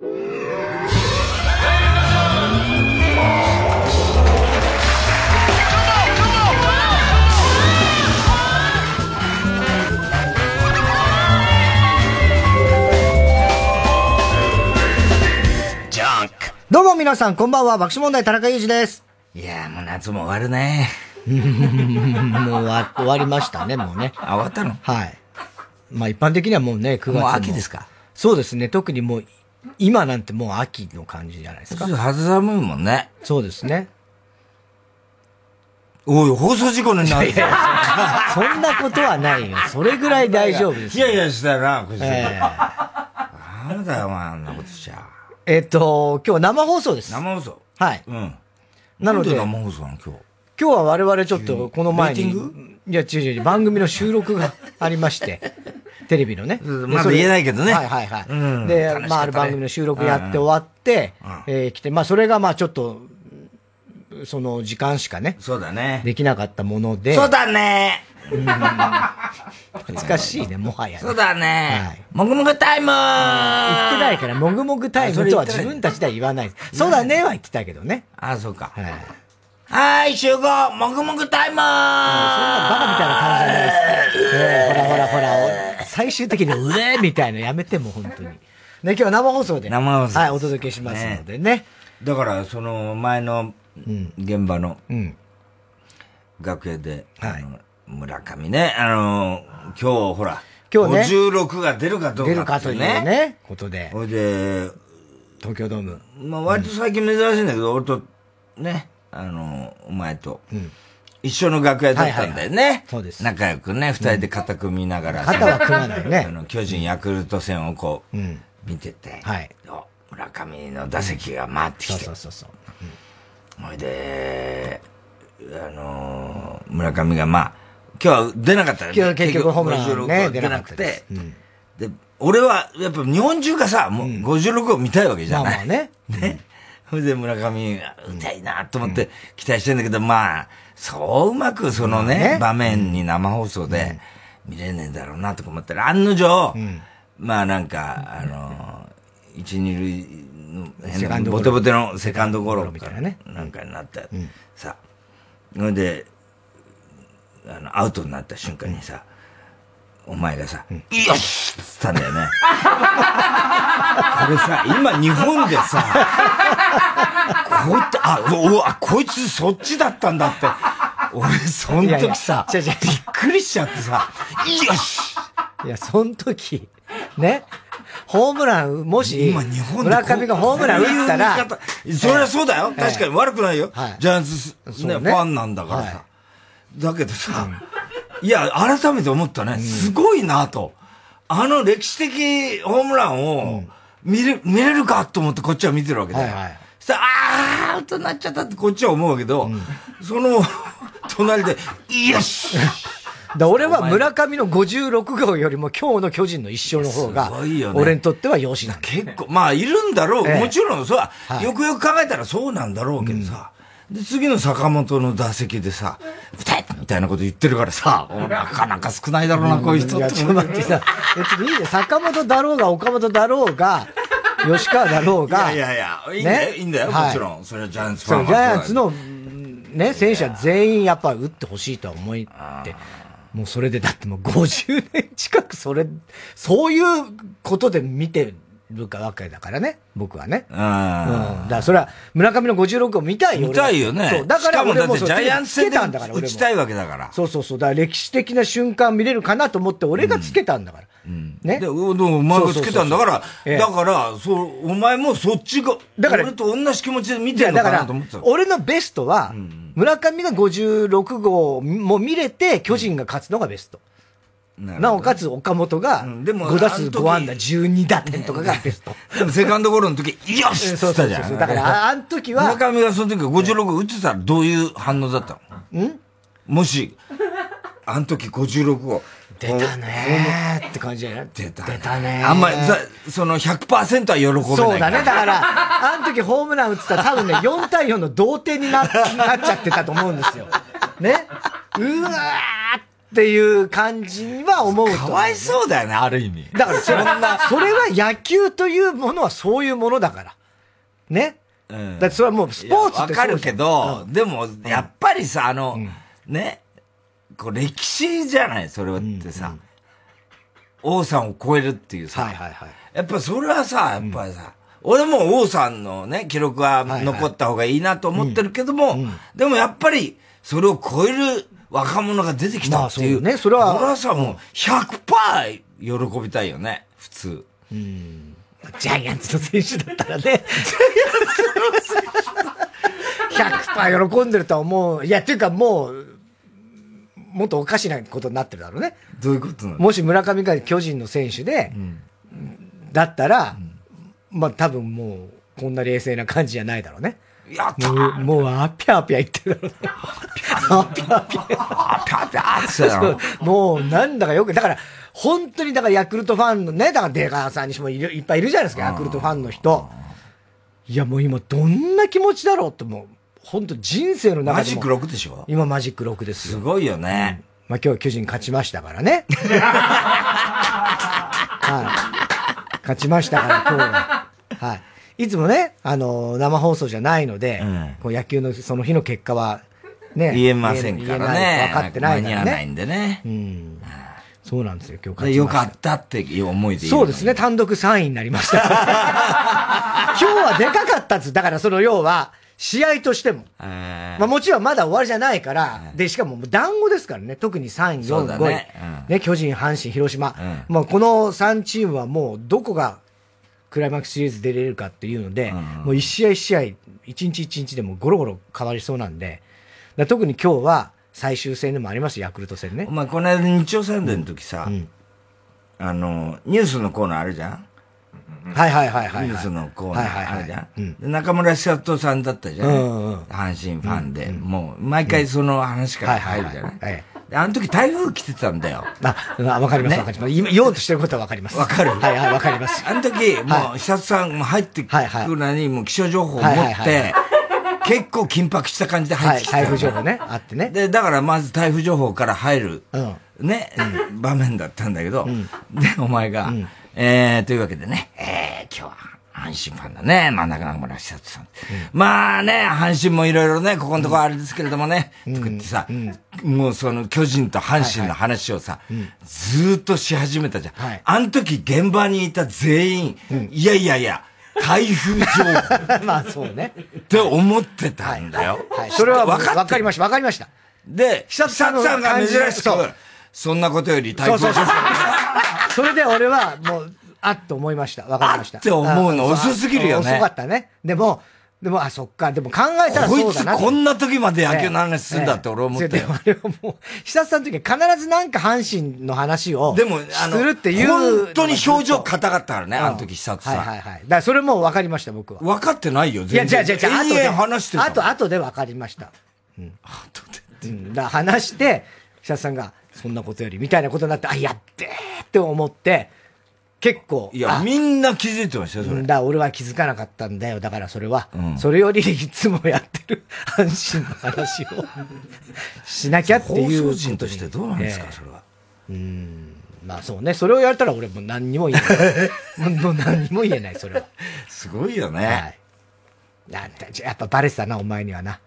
どうも皆さん、こんばんは。爆笑問題、田中裕二です。いやもう夏も終わるね。もう終わりましたね、もうね。あ、終わったの？はい。まあ一般的にはもうね、9月もう秋ですか？そうですね。特にもう、今なんてもう秋の感じじゃないですか。肌寒いもんね。そうですね。おい、放送事故になるいやいやそんなことはないよ。それぐらい大丈夫ですよ。いやいやしたらな、これ。ええなんだよ、お前、あんなことしちゃ。えっと、今日生放送です。生放送はい。うん。なので生放送なの、今日？今日は我々ちょっとこの前に、いや違う違う、番組の収録がありまして、テレビのね。まだ言えないけどねはいはいはい。うんで、まあある番組の収録やって終わって、えー来て、まあそれがまあちょっと、その時間しかね、そうだね。できなかったもので、そうだね。難しいね、もはやね、そうだはねい。もぐもぐタイム言ってないから、もぐもぐタイムとは自分たちでは言わない。そうだねは言ってたけどね。あ、そうか。はい。はい、集合もぐもぐタイムそんなバカみたいな感じじゃないです。ええほらほらほら、お最終的にうえみたいのやめても本当に。ね、今日は生放送で。生放送はい、お届けしますのでね。だから、その前の現場のうん。楽屋で、はいあの村上ね、あの、今日ほら、今日ね56が出るかどうか出るかというね、ことで。ほいで、東京ドーム。まあ割と最近珍しいんだけど、俺と、ね、あの、お前と、一緒の楽屋だったんだよね。そうです。仲良くね、二人で肩組みながら、肩は組まないね。あの、巨人ヤクルト戦をこう、うん。見てて、はい。お村上の打席が回ってきそうて、そうそうそう。ほいで、あのー村上がまあ、今日は出なかったよ今日結局ホームラン56ね、は出なくて、。で、俺は、やっぱ日本中がさ、もう56を見たいわけじゃない。まあまあね。ね。それで村上が歌いなと思って期待してんだけど、まあ、そううまくそのまあね。ね、場面に生放送で見れねえんだろうなとか思ったら、案の定、まあなんか、あの、一、二塁の変な、ボテボテのセカンドゴロみたいなね。なんかになった。さ、それで、あの、アウトになった瞬間にさ、お前がさ、よしっつったんだよね。これさ、今日本でさ、こういった、あ、おおあ、こいつそっちだったんだって。俺、そのいやいや時さ、違う違うびっくりしちゃってさ、よしいや、その時、ね、ホームラン、もし、今日本で村上がホームラン打ったら、そりゃそうだよ。確かに悪くないよ。はいジャイアンツス、ね、ファンなんだからはいさ。だけどさ、いや、改めて思ったね。すごいなと。あの歴史的ホームランを見れ、見れるかと思ってこっちは見てるわけだよ。はいはいそしたら、あー、アウトになっちゃったってこっちは思うけど、その、隣で、よし だ俺は村上の56号よりも今日の巨人の一勝の方が俺にとってはよしな。結構、まあ、いるんだろう。ええもちろん、そうは、はいよくよく考えたらそうなんだろうけどさ。で、次の坂本の打席でさ、歌えみたいなこと言ってるからさ、なかなか少ないだろうな、こういう人いや、ちょっと待ってさ、別にいいね。坂本だろうが、岡本だろうが、吉川だろうが、いやいやいや、いいんだよ、ね？いいんだよ、はい。もちろん。それはジャイアンツファンはジャイアンツの、うんね、選手は全員やっぱ打ってほしいとは思って、もうそれで、だってもう50年近くそれ、そういうことで見てるかわけだからね、僕はね。ううん。だん。からそれは村上の56を見たいよ。見たいよね。そう。だから俺もそうジャイアンツ戦でつけたんだから、俺も打ちたいわけだから。そうそうそう。だから歴史的な瞬間見れるかなと思って俺がつけたんだから。ねで、。おでもお前がつけたんだから、だから、そう、お前もそっちが、だから俺と同じ気持ちで見てるのだからかなと思ってた、俺のベストは、村上が56号も見れて、巨人が勝つのがベスト。なおかつ、岡本が、うんでも5打数あの時5安打12打点とかがベスト。でもセカンドゴロの時、よしっつそうったじゃん。だから、ああの時は、村上がその時56打ってたらどういう反応だったの？ん？もし、あの時56を。出たねーって感じじゃない出た。出たねーあんまり、さその100%は喜べない。そうだね。だから、あの時ホームラン打ってたら多分ね、4対4の同点にななっちゃってたと思うんですよ。ね？うわーっていう感じには思うと、ね。かわいそうだよね、ある意味。だからそれ それは野球というものはそういうものだから。ね？うん。だってそれはもうスポーツってわかるけど、うん、でも、やっぱりさ、あの、うん、ね、こう歴史じゃない、それはってさ、うんうん、王さんを超えるっていうさ、はいはいはい。やっぱそれはさ、やっぱりさ、俺も王さんのね、記録は残った方がいいなと思ってるけども、でもやっぱり、それを超える若者が出てきたっていう。まあ、ね、それは。俺はさ、もう100%喜びたいよね、普通。うん。ジャイアンツの選手だったらね。100%喜んでるとは思う。いや、っていうかもう、もっとおかしなことになってるだろうね。どういうことなの？もし村上が巨人の選手で、うん、だったら、うんまあ多分もう、こんな冷静な感じじゃないだろうね。やったもう、もう、あぴゃぴゃ言ってるだろ。あぴゃぴゃ。あぴゃぴゃってもう、なんだかよく、だから、本当に、だからヤクルトファンのね、だから出川さんにしてもいるいっぱいいるじゃないですか、ヤクルトファンの人。いや、もう今、どんな気持ちだろうって、もう、本当人生の中でマジック6でしょ今マジック6ですよ。すごいよね。うん、まあ今日巨人勝ちましたからね。はい。勝ちましたから今日は。はい。いつもね、あの、生放送じゃないので、うん、こう野球のその日の結果は、ね。言えませんからね。分かってないからね。間に合わないんでね。うん。そうなんですよ、今日よかったっていう思いでそうですね、単独3位になりました。今日はでかかったっつ。だからその要は、試合としても。まあもちろんまだ終わりじゃないから、で、しかも団子ですからね、特に3位、4位、5位。ね巨人、阪神、広島。うん、まあこの3チームはもうどこがクライマックスシリーズ出れるかっていうので、うん、もう一試合一試合、一日一日でもゴロゴロ変わりそうなんで、特に今日は最終戦でもあります、ヤクルト戦ね。お前、この間日曜サンデーの時さ、うん、あの、ニュースのコーナーあるじゃん？はいはいはいはい。ニュースのコーナーあるじゃん？中村久人さんだったじゃん？阪神ファンで。もう、毎回その話から入るじゃないあの時台風来てたんだよ。あ、わかりますわかります。今言おうとしてることはわかります。わかる？はいはい、わかります。あの時、もう、久里さんも入ってくるのに、もう気象情報を持って、結構緊迫した感じで入ってきた。台風情報ね、あってね。で、だからまず台風情報から入る、ね、場面だったんだけど、で、お前が、えー、というわけでね、えー、今日は、阪神ファンだね。まあ、中村久人さん。うん、まあね、阪神もいろいろね、ここのところあれですけれどもね、うん、とかってさ、うん、もうその巨人と阪神の話をさ、ずーっとし始めたじゃん。はい、あの時現場にいた全員、いやいやいや、台風情報。まあそうね。って思ってたんだよ。はい。それは分かりました。分かりました。で、久里さんが珍しく、そんなことより台風情報。それで俺はもう、あっと思いました。わかりました。って思うの遅すぎるよね。遅かったね。でも、でも、あ、そっか。でも考えたらそうだな。こいつこんな時まで野球の話するんだって俺思ったよ。あれはもう、久さんの時は必ずなんか阪神の話を。でも、あの、するっていう。本当に表情硬かったからね、あの時久さん。はいはいはい。だからそれも分かりました、僕は。分かってないよ、全然。いや、じゃあじゃあ、後で。話してた。あと、あとで分かりました。うん。後で。うん。だ話して、久さんが、そんなことより、みたいなことになって、あ、やってーって思って、結構。いや、みんな気づいてましたよ、それ。だ、俺は気づかなかったんだよ。だからそれは。うん、それよりいつもやってる 阪神の話を しなきゃっていう。放送人としてどうなんですか、えー、それは。うん。まあそうね。それをやったら俺も何にも言えない。もう何にも言えない、それは。すごいよね。はい。やっぱバレてたな、お前にはな。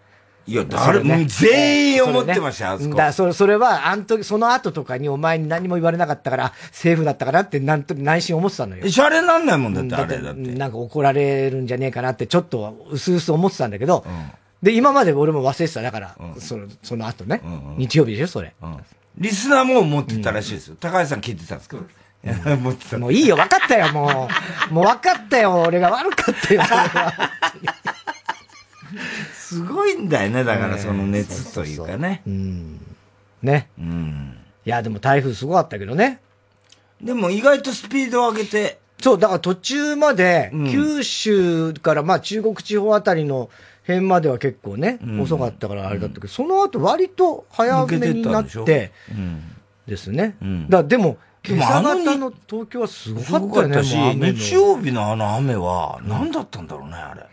いや、誰も、ね、全員思ってましたよ、ね、だそれ、それは、あの時、その後とかにお前に何も言われなかったから、セーフだったかなって、なんと、内心思ってたのよ。シャレなんないもんだって、あれだって。なんか怒られるんじゃねえかなって、ちょっと、うすうす思ってたんだけど、うん、で、今まで俺も忘れてた、だから、うん、その、その後ね、うんうん、日曜日でしょ、それ。リスナーも思ってたらしいですよ。高橋さん聞いてたんですかもういいよ、分かったよ、もう。もう分かったよ、俺が悪かったよ、それは。すごいんだよね、だからその熱というかね。うん。ね。うん。いや、でも台風すごかったけどね。でも意外とスピードを上げて。そう、だから途中まで、九州からまあ中国地方あたりの辺までは結構ね、うん、遅かったからあれだったけど、その後割と早めになって、ですね。うん、だでも、今朝方の東京はすごかったよね、し、日曜日のあの雨は何だったんだろうね、あれ。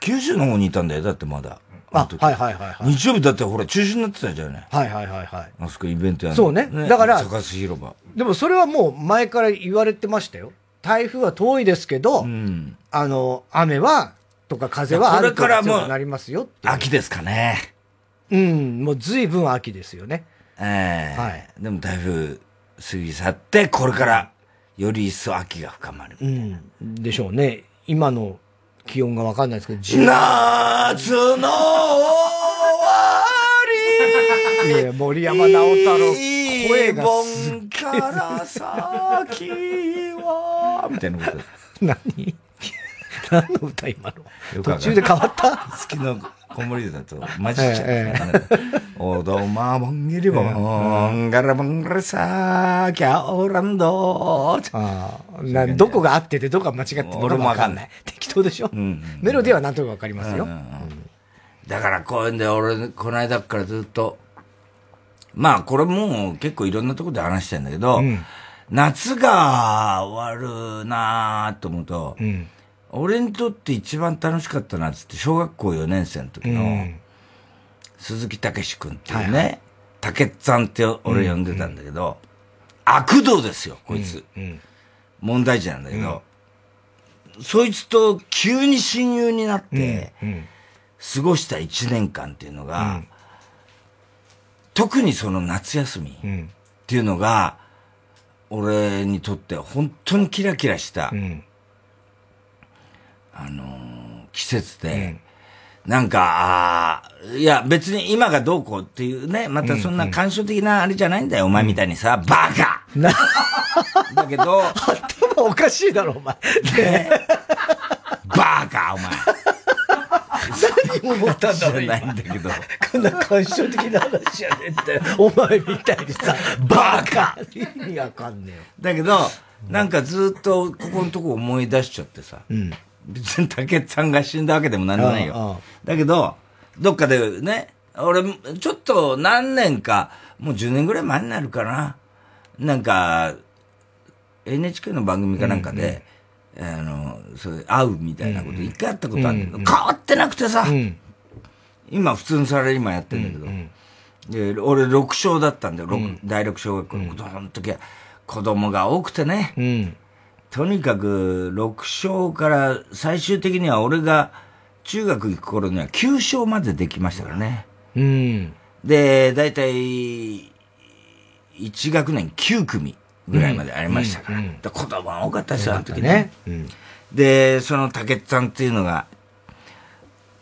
九州の方にいたんだよ、だってまだ。あ、はいはいはい、はい。日曜日だってほら中止になってたじゃない。はいはいはいはい。あそこイベントやるそうね。だから、サカス広場。でもそれはもう前から言われてましたよ。台風は遠いですけど、うん、あの、雨は、とか風はあるから強くなりますよ秋ですかね。うん、もう随分秋ですよね。ええー、はい。でも台風過ぎ去って、これからより一層秋が深まる。うん。でしょうね。今の気温がわかんないですけど、夏の終わり。いや、森山直太朗、声がすっげえ。から先は、みたいなこと。何？何の歌今の？途中で変わった？好きの子守だと、マジちゃう。おどまもんぎりぼんがらぼんがらさキャオランド。どこが合っててどこが間違ってるのわかんない。適当でしょ？メロディーはなんとなくわかりますよ。だからこういうんで俺、この間からずっと、まあこれもう結構いろんなところで話してんだけど、夏が終わるなと思うと、うん俺にとって一番楽しかったなっつって、小学校4年生の時の、鈴木武志君っていうね、竹、はい、さんって俺呼んでたんだけど、うん。うん、悪道ですよ、こいつ。うんうん、問題児なんだけど、うん、そいつと急に親友になって、過ごした1年間っていうのが、特にその夏休みっていうのが、俺にとって本当にキラキラした、あのー、季節で、うん、なんか、あいや、別に今がどうこうっていうね、またそんな感傷的なあれじゃないんだよ、うん、お前みたいにさ、バカだけど、頭おかしいだろ、お前。ね、バカ、お前。何思ったんだろう、ないんだけど。こんな感傷的な話じゃねえんだよ。お前みたいにさ、バカ意味わかんねえよ。だけど、なんかずっとここのとこ思い出しちゃってさ。うん別に竹内さんが死んだわけでもなんでもないよ。だけど、どっかでね、俺、ちょっと何年か、もう10年ぐらい前になるかな。なんか、NHK の番組かなんかで、うんうん、あの、それ会うみたいなこと一回あったことあるんだけど、うんうん、変わってなくてさ、うん、今普通のサラリーマンやってんだけど、うんうん、で、俺6小だったんだよ、うん、第6小学校の子供の時は、子供が多くてね、うんとにかく、6勝から最終的には俺が中学行く頃には9勝までできましたからね。うん。で、だいたい1学年9組ぐらいまでありましたから。うんうん、子供は多かったですよ、あの時ね。うん、で、その竹内さんっていうのが、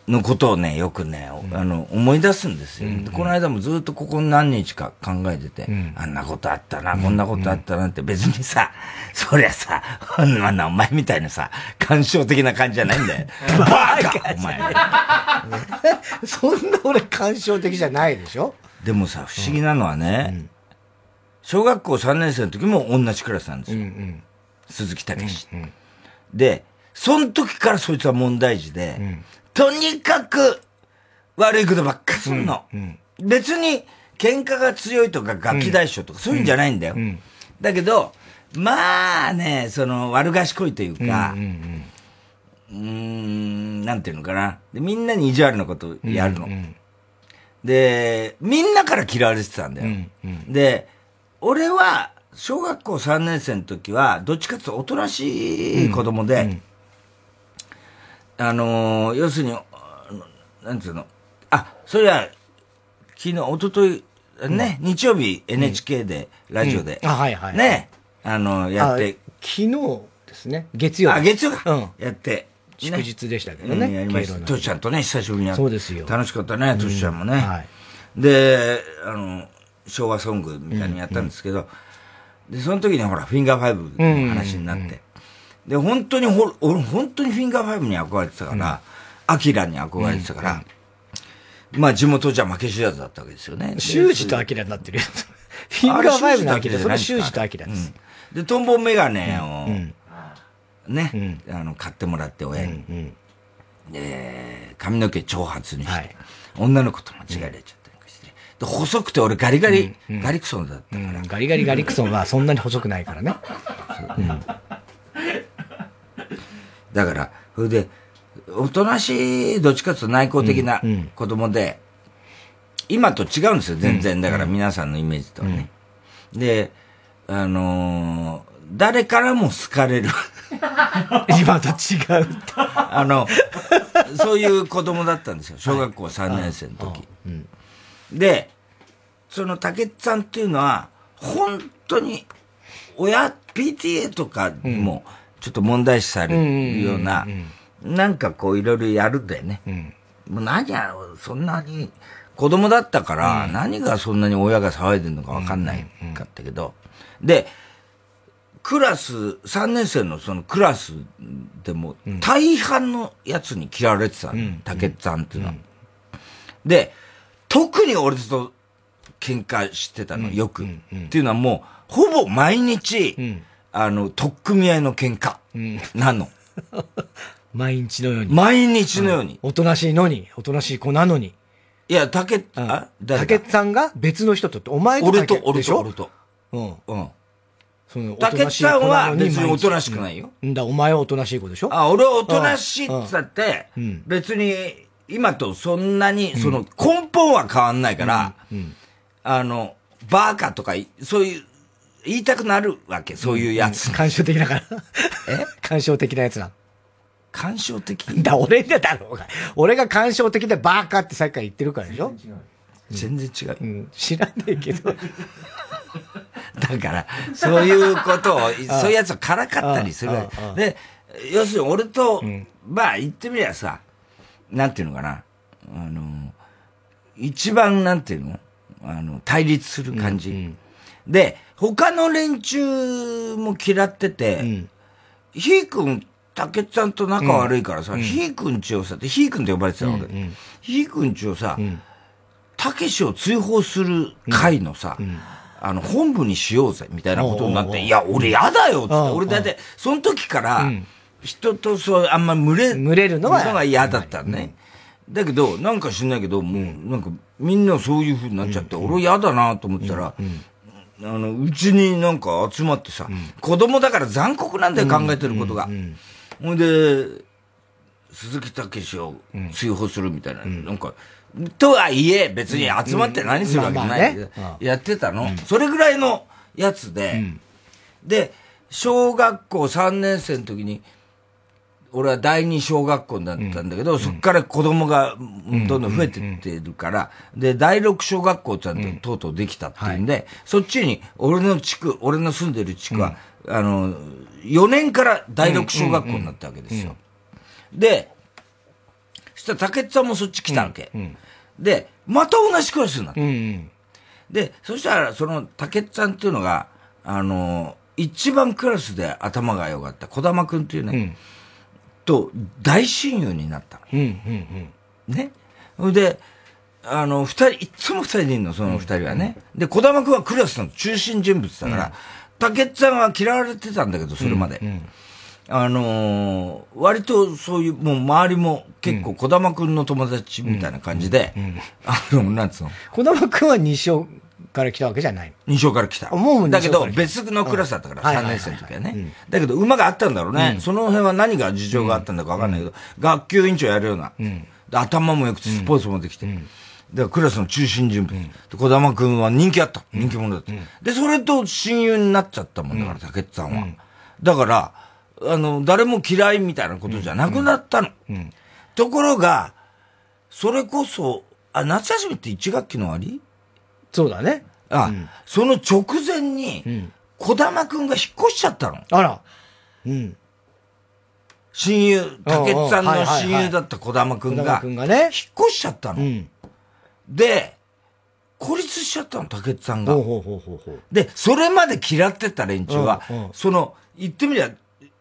のことをね、よくね、うん、あの、思い出すんですよ、うんうん。この間もずっとここ何日か考えてて、うん、あんなことあったな、こんなことあったなって別にさ、そりゃさ、あんなお前みたいなさ、感傷的な感じじゃないんだよ。バカお前。そんな俺感傷的じゃないでしょ？でもさ、不思議なのはね、小学校3年生の時も同じクラスなんですよ。うんうん、鈴木武史、うんうん。で、その時からそいつは問題児で、うんとにかく悪いことばっかすんの。うん別に喧嘩が強いとかガキ大将とかそういうんじゃないんだよ。うんだけど、まあね、その悪賢いというか、うんうーん、なんていうのかな。でみんなに意地悪なことをやるの。うんで、みんなから嫌われてたんだよ。で、俺は、小学校3年生の時は、どっちかっていうとおとなしい子供で、うんあのー要するに、なんていうの、あ、それは、昨日、一昨日ね、日曜日 NHK で、ラジオで、うん。あはいはい。ね、あの、やって、あ昨日ですね。月曜日。あ、月曜か、うん。やって、祝日でしたけどうんね。やりました。トシちゃんとね、久しぶりにやっそうですよ。楽しかったね、トシちゃんもね。はい。で、あの、昭和ソングみたいにやったんですけど、で、その時にほら、フィンガーファイブの話になって、で、本当にほ、俺本当にフィンガーファイブに憧れてたから、アキラに憧れてたから、まあ地元じゃ負け知らずだったわけですよね。修二とアキラになってるよ。フィンガーファイブのアキラ、それ修二とアキラです。うんで、トンボメガネを、うん。ね、あの、買ってもらって親に。で、髪の毛長髪にして、はい。女の子と間違えられちゃったりして、で細くて俺ガリガリ、ガリクソンだったから、うんガリガリガリクソンはそんなに細くないからね。だから、それで、おとなしい、どっちかというと内向的な子供で、今と違うんですよ、全然。だから皆さんのイメージとはね。で、あのー、誰からも好かれる。今と違う。あの、そういう子供だったんですよ。小学校3年生の時。で、その竹内さんっていうのは、本当に、親、PTA とかも、ちょっと問題視されるような、なんかこういろいろやるんだよね。もう何やろ、そんなに、子供だったから、何がそんなに親が騒いでるのかわかんないかったけど、で、クラス、3年生のそのクラスでも、大半のやつに嫌われてたの、竹内さんっていうのは。で、特に俺と喧嘩してたの、よく。っていうのはもう、ほぼ毎日、あの、取っ組み合いの喧嘩なの。毎日のように。毎日のように。おとなしいのに、おとなしい子なのに。いや、竹、あ、竹さんが別の人と、お前と俺と、俺と、俺と。うん。うん。その、竹さんは別におとなしくないよ。うんだ、お前はおとなしい子でしょ？あ、俺はおとなしいって言ったって、別に、今とそんなに、その、根本は変わんないから、あの、バーカとか、そういう、言いたくなるわけ、そういうやつ。感傷的だから。え？感傷的なやつな。感傷的？だ、俺でだろうが。俺が感傷的でバーカってさっきから言ってるからでしょ？全然違う。うん、知らねえけど。だから、そういうことを、そういうやつをからかったりする。で、要するに俺と、まあ言ってみりゃさ、なんていうのかな、あの、一番なんていうの？あの、対立する感じ。で、他の連中も嫌ってて、ひーくん竹内さんと仲悪いからさ、ひーくんちをさ、ひーくんって呼ばれてたわけ。ひーくんちをさ、たけしを追放する会のさ、あの、本部にしようぜ、みたいなことになって、いや、俺嫌だよ、って。俺だって、その時から、人とそう、あんま群れ、群れるのは嫌だったね。だけど、なんか知んないけど、もう、なんか、みんなそういう風になっちゃって、俺嫌だなと思ったら、あの、うちになんか集まってさ、子供だから残酷なんだよ、考えてることが。ほんで、鈴木武を追放するみたいな、なんか、とはいえ、別に集まって何するわけないやってたの、それぐらいのやつで、で、小学校3年生の時に、俺は第二小学校だったんだけど、そこから子供がどんどん増えてってるから、で、第六小学校ちゃん。ととうとうできたっていうんで、そっちに、俺の地区、俺の住んでる地区は、あの、4年から第六小学校になったわけですよ。で、そしたら竹内さんもそっち来たわけ。で、また同じクラスになった。で、そしたら、その竹内さんっていうのが、あの、一番クラスで頭が良かった小玉くんっていうね、と大親友になったの。ね。それで、あの、二人、いつも二人でいるの、その二人はね。で、小玉くんはクラスの中心人物だから、竹内さんは嫌われてたんだけど、それまで。あのー、割とそういう、もう周りも結構小玉くんの友達みたいな感じで、あの、なんつうの？小玉くんは西尾から来たわけじゃない西尾から来た。もうだけど、別のクラスだったから、3年生の時はね。だけど、馬があったんだろうね。その辺は何が事情があったんだかわかんないけど、学級委員長やるような。頭もよくて、スポーツもできて。だからクラスの中心人物。で、小玉くんは人気あった。人気者だった。で、それと親友になっちゃったもんだから、竹内さんは。だから、あの、誰も嫌いみたいなことじゃなくなったの。ところが、それこそ、あ、夏休みって1学期の終わり？そうだね。あ、その直前に、小玉くんが引っ越しちゃったの。あら。うん。親友、竹内さんの親友だった小玉くんが、引っ越しちゃったの。で、孤立しちゃったの、竹内さんが。で、それまで嫌ってた連中は、うんうん、その、言ってみりゃ、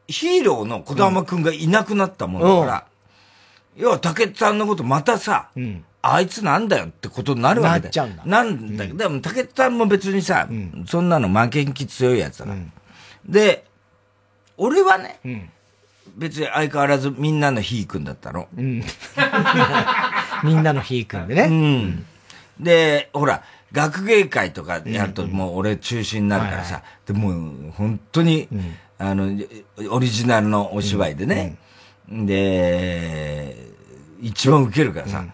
ヒーローの小玉くんがいなくなったもんだから、うん、要は竹内さんのことまたさ、うん、あいつなんだよってことになるわけだなっちゃうんだ。なんだけど、でも竹内さんも別にさ、そんなの負けん気強いやつだから。で、俺はね、別に相変わらずみんなのひーくんだったの。うん。みんなのひーくんでね。うん。で、ほら、学芸会とかやるともう俺中心になるからさ、でも本当に、あの、オリジナルのお芝居でね、で、一番受けるからさ。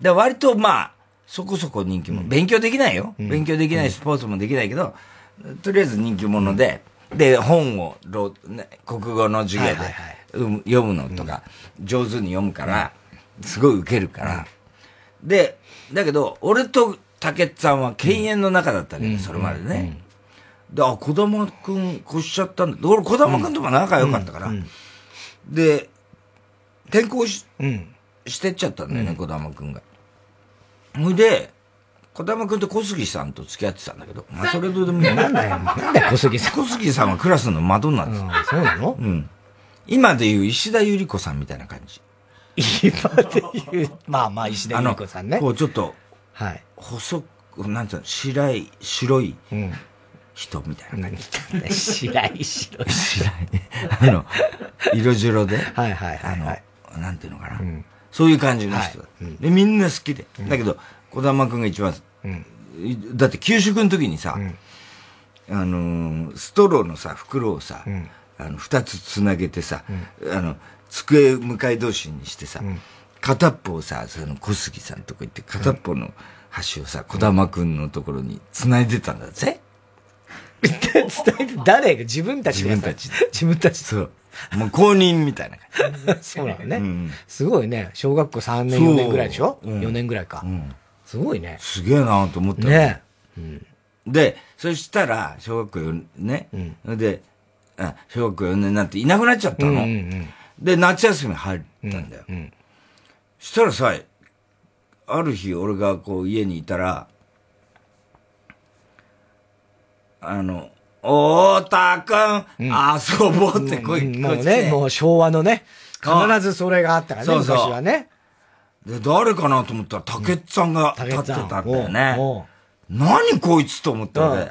で、割とまあ、そこそこ人気も、勉強できないよ。勉強できないスポーツもできないけど、とりあえず人気者で、で、本を、ね、国語の授業で、読むのとか、上手に読むから、すごい受けるから。で、だけど、俺と竹内さんは犬猿の中だったけど、それまでね。で、あ、小玉くん越しちゃったんだ。俺、小玉くんとか仲良かったから。で、転校し、してっちゃったんだよね、小玉くんが。ほいで、小玉くんと小杉さんと付き合ってたんだけど、まあ、それどうでもいい。なんだよ、なんだよ、小杉さん。小杉さんはクラスのマドンナです。そうなのうん。今でいう石田ゆり子さんみたいな感じ。今でいう、まあまあ石田ゆり子さんね。こうちょっと、はい。細く、なんていうの、白い、白い、人みたいな。何白い、白い。白い。あの、色白で。はいはいはい、はい。あの、なんていうのかな。うん、そういう感じの人、はい、で、みんな好きで。だけど、児玉くんが一番、うん、だって給食の時にさ、うん、あのストローのさ、袋をさ、あの、二つつなげてさ、あの、机向かい同士にしてさ、片っぽをさ、その小杉さんとこ行って、片っぽの端をさ、児玉くんのところに繋いでたんだぜ。伝えて、誰が自分たち自分たち。自分たち。そう。もう公認みたいな感じ。そうなのね、うん。すごいね。小学校3年、4年ぐらいでしょ、うん、?4 年ぐらいか。うん、すごいね。すげえなと思ったね。うん、で、そしたら、小学校4ね。うん、で、あ小学校4年になっていなくなっちゃったの。うんうんうん、で、夏休み入ったんだよ。うんうん、したらさ、ある日俺がこう家にいたら、あの、太田くん、遊ぼうって声聞こえて、もうね、もう昭和のね、必ずそれがあったからね、昔はね。で、誰かなと思ったら、竹内さんが立ってたんだよね。何こいつと思った俺。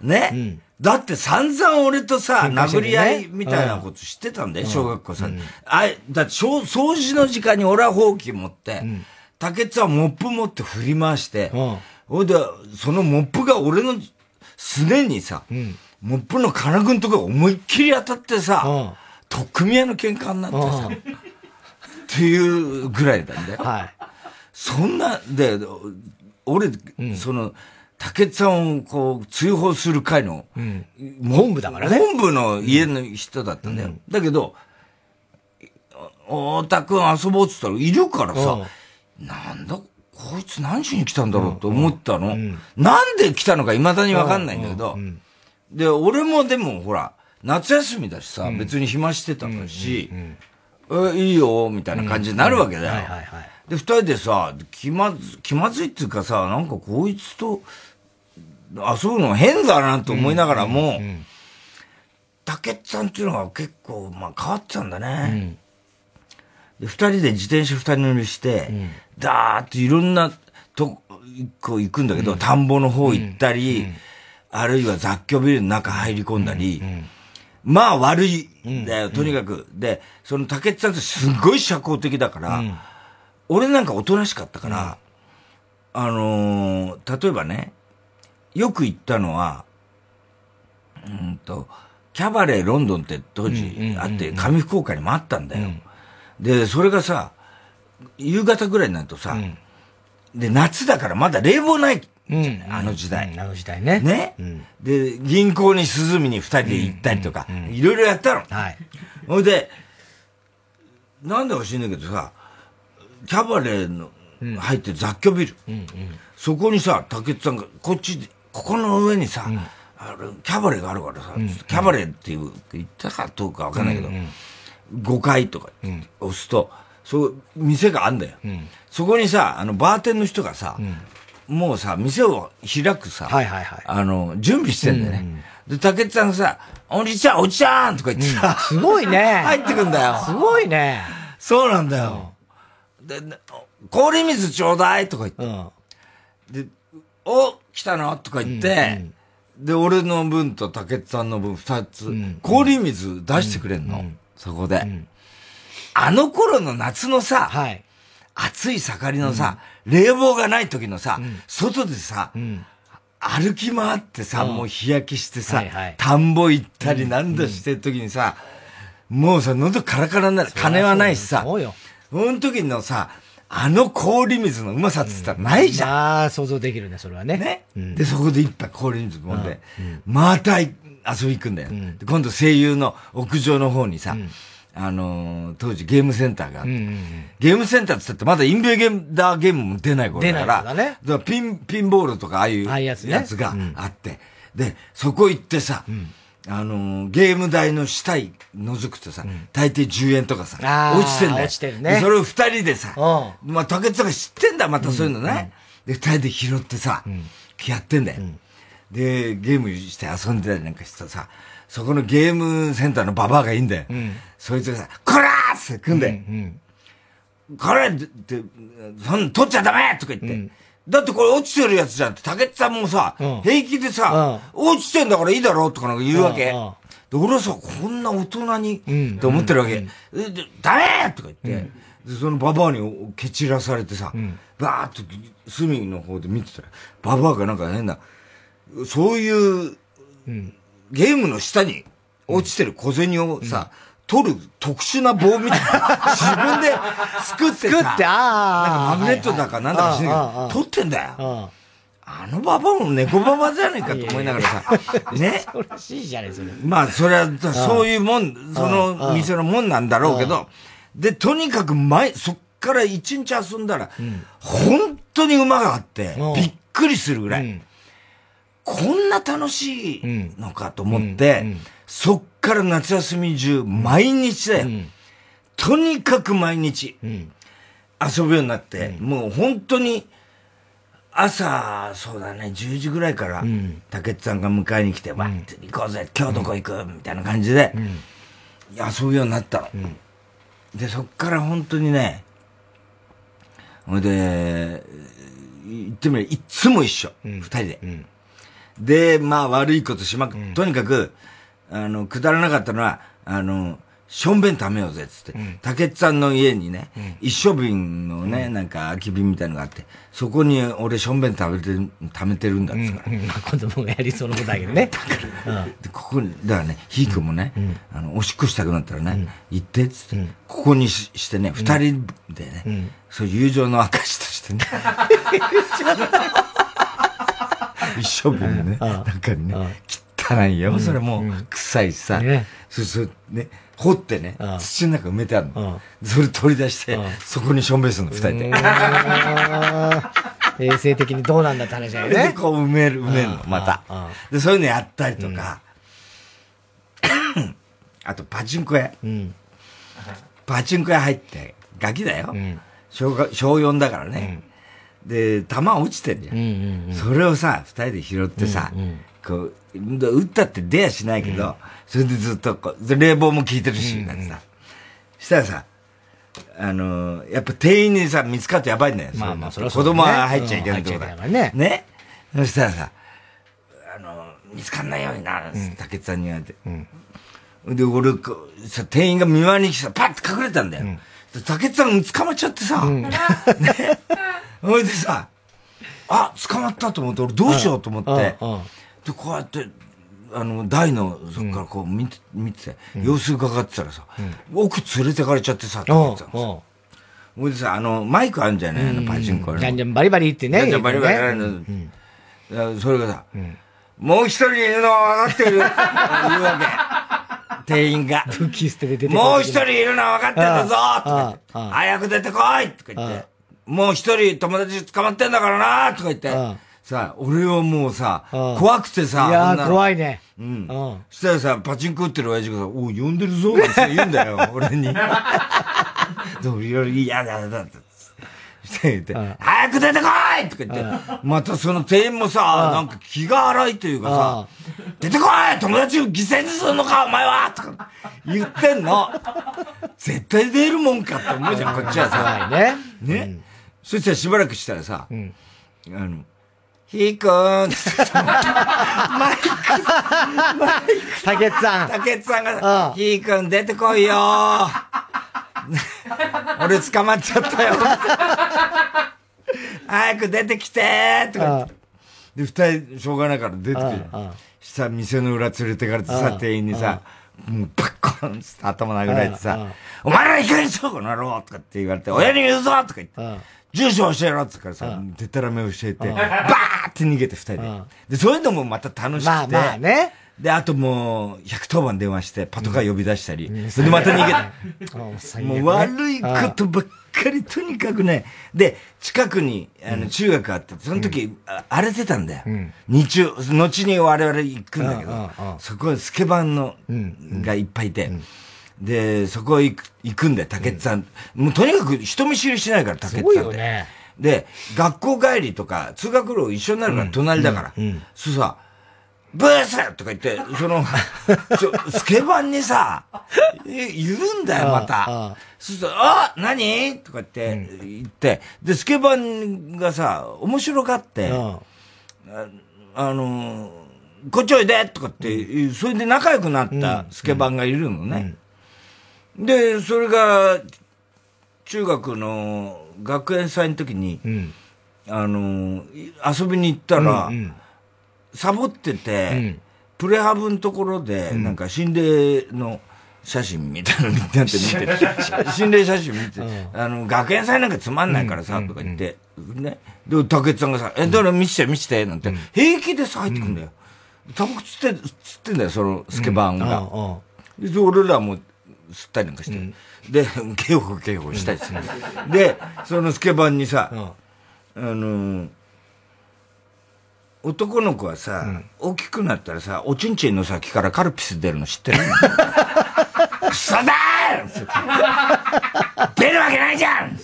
ね、だって散々俺とさ、殴り合いみたいなこと知ってたんだよ、小学校さ、あだって掃除の時間に俺はほうき持って、竹内さんモップ持って振り回して、ほいで、そのモップが俺のすでにさ、うん、モップの金具のとこ思いっきり当たってさ、うん、とっくみ屋の喧嘩になってさ、っていうぐらいなんだよ。はい。そんな、で、俺、うん、その、竹内さんをこう、追放する会の、うん、本部だからね。本部の家の人だったんだよ。うん、だけど、太田くん遊ぼうって言ったらいるからさ、なんだこいつ何しに来たんだろうと思ったの。なんで来たのか未だにわかんないんだけど、で、俺もでもほら、夏休みだしさ、うん、別に暇してたんだし、え、いいよ、みたいな感じになるわけだよ。で、二人でさ、気まず、気まずいっていうかさ、なんかこいつと遊ぶの変だなと思いながらも、竹内さんっていうのが結構、まあ変わってたんだね。で、二人で自転車二人乗りして、うん、ダーっていろんなとこ行くんだけど、うん、田んぼの方行ったり、うん、あるいは雑居ビルの中入り込んだり、まあ悪いんだよ、とにかく。で、その竹内さんってすごい社交的だから、俺なんかおとなしかったから、あのー、例えばね、よく行ったのは、うんと、キャバレーロンドンって当時あって、上福岡にもあったんだよ。で、それがさ、夕方ぐらいになるとさ、うん、で、夏だからまだ冷房ない。うん、あの時代、うん。あの時代ね。ね、うん、で、銀行に涼みに二人で行ったりとか、いろいろやったの。はい。ほいで、なんでか知んないけどさ、キャバレーの入って雑居ビル。そこにさ、竹内さんが、こっち、ここの上にさ、あれキャバレーがあるからさ、キャバレーっていう、言ったかどうかわかんないけど、5階とか押すと、そう、店があんだよ。そこにさ、あの、バーテンの人がさ、もうさ、店を開くさ、はいはいはい、あの、準備してんだよね。で、竹内さんがさ、おじちゃん、おじちゃんとか言ってさ、すごいね。入ってくんだよ。すごいね。そうなんだよ。で、氷水ちょうだいとか言って。で、お、来たのとか言って、で、俺の分と竹内さんの分二つ、氷水出してくれんの。そこで、うん。あの頃の夏のさ、はい、暑い盛りのさ、うん、冷房がない時のさ、うん、外でさ、歩き回ってさ、もう日焼けしてさ、はいはい、田んぼ行ったりなんだしてる時にさ、もうさ、喉カラカラになる。金はないしさ。その時のさ、あの氷水のうまさって言ったらないじゃん。ああ、想像できるね、それはね。ね。で、そこで一杯氷水飲んで、また遊び行くんだよ。今度声優の屋上の方にさ、あの当時ゲームセンターがあって、ゲームセンターって言ってまだインベーダーゲームも出ない頃だから、ね、だからピン、ピンボールとかああいうやつがあって、で、そこ行ってさ、あのー、ゲーム台の下い覗くとさ、うん、大抵10円とかさ、落ちてんだよ。落ちてるね。それを二人でさ、まあ、竹内さんが知ってんだ、またそういうのね。うん、で、二人で拾ってさ、うん、やってんだよ、で、ゲームして遊んでたりなんかしてさ、そこのゲームセンターのババアがいいんだよ。そいつがさ、こらーって来んだよ。これって、そん取っちゃダメとか言って。だってこれ落ちてるやつじゃんって、竹内さんもさ、平気でさ、落ちてんだからいいだろうとかなんか言うわけ。で、俺はさ、こんな大人に、って思ってるわけ。ダメとか言って、で、そのババアに蹴散らされてさ、バーっと隅の方で見てたら、ババアがなんか変な、そういう、ゲームの下に落ちてる小銭をさ、取る特殊な棒みたいな、自分で作ってさ、作って、ああ。なんかマグネットだかなんだか知らないけど、取ってんだよ。あのババアも猫ババじゃねえかと思いながらさ、ね。そうらしいじゃねそれ。まあ、それは、そういうもん、その店のもんなんだろうけど、で、とにかく前、そっから一日遊んだら、本当に馬があって、びっくりするぐらい。こんな楽しいのかと思って、そっから夏休み中、毎日だよ。とにかく毎日、遊ぶようになって、もう本当に、朝、そうだね、10時ぐらいから、竹内さんが迎えに来て、わって行こうぜ、今日どこ行くみたいな感じで、遊ぶようになったの。で、そっから本当にね、ほいで、言ってみれば、いつも一緒、二人で。で、まあ悪いことしまく、とにかく、あの、くだらなかったのは、あの、しょんべん食べようぜ、つって。竹内さんの家にね、一升瓶のね、なんか空き瓶みたいなのがあって、そこに俺しょんべん食べて、貯めてるんだっつから。子供がやりそうなことだけどね。だから、でここに、だからね、ひーくんもね、あの、おしっこしたくなったらね、行って、つって、ここにしてね、二人でね、そういう友情の証としてね。一升瓶ね、中にね、汚いよ。それもう、臭いしさ。そうそう、ね、掘ってね、土の中埋めてあるの。それ取り出して、そこにしょんべんするの、二人で。衛生的にどうなんだって話だよね。で、こう埋める、埋めるの、また。で、そういうのやったりとか。あと、パチンコ屋。パチンコ屋入って、ガキだよ。小小4だからね。で、弾落ちてんじゃん。それをさ、二人で拾ってさ、こう、打ったって出やしないけど、それでずっとこう、冷房も効いてるし、なんてさ。したらさ、あのやっぱ店員にさ、見つかってやばいんだよ。まあまあ、それは子供は入っちゃいけないとこだ。ね。ね。そしたらさ、あの見つかんないようにな、竹内さんに言われて。で、俺、さ、店員が見回りに来てパッと隠れたんだよ。竹内さん捕まっちゃってさ、ね。ほいでさ、あ、捕まったと思って、俺どうしようと思って、で、こうやって、あの、台の、そこからこう見て、見てて、様子伺ってたらさ、奥連れてかれちゃってさ、って言ってたのほいでさ、あの、マイクあるんじゃない？あの、パチンコじゃんじゃんバリバリってね。じゃんじゃんバリバリやるの。それがさ、もう一人いるの分かってる。言うわけ。店員が。もう一人いるの分かってるぞとか言って、早く出てこいとか言って、もう一人友達捕まってんだからなとか言って、さ、俺はもうさ、怖くてさ、いや怖いね。うん。そしたらさ、パチンコ打ってる親父がさ、お呼んでるぞって 言うんだよ、俺に。でも、いろいろ嫌だ、だ、だ、して言って、早く出てこいとか言って、またその店員もさ、なんか気が荒いというかさ、出てこい友達を犠牲にするのかお前はとか言ってんの。絶対出るもんかって思うじゃん、こっちはさ。ね。ね。そしたらしばらくしたらさ、あの、ひーくん。マイク、マイク。竹内さん。竹内さん。が、ひーくん出てこいよ。俺捕まっちゃったよ。早く出てきてとかで、二人、しょうがないから出てくる。したら店の裏連れてかれてさ、店員にさ、もうバッコーン頭殴られてさ、お前らいかにそうこの野郎とかって言われて、親に言うぞとか言って、住所教えろって言うからさ、でたらめ教えて、バーって逃げて二人で。で、そういうのもまた楽しくて。まあまあね。で、あともう、110番電話して、パトカー呼び出したり、うん、で、また逃げて。もう悪いことばっかり、とにかくね。で、近くに、あの、中学あって、その時、荒れてたんだよ。日中、後に我々行くんだけど、そこスケバンの、がいっぱいいて、で、そこ行く行くんだよ、竹内さん。もうとにかく人見知りしないから、竹内さんって。で、学校帰りとか、通学路一緒になるから、隣だから。そうさ、ブースとか言って、その、ちょ、スケバンにさ、言うんだよ、また。そうすると、あ何？とか言って、言って、で、スケバンがさ、面白がって、あの、こっちおいでとかって、それで仲良くなったスケバンがいるのね。で、それが、中学の学園祭の時に、あの、遊びに行ったら、サボってて、うん、プレハブのところで、なんか心霊の写真みたいなのになって見て、心霊写真見て、あの、学園祭なんかつまんないからさ、とか言って、ね。で、竹内さんがさ、え、だから見せて見せて、なんて、平気でさ、入ってくんだよ。タバコ吸って、吸ってんだよ、そのスケバンが。で、俺らも吸ったりなんかして。で、警報警報したりする。で、そのスケバンにさ、あの男の子はさ、うん、大きくなったらさ、おちんちんの先からカルピス出るの知ってる？クソだー出るわけないじゃん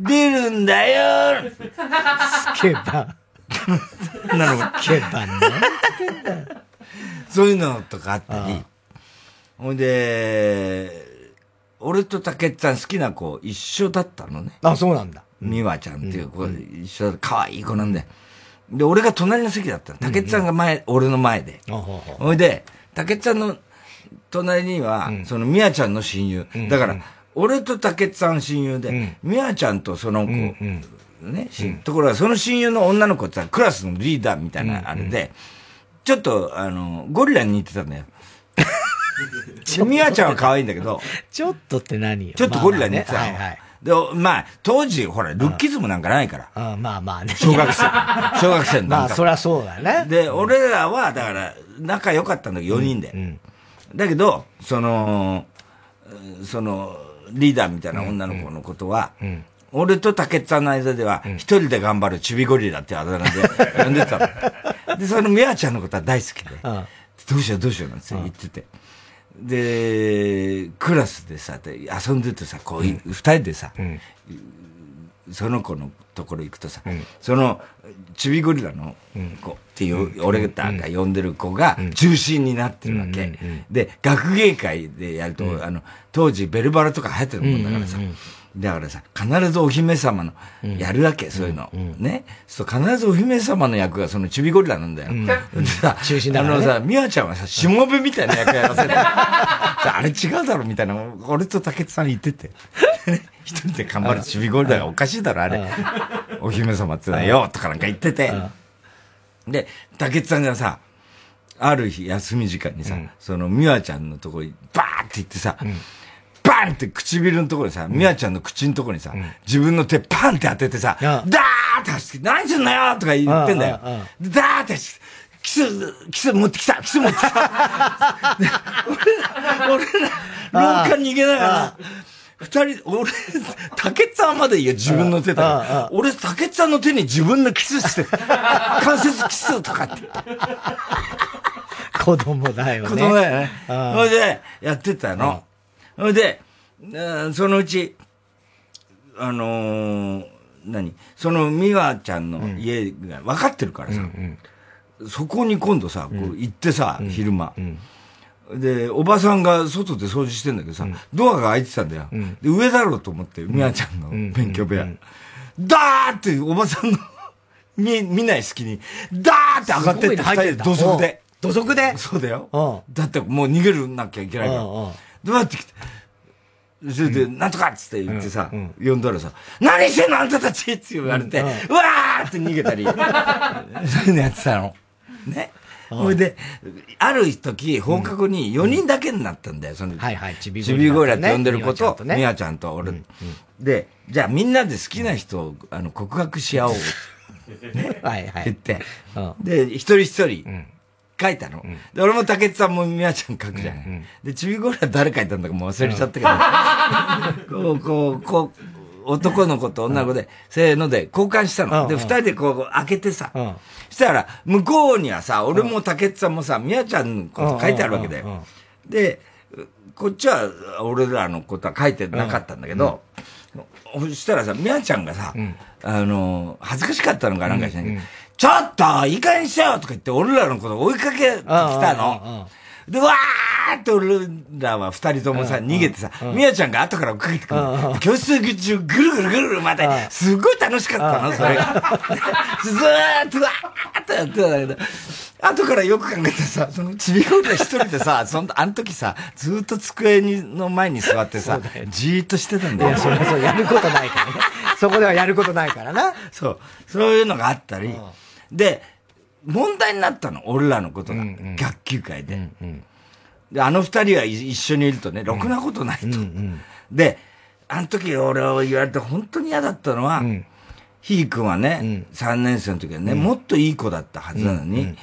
出るんだよスケバン。なのスケバンね。そういうのとかあったり。ほんで、俺と竹内さん好きな子一緒だったのね。あ、そうなんだ。美和ちゃんっていう子、一緒だ可愛い子なんだよ。で、俺が隣の席だったの。竹内さんが前、俺の前で。ほいで、竹内さんの隣には、その、みやちゃんの親友。だから、俺と竹内さん親友で、みやちゃんとその子、ね、ところが、その親友の女の子ってクラスのリーダーみたいなあれで、ちょっと、あの、ゴリラに似てたんだよ。み やちゃんは可愛いんだけど。ちょっとって何ちょっとゴリラに似てたの。はいはい。で、まあ、当時、ほら、ルッキズムなんかないから。うん、まあまあね。小学生。小学生の まあ、そりゃそうだね。で、俺らは、だから、仲良かったんだけど、4人で。うん。だけど、その、その、リーダーみたいな女の子のことは、俺と竹内さんの間では、一人で頑張るチビゴリラってあだ名で 呼んでたの。で、そのミアちゃんのことは大好きで、どうしようどうしようなんて言ってて。で、クラスでさ、遊んでてさ、こう、二、人でさ、その子のところ行くとさ、その、チビゴリラの子っていう、俺が呼んでる子が中心になってるわけ。で、学芸会でやると、あの、当時ベルバラとか流行ってるもんだからさ、だからさ、必ずお姫様の、やるわけ、そういうの。ね。そう、必ずお姫様の役がそのチビゴリラなんだよ。でさ、中心だあのさ、ミワちゃんはさ、しもべみたいな 役やらせて、あれ違うだろみたいな、俺と竹内さん言ってて。一人で頑張るチビゴリラがおかしいだろ、あれ。お姫様ってのはよ、とかなんか言ってて。で、竹内さんがさ、ある日休み時間にさ、そのミワちゃんのとこにバーって行ってさ、バンって唇のところにさ、みやちゃんの口のところにさ、自分の手パンって当ててさ、ダーって走って、何すんのよとか言ってんだよ。ダーってキス、キス持ってきたキス持ってきた 俺ら、俺ら、廊下逃げながら、二人、俺、竹内さんまでいいよ、自分の手だ俺、竹内さんの手に自分のキスして、関節キスとかって。子供だよね。子供だよね。それで、やってたの。それで、そのうち、あのー、何？その美和ちゃんの家が分かってるからさ、うんうん、そこに今度さ、こう行ってさ、うん、昼間、うん、で、おばさんが外で掃除してんだけどさ、ドアが開いてたんだよ。で、上だろうと思って、美和ちゃんの勉強部屋。ダーっておばさんの 見、見ない隙に、ダーって上がってって二人で土足で。土足で？そうだよ。だってもう逃げるなきゃいけないから。どうやって来て、それで、なんとかっつって言ってさ、呼んだらさ、何してんのあんたたちって言われて、うわーって逃げたり、そういうのやってたの。ね。ほいで、ある時、放課後に4人だけになったんだよ、その。はいはい、ちびゴリラって呼んでる子と、みやちゃんと俺。で、じゃあみんなで好きな人を、あの、告白し合おう。ね。はいはい。言って。で、一人一人、書いたの。で、俺も竹内さんもみやちゃん書くじゃん。で、ちびゴリラ誰書いたんだかもう忘れちゃったけど、こう、こう、こう、男の子と女の子で、せーので交換したの。で、二人でこう開けてさ、したら、向こうにはさ、俺も竹内さんもさ、みやちゃんのこと書いてあるわけだよ。で、こっちは俺らのことは書いてなかったんだけど、そしたらさ、みやちゃんがさ、あの、恥ずかしかったのかなんかしないけど、ちょっといい加減にしようとか言って、俺らのこと追いかけてきたの。で、わーって俺らは二人ともさ、逃げてさ、みやちゃんが後から追っかけてくる。教室中ぐるぐるぐるぐるまた、すごい楽しかったの、それが。ずーっとわーってやってたんだけど、後からよく考えてさ、そのちびごら一人でさ、その、あの時さ、ずーっと机にの前に座ってさ、じーっとしてたんだよ。いや、それはそう、やることないからね。そこではやることないからな。そう。そういうのがあったり、で、問題になったの、俺らのことが。うんうん、学級会で。うんうん、で、あの二人は一緒にいるとね、ろくなことないと。うんうん、で、あの時俺は言われて本当に嫌だったのは、うん、ひーくんはね、うん、3年生の時はね、もっといい子だったはずなのに、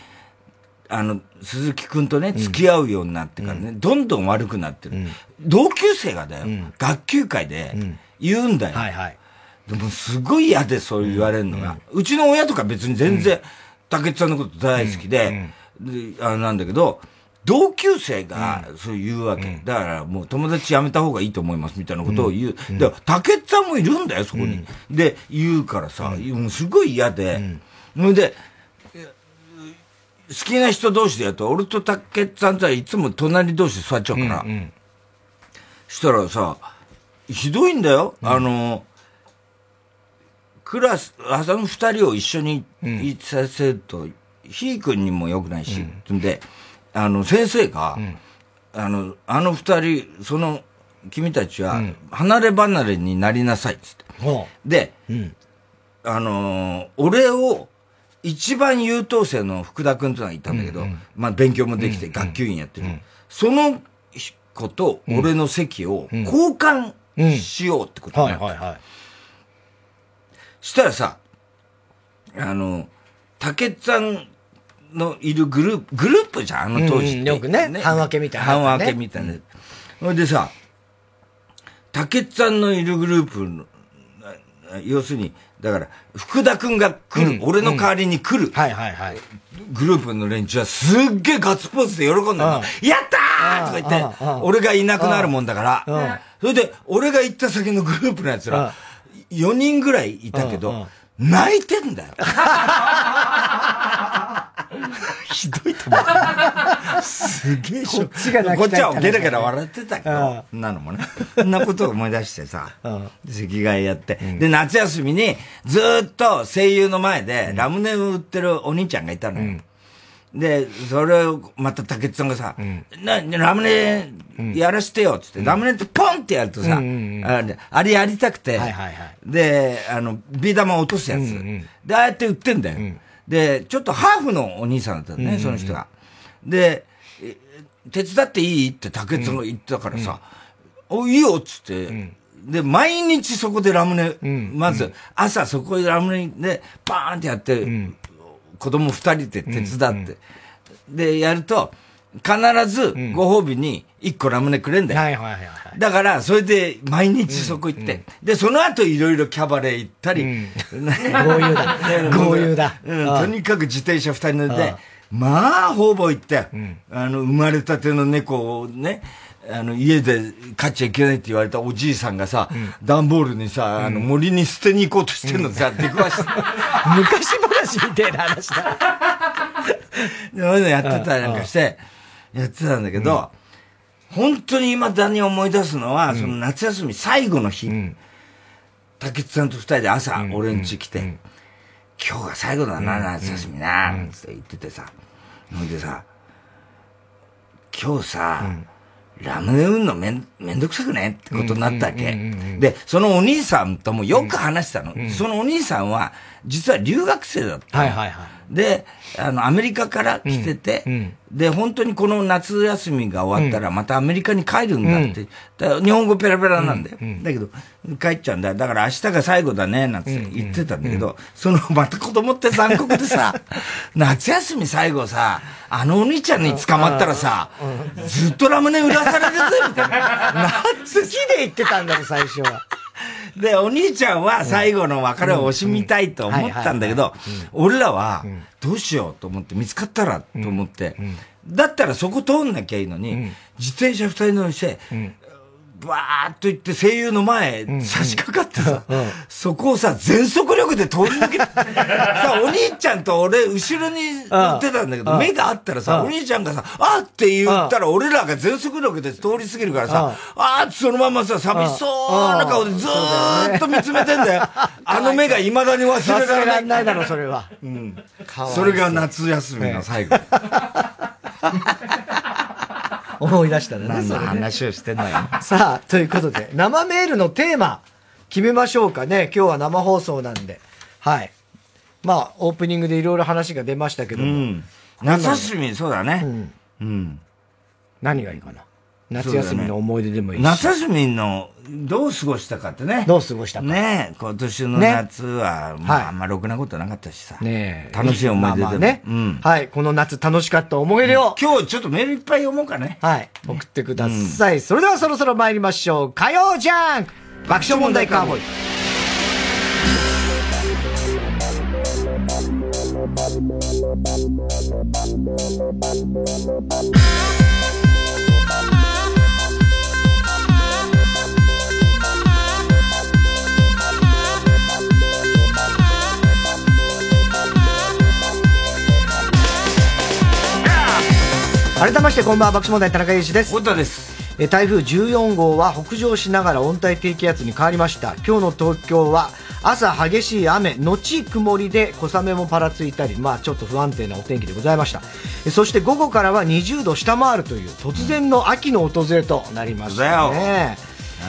あの、鈴木くんとね、付き合うようになってからね、どんどん悪くなってる。同級生がだよ、学級会で言うんだよ。はいはい。でもすごい嫌でそう言われるのが、うちの親とか別に全然、竹内さんのこと大好きで、であなんだけど、同級生がそう言うわけ。だからもう友達やめた方がいいと思いますみたいなことを言う。で、竹内さんもいるんだよ、そこに。で、言うからさ、もうすごい嫌で。それで、好きな人同士でやると、俺と竹内さんとはいつも隣同士で座っちゃうから。したらさ、ひどいんだよ。あの、クラス、あの二人を一緒にいさせると、ひーくんにも良くないし、うん、で、あの、先生が、うん、あの、あの二人、その、君たちは、離れ離れになりなさい、つって。で、うん、あのー、俺を、一番優等生の福田君というのがいたんだけど、うんうん、まあ勉強もできて学級委員やってる。うん。うん、その子と俺の席を交換しようってことになった。したらさ、あの、竹さんのいるグループ、グループじゃん、あの当時、うん、よくね、半分けみたいな、ね、半分けみたいな。ほ、うんでさ、竹さんのいるグループの、要するに、だから、福田くんが来る、うん、俺の代わりに来る、はいはいはい。グループの連中はすっげえガッツポーズで喜んだの。やったー！とか言って、俺がいなくなるもんだから、それで、俺が行った先のグループのやつら、4人ぐらいいたけど、泣いてんだよ。ひどいと思う。すげえショック。こっちはゲラゲラ笑ってたけど、なのもね。そんなことを思い出してさ、席替えやって。で、夏休みにずっと声優の前でラムネを売ってるお兄ちゃんがいたのよ。で、それをまた竹内さんがさ、な、ラムネやらしてよっつって、ラムネってポンってやるとさ、あれやりたくて、で、あの、ビー玉落とすやつ、で、ああやって売ってんだよ。で、ちょっとハーフのお兄さんだったね、その人が。で、手伝っていいって竹内さんが言ったからさ、お、いいよっつって、で、毎日そこでラムネ、まず、朝そこでラムネで、バーンってやって、子供二人で手伝って、で、やると、必ずご褒美に一個ラムネくれんだよ。はいはいはい。だから、それで毎日そこ行って、で、その後いろいろキャバレー行ったり、豪遊だ。豪遊だ。うん、とにかく自転車二人乗って、まあ、ほぼ行って、あの、生まれたての猫をね、あの、家で飼っちゃいけないって言われたおじいさんがさ、段、ボールにさ、あの、森に捨てに行こうとしてんのさ、出くわし。て。昔話みたいな話だ。そういうのやってたりなんかして、やってたんだけど、本当に今だに思い出すのは、その夏休み最後の日、竹内さんと二人で朝、俺ん家来て、今日が最後だな、夏休みな、って言っててさ、ほいでさ、今日さ、ラムネ売んのめん、めんどくさくねってことになったわけ。で、そのお兄さんともよく話したの。そのお兄さんは、実は留学生だった。はいはいはい。で、あの、アメリカから来てて、で、本当にこの夏休みが終わったらまたアメリカに帰るんだって。日本語ペラペラなんだよ。だけど、帰っちゃうんだ。だから明日が最後だね、なんて言ってたんだけど、その、また子供って残酷でさ、夏休み最後さ、あのお兄ちゃんに捕まったらさ、ずっとラムネ売らされるぜ、みたいな。好きで言ってたんだよ、最初は。で、お兄ちゃんは最後の別れを惜しみたいと思ったんだけど、俺らは、どうしようと思って、見つかったらと思って、だったらそこ通んなきゃいいのに、自転車二人乗りして、バーっと行って声優の前、差し掛かってさ、そこをさ、全速力で通り抜けて、さ、お兄ちゃんと俺、後ろに乗ってたんだけど、目があったらさ、お兄ちゃんがさ、あって言ったら、俺らが全速力で通り過ぎるからさ、あーってそのままさ、寂しそうな顔でずーっと見つめてんだよ。あの目が未だに忘れられない。ないだろ、それは。うん。それが夏休みの最後。思い出したね。何の話をしてんのよ。さあ、ということで、生メールのテーマ、決めましょうかね。今日は生放送なんで。はい。まあ、オープニングでいろいろ話が出ましたけども。うん、夏休み、そうだね。うん。うん。何がいいかな？夏休みの思い出でもいいし、ね、夏休みのどう過ごしたかってね。どう過ごしたか。ね今年の夏は、ね、まあ、あんまろくなことなかったしさ。ね楽しい思い出でも。まあまあね、うん。はい。この夏楽しかった思い出を、うん、今日ちょっとメールいっぱい読もうかね。はい。送ってください。うん、それではそろそろ参りましょう。火曜ジャンク爆笑問題カーボーイ。改めましてこんばんは爆笑問題田中裕二です。太田です。え台風14号は北上しながら温帯低気圧に変わりました。今日の東京は朝激しい雨後曇りで小雨もぱらついたりまあちょっと不安定なお天気でございました。そして午後からは20度下回るという突然の秋の訪れとなりましたね、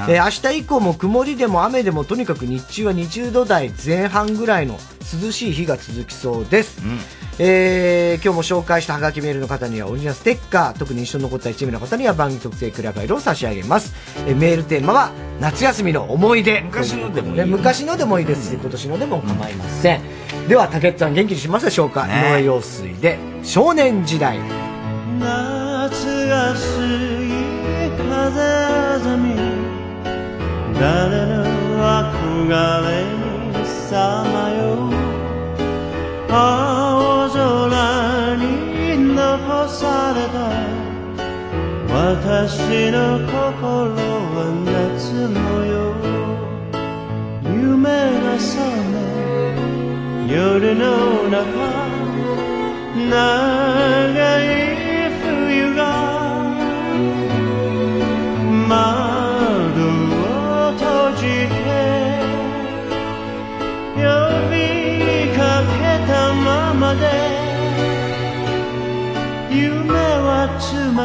えー、明日以降も曇りでも雨でもとにかく日中は20度台前半ぐらいの涼しい日が続きそうです、うんえー、今日も紹介したハガキメールの方にはオリジナルステッカー特に一緒に残った1名の方には番組特製クラファイルを差し上げます、えー、メールテーマは夏休みの思い出。昔のでもいい、昔のでもいいです。し今年のでも構いません、うん、では竹内さん元気にしますでしょうか、ね、井上陽水で少年時代。夏が過ぎ風あざみ誰の憧れにさまよ青空に残された私の心は夏模様夢が覚め夜の中長い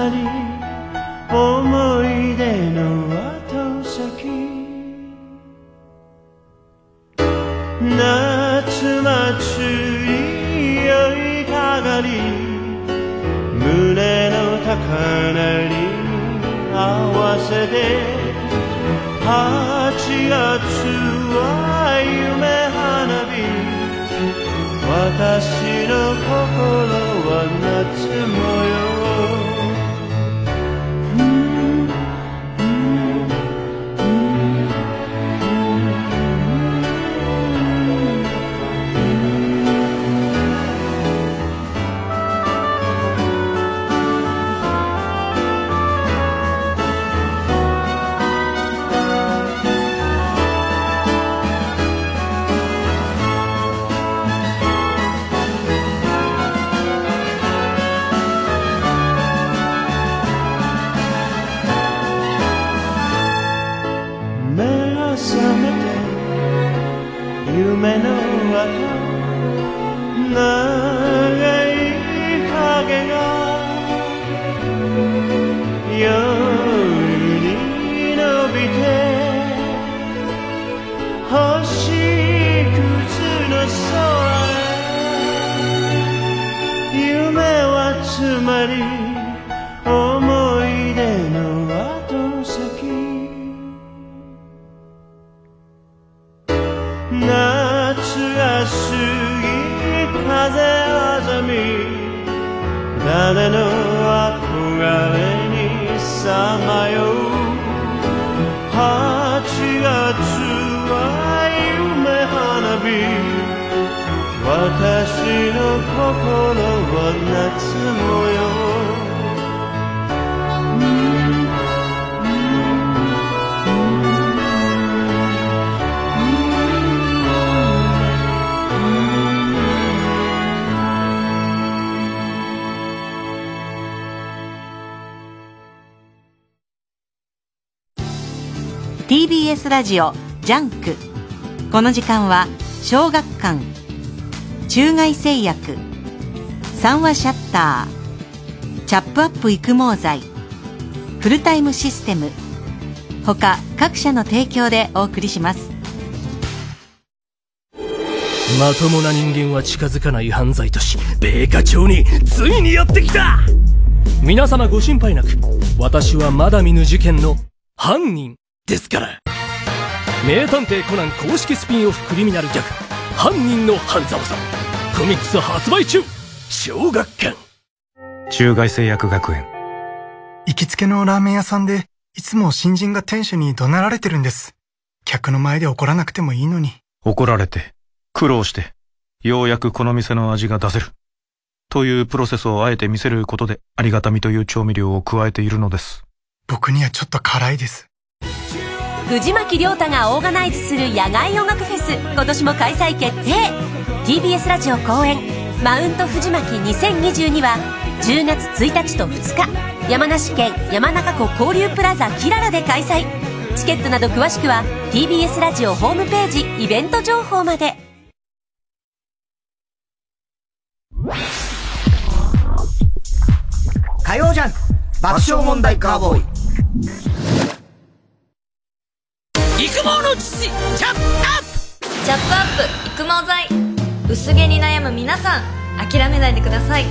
り思い出の後先。夏祭り酔いかがり。胸の高鳴り合わせて。8月は夢花火。私の心は夏模様。誰の憧れにさまよう。8月は夢花火。私の心は夏模 TBS ラジオジャンク」この時間は小学館中外製薬三和シャッターチャップアップ育毛剤フルタイムシステム他各社の提供でお送りします。まともな人間は近づかない犯罪都市米花町についにやってきた。皆様ご心配なく私はまだ見ぬ事件の犯人ですから。名探偵コナン公式スピンオフクリミナルギャグ犯人の半沢さん。コミックス発売中。小学館。中外製薬学園。行きつけのラーメン屋さんでいつも新人が店主に怒鳴られてるんです。客の前で怒らなくてもいいのに。怒られて苦労してようやくこの店の味が出せる。というプロセスをあえて見せることでありがたみという調味料を加えているのです。僕にはちょっと辛いです藤巻亮太がオーガナイズする野外音楽フェス今年も開催決定。TBS ラジオ公演「マウント藤巻2022」は10月1日と2日山梨県山中湖交流プラザキララで開催。チケットなど詳しくは TBS ラジオホームページイベント情報まで。火曜ジャンク爆笑問題カーボーイ。育毛の父チャップアップ。チャップアップ育毛剤。薄毛に悩む皆さん諦めないでください。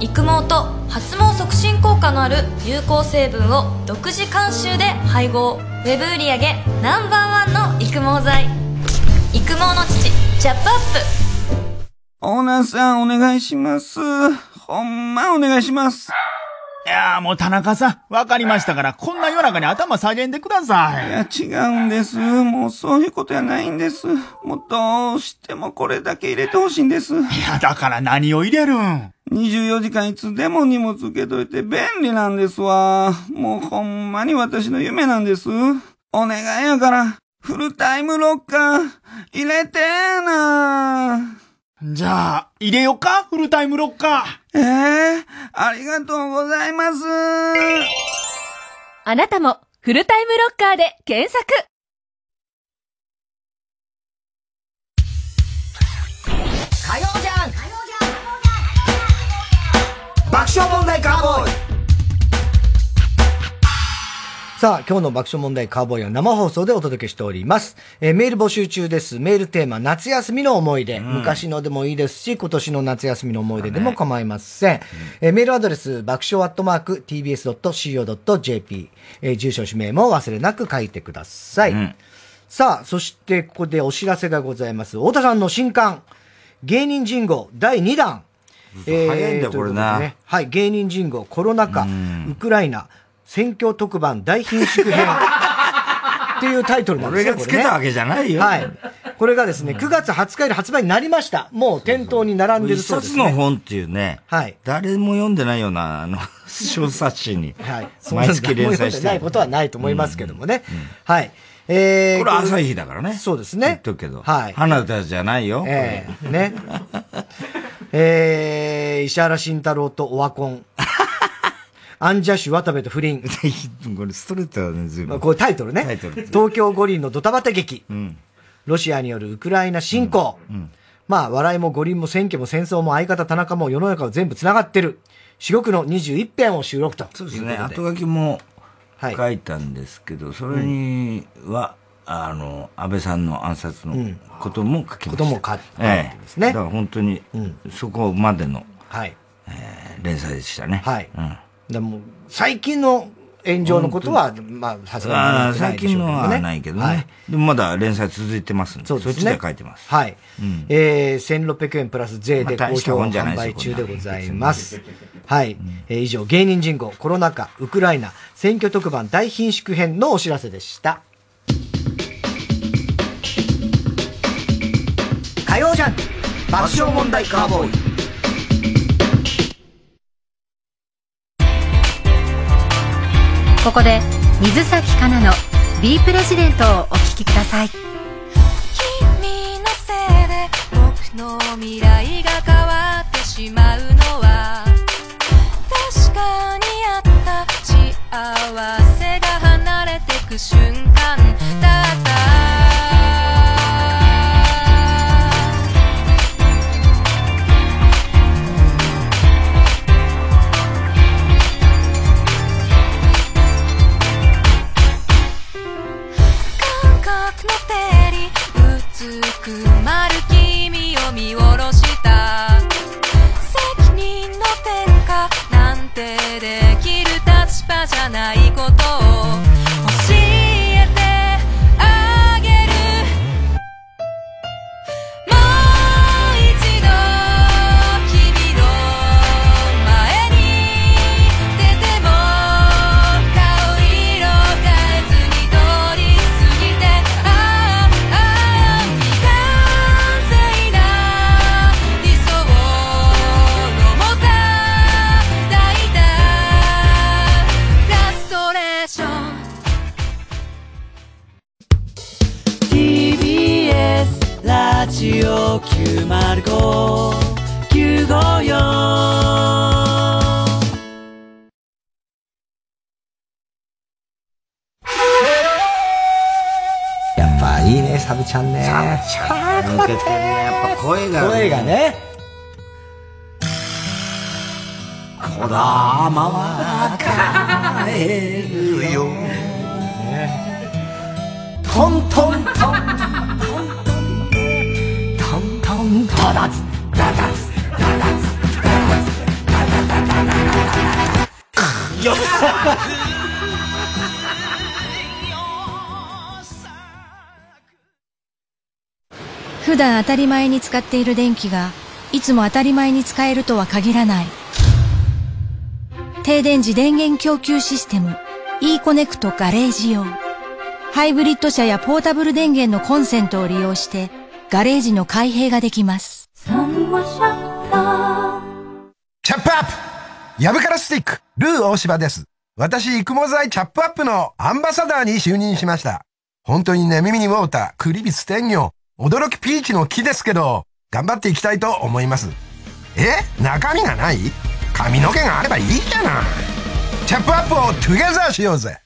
育毛と発毛促進効果のある有効成分を独自監修で配合。ウェブ売上ナンバーワンの育毛剤。育毛の父チャップアップ。オーナーさんお願いします。ほんまお願いします。いやーもう田中さん、わかりましたから、こんな夜中に頭下げんでください。いや、違うんです。もうそういうことやないんです。もうどうしてもこれだけ入れてほしいんです。いや、だから何を入れるん ?24 時間いつでも荷物受けといて便利なんですわ。もうほんまに私の夢なんです。お願いやから、フルタイムロッカー、入れてーなじゃあ、入れよか？フルタイムロッカー。ええー、ありがとうございます。あなたも、フルタイムロッカーで検索火曜ジャンク爆笑問題カーボーイさあ、今日の爆笑問題カーボーイは生放送でお届けしております。えーメール募集中です。メールテーマ、夏休みの思い出。昔のでもいいですし、今年の夏休みの思い出でも構いません。えーメールアドレス、爆笑アットマーク、tbs.co.jp。えー住所、氏名も忘れなく書いてください。さあ、そしてここでお知らせがございます。太田さんの新刊、芸人人語第2弾。早いんだよこれなねはい、芸人人語、コロナ禍、ウクライナ、選挙特番大貧縮編。っていうタイトルなんですよ。俺がつけたわけじゃないよこれねはい。これがですね、9月20日より発売になりました。もう店頭に並んでる一そうです、冊の本っていうね、はい。誰も読んでないような、あの、小冊子に、はい。毎月連載してないことはないと思いますけどもね。はい。えー、これ朝日だからね。そうですね。言っとくけど。はい。花田じゃないよ。ええね。えー、石原慎太郎とオワコン。アンジャッシュ渡部と不倫。これストレートだね、ずいぶん。これタイトルね。タイトル。東京五輪のドタバタ劇。うん。ロシアによるウクライナ侵攻。まあ、笑いも五輪も選挙も戦争も相方田中も世の中は全部繋がってる。至極の21編を収録と。そうですね。後書きも書いたんですけど、それには、あの、安倍さんの暗殺のことも書きました。ことも書いてええですねだから本当に、そこまでの、はい。えー連載でしたね。はい。うん。でもう最近の炎上のことは、まあ、さすがに。最近のはないけどね。はいでもまだ連載続いてますんで、そうですね。っちでは書いてます。はい。うんえー、1600円プラス税で好評販売中でございます。はい。えー以上、芸人人口、コロナ禍、ウクライナ、選挙特番大貧縮編のお知らせでした。火曜ジャンク爆笑問題カーボーイ。ここで水崎かなの B プレジデントをお聴きください。君のせいで僕の未来が変わってしまうのは確かにあった。幸せが離れてく瞬間いいね、サブちゃんね。サブちゃん抜けてるねやっぱ声が声がね。こだまは帰るよ。トントントン。トントンダダツ、ダダツ、ダダツ、よっ普段当たり前に使っている電気がいつも当たり前に使えるとは限らない。停電時電源供給システム e コネクトガレージ用。ハイブリッド車やポータブル電源のコンセントを利用してガレージの開閉ができますチャップアップヤブカラスティック、ルー大柴です。私、育毛剤チャップアップのアンバサダーに就任しました。本当にね、耳にウォーター、クリビス天魚、驚きピーチの木ですけど、頑張っていきたいと思います。え？中身がない？髪の毛があればいいじゃない。チャップアップをトゥゲザーしようぜ。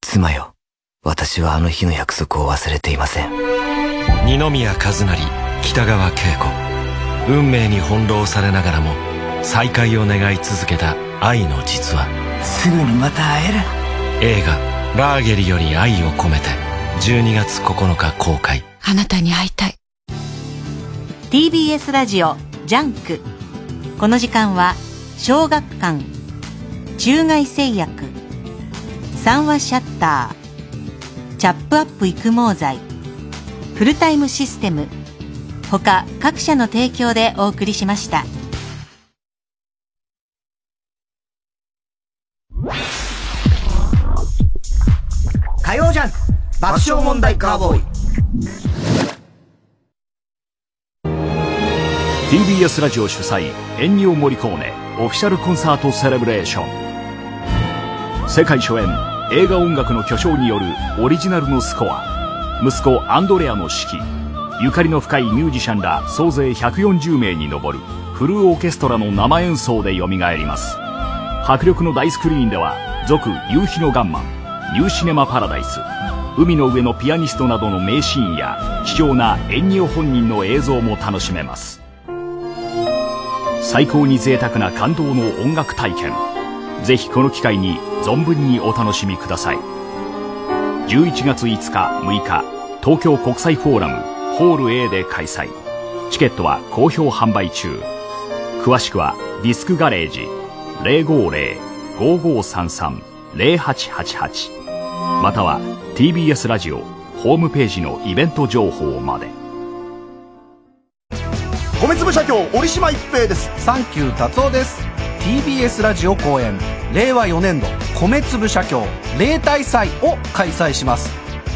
妻よ、私はあの日の約束を忘れていません。二宮和也北川景子。運命に翻弄されながらも再会を願い続けた愛の実話。すぐにまた会える。映画「ラーゲリより愛を込めて」12月9日公開。あなたに会いたい。TBS ラジオジャンク。この時間は小学館中外製薬三和シャッターチャップアップ育毛剤。フルタイムシステム。他各社の提供でお送りしました。火曜ジャンク。爆笑問題カーボーイ。TBS ラジオ主催エンニオ・モリコーネオフィシャルコンサートセレブレーション。世界初演映画音楽の巨匠によるオリジナルのスコア。息子アンドレアの指揮。ゆかりの深いミュージシャンら総勢140名に上るフルオーケストラの生演奏で蘇ります。迫力の大スクリーンでは続夕日のガンマンニューシネマパラダイス。海の上のピアニストなどの名シーンや貴重なエンニオ本人の映像も楽しめます。最高に贅沢な感動の音楽体験。ぜひこの機会に存分にお楽しみください。11月5日6日東京国際フォーラムホール A で開催。チケットは好評販売中。詳しくはディスクガレージ050-5533-0888または TBS ラジオホームページのイベント情報まで。米粒社協折島一平です。サンキュー達夫です。TBS ラジオ公演令和4年度米粒社協例大祭を開催します。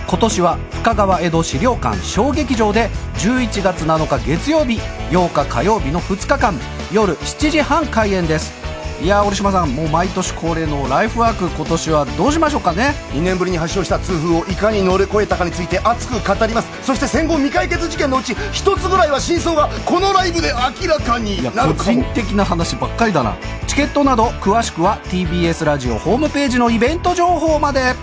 今年は深川江戸資料館小劇場で11月7日月曜日8日火曜日の2日間夜7時半開演です。いやー折島さんもう毎年恒例のライフワーク今年はどうしましょうかね。2年ぶりに発症した痛風をいかに乗り越えたかについて熱く語ります。そして戦後未解決事件のうち一つぐらいは真相がこのライブで明らかになる個かも。人的な話ばっかりだな。チケットなど詳しくは TBS ラジオホームページのイベント情報まで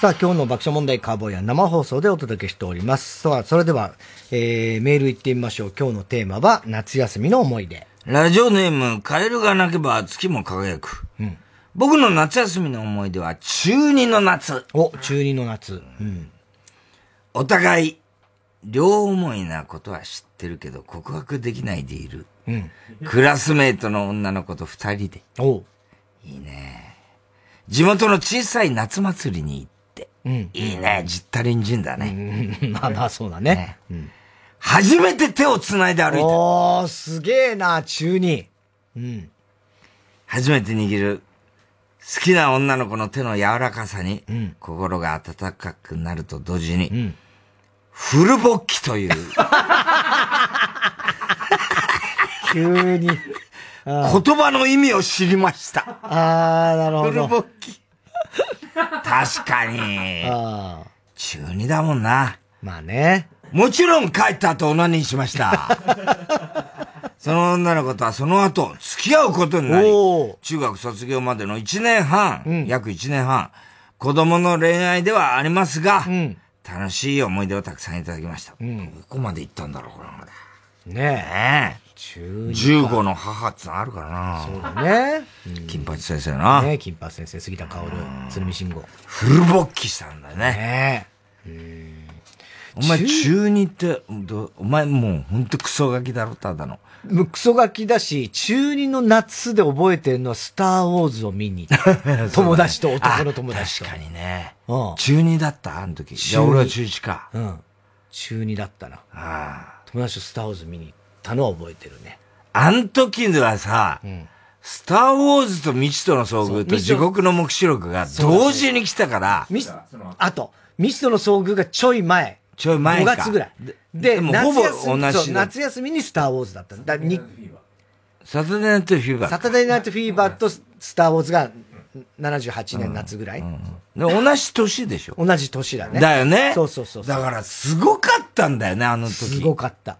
さあ、今日の爆笑問題カーボーイは生放送でお届けしております。さあ、それでは、えー、メール行ってみましょう。今日のテーマは、夏休みの思い出。ラジオネーム、カエルが鳴けば月も輝く。うん僕の夏休みの思い出は、中二の夏。お、中二の夏。うん。お互い、両思いなことは知ってるけど、告白できないでいる。うん。クラスメートの女の子と二人で。おいいね。地元の小さい夏祭りに行って。うん。いいね。じったりんじんだね。まあまあ、そうだね。うん。初めて手を繋いで歩いた。おー、すげえな、中二。うん。初めて握る好きな女の子の手の柔らかさに、心が温かくなると同時に、フル勃起という 急に。言葉の意味を知りました。あー、なるほど。フル勃起。確かに。あ中二だもんな。まあね。もちろん帰った後オナニーしました。その女の子とはその後付き合うことになり、中学卒業までの1年半、約1年半、子供の恋愛ではありますが、楽しい思い出をたくさんいただきました。どこまで行ったんだろう、これまで。ねえ。中15の母ってのあるからな。そうだね。金八先生な。ね金八先生、杉田薫、鶴見信吾。フル勃起したんだよね。お前中二って、どお前もうほんとクソガキだろ、ただの。クソガキだし、中二の夏で覚えてるのはスターウォーズを見に行った。友達と男の友達と。確かにね。うん。中二だったあの時。じゃあ俺は中1か。うん。中二だったな。友達とスターウォーズ見に行ったのは覚えてるね。あの時ではさ、スターウォーズと未知との遭遇と地獄の目視録が同時に来たから、あと、ミストの遭遇がちょい前。ちょい前か5月ぐらい。で、でもほぼ同じだ夏休みにスターウォーズだった。だにサタデーナイトフィーバー。サタデーナイトフィーバーとスターウォーズが78年夏ぐらい。で同じ年でしょ同じ年だね。だよね。そうそうそう。だからすごかったんだよね、あの時。すごかった。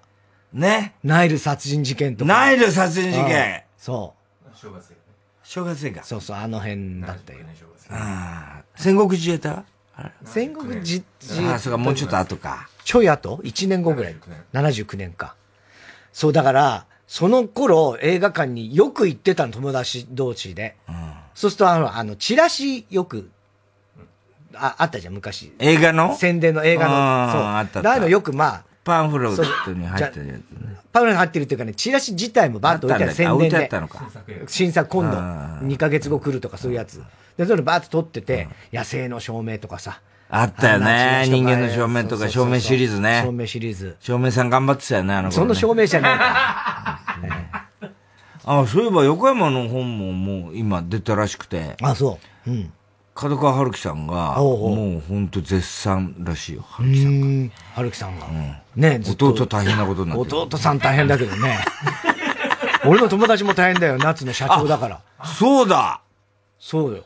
ね。ナイル殺人事件とか。ナイル殺人事件うんそう。正月正月映画。そうそう、あの辺だったよ。ああ戦国自衛隊？は戦国自自衛ああ、そうか、もうちょっと後か。ちょい後 ?1 年後ぐらい。79年か。そう、だから、その頃映画館によく行ってたの、友達同士で。そうすると、あの、あの、チラシよく、あ、あったじゃん、昔。映画の？宣伝の映画の。そう。あったあっただからのよくまあ、パンフレットに入ってるやつね。パウルが入ってるっていうかね、チラシ自体もバーッと置いてある宣伝で。あ置いてあったのか新作今度、あ2ヶ月後来るとかそういうやつ。で、それバーッと撮ってて、野生の照明とかさ。あったよね。人間の照明とか、照そうそうそう明シリーズね。照明シリーズ。照明さん頑張ってたよね、あの頃、ね。その照明じゃないか あ、そういえば横山の本ももう今出たらしくて。あ、そう。うん。角川春樹さんが、おうおうもうほんと絶賛らしいよ。うーん。春樹さんが。ねずっと弟大変なことになってる。弟さん大変だけどね。俺の友達も大変だよ、夏の社長だから。そうだそうよ。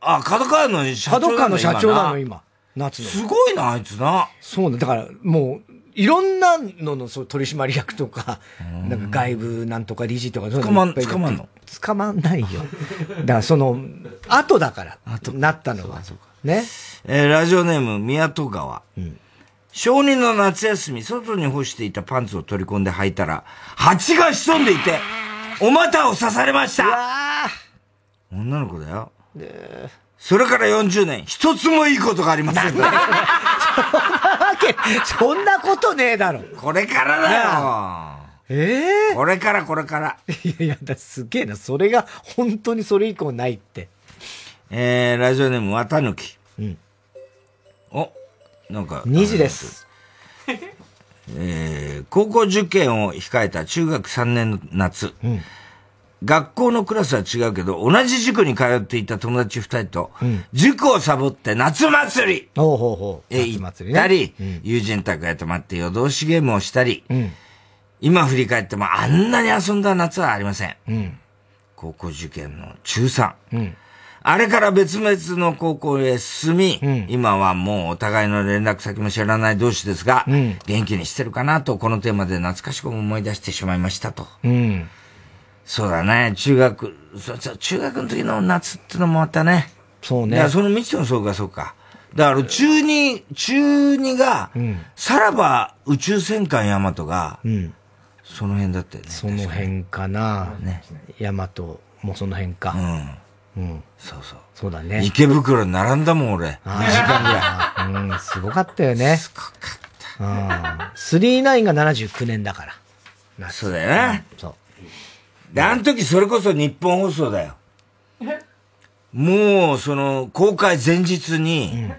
あ、角川の社長角川の社長なの、今今。夏の。すごいな、あいつな。そうね。だから、もう、いろんなののそう取締役とか、なんか外部なんとか理事とか、捕まん捕まんの？捕まんないよ。だからその、後だから、なったのは。ね？えーラジオネーム、宮戸川。小児の夏休み、外に干していたパンツを取り込んで履いたら、蜂が潜んでいて、お股を刺されました女の子だよ。それから40年、一つもいいことがありません。そんなことねえだろ。これからだよ。ええ？これからこれから。いやいや、だすげえな。それが、本当にそれ以降ないって。えー、ラジオネーム、わたぬき。うん。お、なんか。2時です。えー、高校受験を控えた中学3年の夏。学校のクラスは違うけど、同じ塾に通っていた友達二人と、塾をサボって夏祭りほうほうほう。へ行ったり、友人宅へ泊まって夜通しゲームをしたり、今振り返ってもあんなに遊んだ夏はありません。うん。高校受験の中3。うん。あれから別々の高校へ進み、今はもうお互いの連絡先も知らない同士ですが、元気にしてるかなとこのテーマで懐かしく思い出してしまいましたと。うん。そうだね、中学、そうそう中学の時の夏ってのもまたね。そうねその未知のそうか、そうか。だから、中二、中二が、さらば宇宙戦艦ヤマトが、うん。その辺だったよね。その辺かな。ね。ヤマトもその辺か。うん。うん。そうそう。そうだね。池袋に並んだもん、俺。2時間ぐらい。い。うん、すごかったよね。すごかった。うん。39が79年だから。そうだよね。そう。で、あの時それこそ日本放送だよ。もう、その、公開前日に、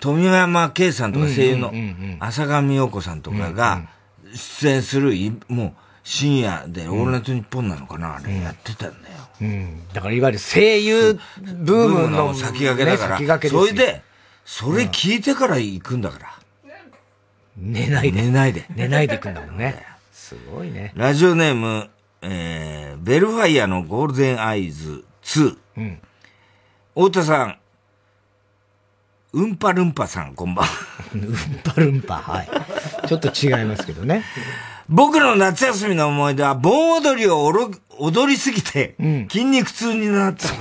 富山圭さんとか声優の浅上陽子さんとかが出演するい、もう、深夜で、オールナイトニッポンなのかな、あれやってたんだよ。うん。だからいわゆる声優ブームの先駆けだから。それで、それ聞いてから行くんだから。寝ないで。寝ないで。寝ないで行くんだもんね。すごいね。ラジオネーム、えー、ベルファイアのゴールデンアイズ2。うん。太田さん、うんぱるんぱさん、こんばんは。うんぱるんぱ、はい。ちょっと違いますけどね。僕の夏休みの思い出は、盆踊りを踊りすぎて、筋肉痛になった。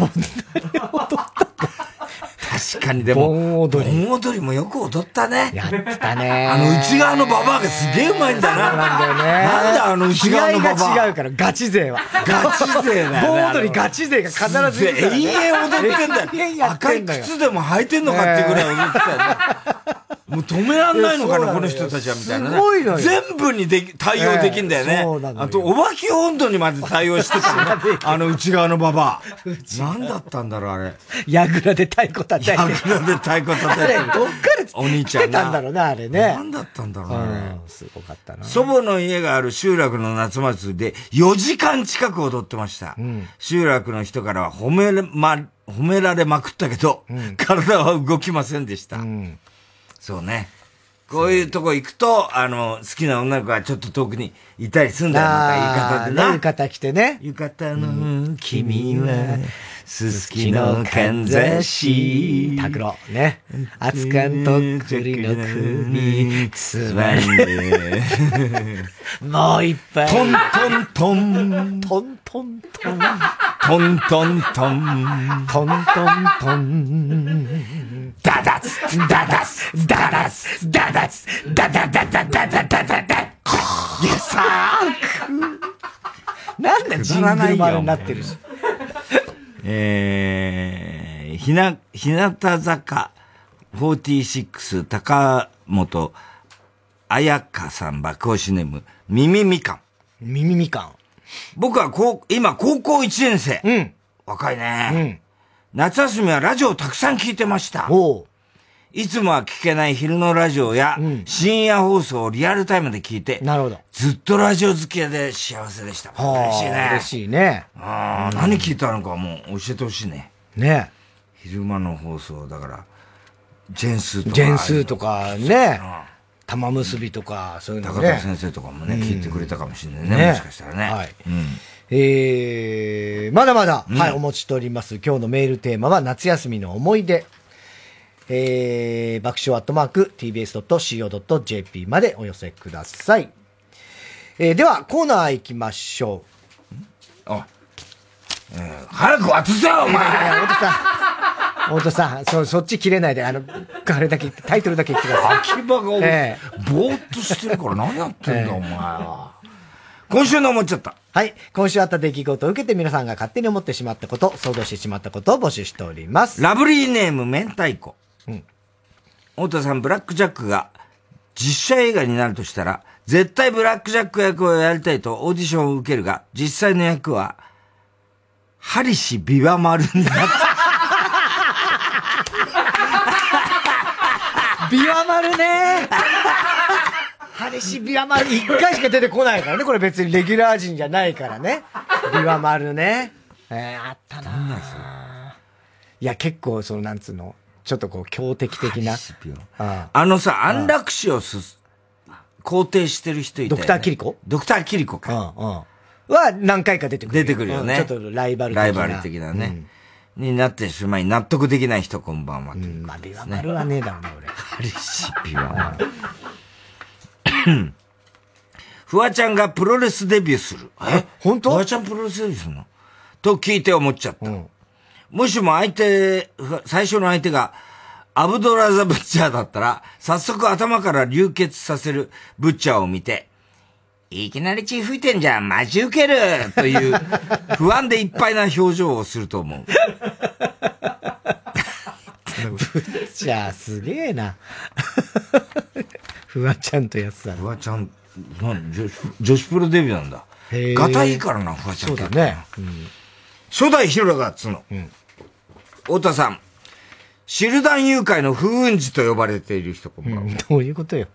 確かにでも、盆踊り。盆踊りもよく踊ったね。やってたね。あの内側のババアがすげえうまいんだな。そうなんだよね。なんだあの内側のババア。が違うから、ガチ勢は。ガチ勢だよね。盆踊りガチ勢が必ずいるからね永遠踊ってんだよ。赤い。靴でも履いてんのかっていうぐらい踊ってたよね。もう止めらんないのかな、この人たちは、みたいなね。すごいのよ全部にでき対応できんだよね。そうなあと、お化け温度にまで対応してたね。あの内側のババア。何だったんだろう、あれ。やぐらで太鼓叩いて。やぐらで太鼓叩いてあれ、どっからお兄ち来てゃんなたんだろうな、あれね。何だったんだろうね。うんすごかったな。祖母の家がある集落の夏祭りで4時間近く踊ってました。集落の人からは褒めれま、褒められまくったけど、体は動きませんでした。そうね。こういうとこ行くと、あの、好きな女の子がちょっと遠くにいたりすんだよ、なんか言い方でな。浴衣着てね。浴衣の君は、すすきのかんざし。拓郎。ね。熱燗とっくりの首、つまんで。もう一杯。トントントン。トントントン。トントントン。トントントン。ダダツ、ダダツ、ダダツ、ダダツ、ダダダダダダダダダ。いやさーなんだジングルマルになってるし。えー、ひな、日向坂46高本彩香さん爆押しネーム、耳みかん。耳みかん。僕はこう、今高校1年生。うん。若いね。夏休みはラジオをたくさん聞いてました。いつもは聞けない昼のラジオや、深夜放送をリアルタイムで聞いて、なるほど。ずっとラジオ好きで幸せでした。はあ嬉しいね。嬉しいね。ああ、何聞いたのかもう教えてほしいね。ね。昼間の放送だから、ジェンスとか。ジェンスとかね。玉結びとか、そういうのね。高田先生とかもね、うん聞いてくれたかもしれないね。もしかしたらね。はい。うん。えー、まだまだ、うんはい、お持ちしております。今日のメールテーマは、夏休みの思い出。えー、爆笑アットマーク、tbs.co.jp までお寄せください。えー、では、コーナー行きましょう。あ、早く渡せよ、お前太田さん。太田さん、そ、そっち切れないで、あの、あれだけ、タイトルだけ言ってください。秋葉が、えぼーっとしてるから何やってんだ、ええお前は。今週の思っちゃった。はい。今週あった出来事を受けて皆さんが勝手に思ってしまったこと、想像してしまったことを募集しております。ラブリーネーム明太子。うん。太田さん、ブラックジャックが実写映画になるとしたら、絶対ブラックジャック役をやりたいとオーディションを受けるが、実際の役は、ハリシビワマルになった。ビワマルねハリシビワマル一回しか出てこないからね。これ別にレギュラー陣じゃないからね。ビワマルね。えー、あったないや、結構、その、なんつうの、ちょっとこう、強敵的な。ああのさ、安楽死をす、肯定してる人いたよ、ね。ドクターキリコ？ドクターキリコか。うんうん。は何回か出てくる。出てくるよね。うんちょっとライバル的な。ライバル的なね。になってしまい、納得できない人こんばんは。うん、まあ、ビワマルはねえだろうね、俺。ハリシビワマル。フワちゃんがプロレスデビューする。え？本当？フワちゃんプロレスデビューするの？と聞いて思っちゃった。もしも相手、最初の相手が、アブドラザ・ブッチャーだったら、早速頭から流血させるブッチャーを見て、いきなり血吹いてんじゃん、待ち受けるという、不安でいっぱいな表情をすると思う。じゃあ、すげえな。フワちゃんとやつだフワちゃん、なん女子女子プロデビューなんだ。ガタイいいからな、フワちゃんそうだね。初代ヒロがつの。太田さん、シルダン誘拐の風雲児と呼ばれている人こんばんは。どういうことよ。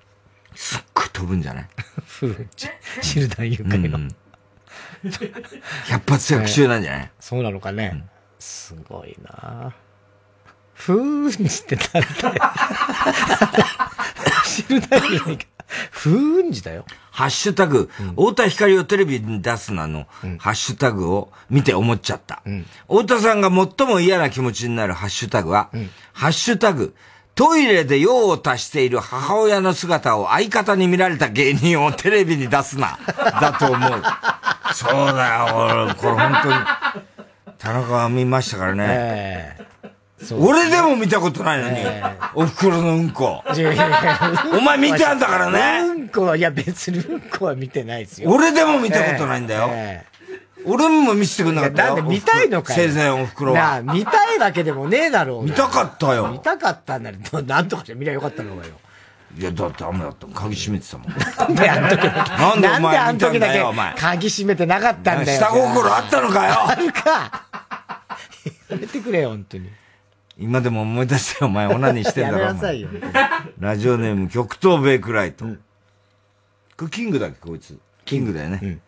すっごい飛ぶんじゃない？風雲児。シルダン誘拐の。百発百中なんじゃない、そうなのかね。すごいな風雲児ってなんだよ。シルダン誘拐。風雲児だよ。ハッシュタグ、太田光をテレビに出すなの、ハッシュタグを見て思っちゃった。太田さんが最も嫌な気持ちになるハッシュタグは、ハッシュタグ、トイレで用を足している母親の姿を相方に見られた芸人をテレビに出すな、だと思う。そうだよ、俺、これ本当に、田中は見ましたからね。俺でも見たことないのに、お袋のうんこ。お前見たんだからねうんこは、いや別にうんこは見てないですよ。俺でも見たことないんだよ。俺も見せてくんなかったよ。なんで見たいのかよ。生前お袋なあ、は。見たいわけでもねえだろうが。見たかったよ見たかったんなら、どなんとかして見りゃよかったのかよ。いや、だって雨だったもん。鍵閉めてたもん。なんであん時。なんでお前見たんん時だけ。鍵閉めてなかったんだよ。下心あったのかよあるか。やめてくれよ、本当に。今でも思い出してお前オナニーしてんだろ。やめなさいよラジオネーム極東ベイクライト。これキングだっけ、こいつ。キングだよね。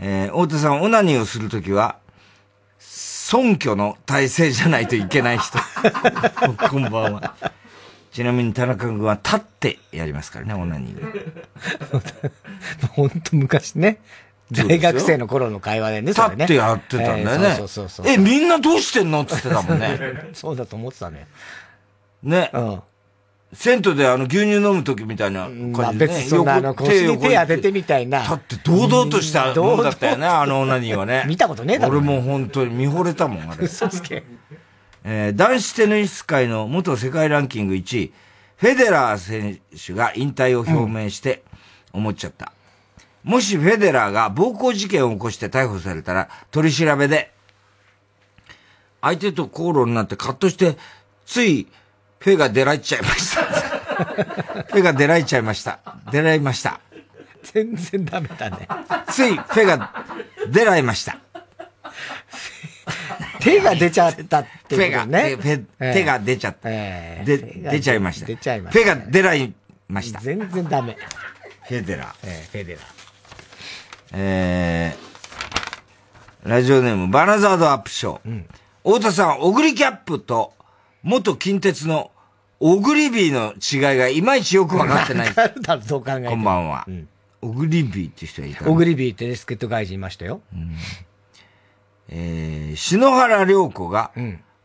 えー、太田さん、オナニーをするときは、尊虚の体勢じゃないといけない人。こんばんは。ちなみに田中君は立ってやりますからね、オナニーは。本当昔ね。大学生の頃の会話でね、それね。立ってやってたんだよね。えーそうそうそう。え、みんなどうしてんの？って言ってたもんね。そうだと思ってたね。ね。銭湯であの牛乳飲む時みたいなまあ感じで、ね。別にそんなあの腰に手当ててみたいな。だって堂々としたもんだったよね、あのオナニーはね。見たことねえだろ。俺も本当に見惚れたもん、あれ。嘘つけ。えー男子テニス界の元世界ランキング1位、フェデラー選手が引退を表明して思っちゃった。もしフェデラーが暴行事件を起こして逮捕されたら、取り調べで、相手と口論になってカットして、つい、フェが出られちゃいました。フェが出られちゃいました。出られました。全然ダメだね。つい、フェが出られました。手が出ちゃったってことね。フェええ手が出ちゃった。ええで、手が出ちゃいました。出ちゃいましたフェが出られました。全然ダメ。フェデラー。ええフェデラー。えー、ラジオネーム、バナザードアップショー。太田さん、オグリキャップと、元近鉄のオグリビーの違いがいまいちよく分かってない。だろ、どう考えこんばんは。オグリビーって人いたのオグリビーってレスケット外人いましたよ。えー、篠原涼子が、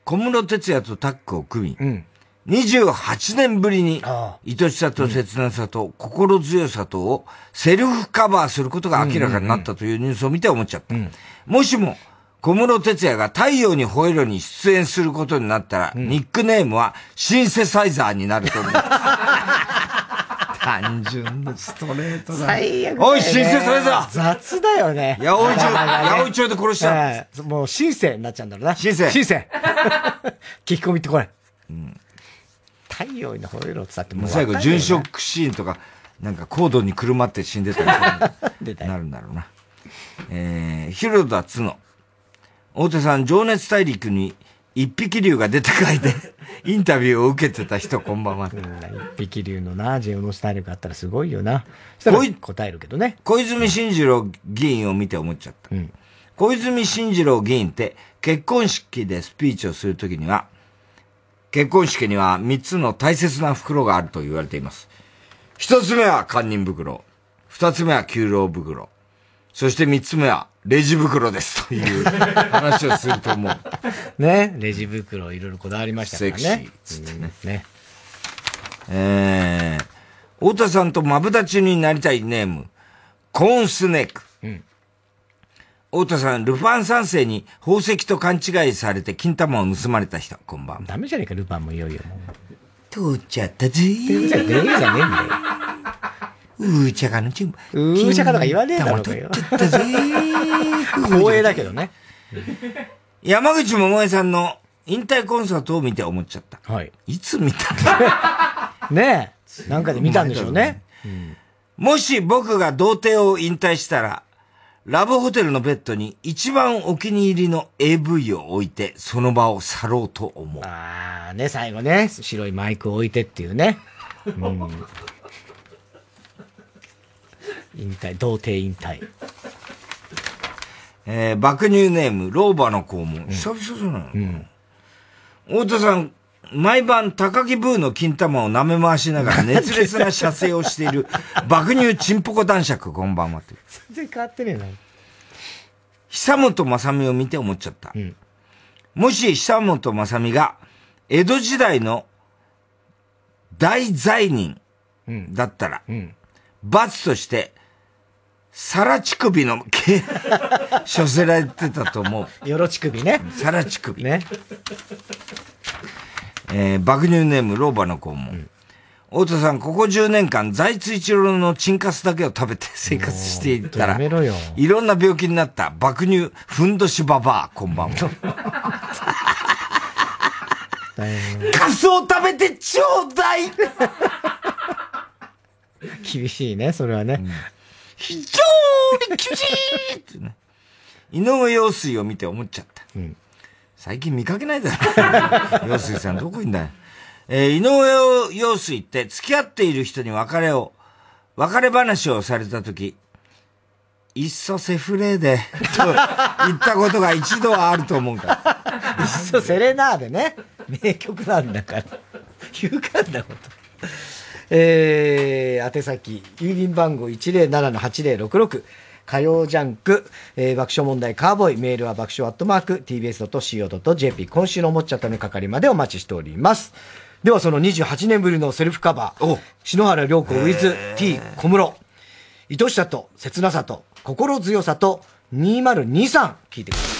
小室哲也とタッグを組み、28年ぶりに、愛しさと切なさと心強さとをセルフカバーすることが明らかになったというニュースを見て思っちゃった。もしも、小室哲也が太陽に吠えろに出演することになったら、ニックネームはシンセサイザーになると思う。単純なストレートだ。最悪だよねおい、新生それぞ雑だよね。八百長八百長で殺しちゃうええもう、新生になっちゃうんだろうな。新生新生 聞き込みってこれ。太陽に吠えろってさってもう最後、殉職シーンとか、なんかコードにくるまって死んでたり なるんだろうな。えー、広田つの。大手さん、情熱大陸に一匹竜が出て書いて、インタビューを受けてた人、こんばんは。一匹竜のな、ジェオノスタイルがあったらすごいよな。そしたら答えるけどね。小泉進次郎議員を見て思っちゃった。小泉進次郎議員って結婚式でスピーチをするときには、結婚式には三つの大切な袋があると言われています。一つ目は堪忍袋。二つ目は給料袋。そして三つ目はレジ袋ですという話をすると思う。ね、レジ袋いろいろこだわりましたからね。セクシーっつってね。ね。えー、太田さんとマブダチになりたいネーム、コーンスネーク。太田さん、ルパン三世に宝石と勘違いされて金玉を盗まれた人、こんばんは。ダメじゃねえか、ルパンもいよいよ。通っちゃったぜ通っちゃったぜじゃねえんだよ。うーちゃかのちん。うーちゃかとか言わねえだろうがよ。光栄だけどね。山口百恵さんの引退コンサートを見て思っちゃった。はい。いつ見たの？ねえ。なんかで見たんでしょうね。もし僕が童貞を引退したら、ラブホテルのベッドに一番お気に入りの AV を置いて、その場を去ろうと思う。ああ、ね、最後ね、白いマイクを置いてっていうね。うん。引退、童貞引退。えー、爆乳ネーム、老婆の肛門。久々じゃないの、太田さん、毎晩高木ブーの金玉を舐め回しながら熱烈な射精をしている爆乳チンポコ男爵、こんばんはって。全然変わってねえな。久本雅美を見て思っちゃった。もし久本雅美が江戸時代の大罪人だったら、罰として、皿乳首の毛、処せられてたと思う。よろ乳首ね。皿乳首。ね。えー、爆乳ネーム、老婆の肛門。太田さん、ここ10年間、財津一郎のチンカスだけを食べて生活していたら、いろんな病気になった爆乳、ふんどしババア、こんばんは。カスを食べてちょうだい厳しいね、それはね。非常に厳しいってね。井上陽水を見て思っちゃった。最近見かけないだろ。陽水さんどこいんだよ。えー井上陽水って付き合っている人に別れを、別れ話をされたとき、いっそセフレーで、と言ったことが一度はあると思うから。いっそセレナーでね、名曲なんだから。勇敢なこと。えー、宛先、郵便番号107-8066、火曜ジャンク、えー、爆笑問題カーボーイ、メールは爆笑アットマーク、tbs.co.jp、今週のおもっちゃったの係までお待ちしております。ではその28年ぶりのセルフカバー、篠原涼子 with T 小室、愛しさと切なさと心強さと2023聞いてください。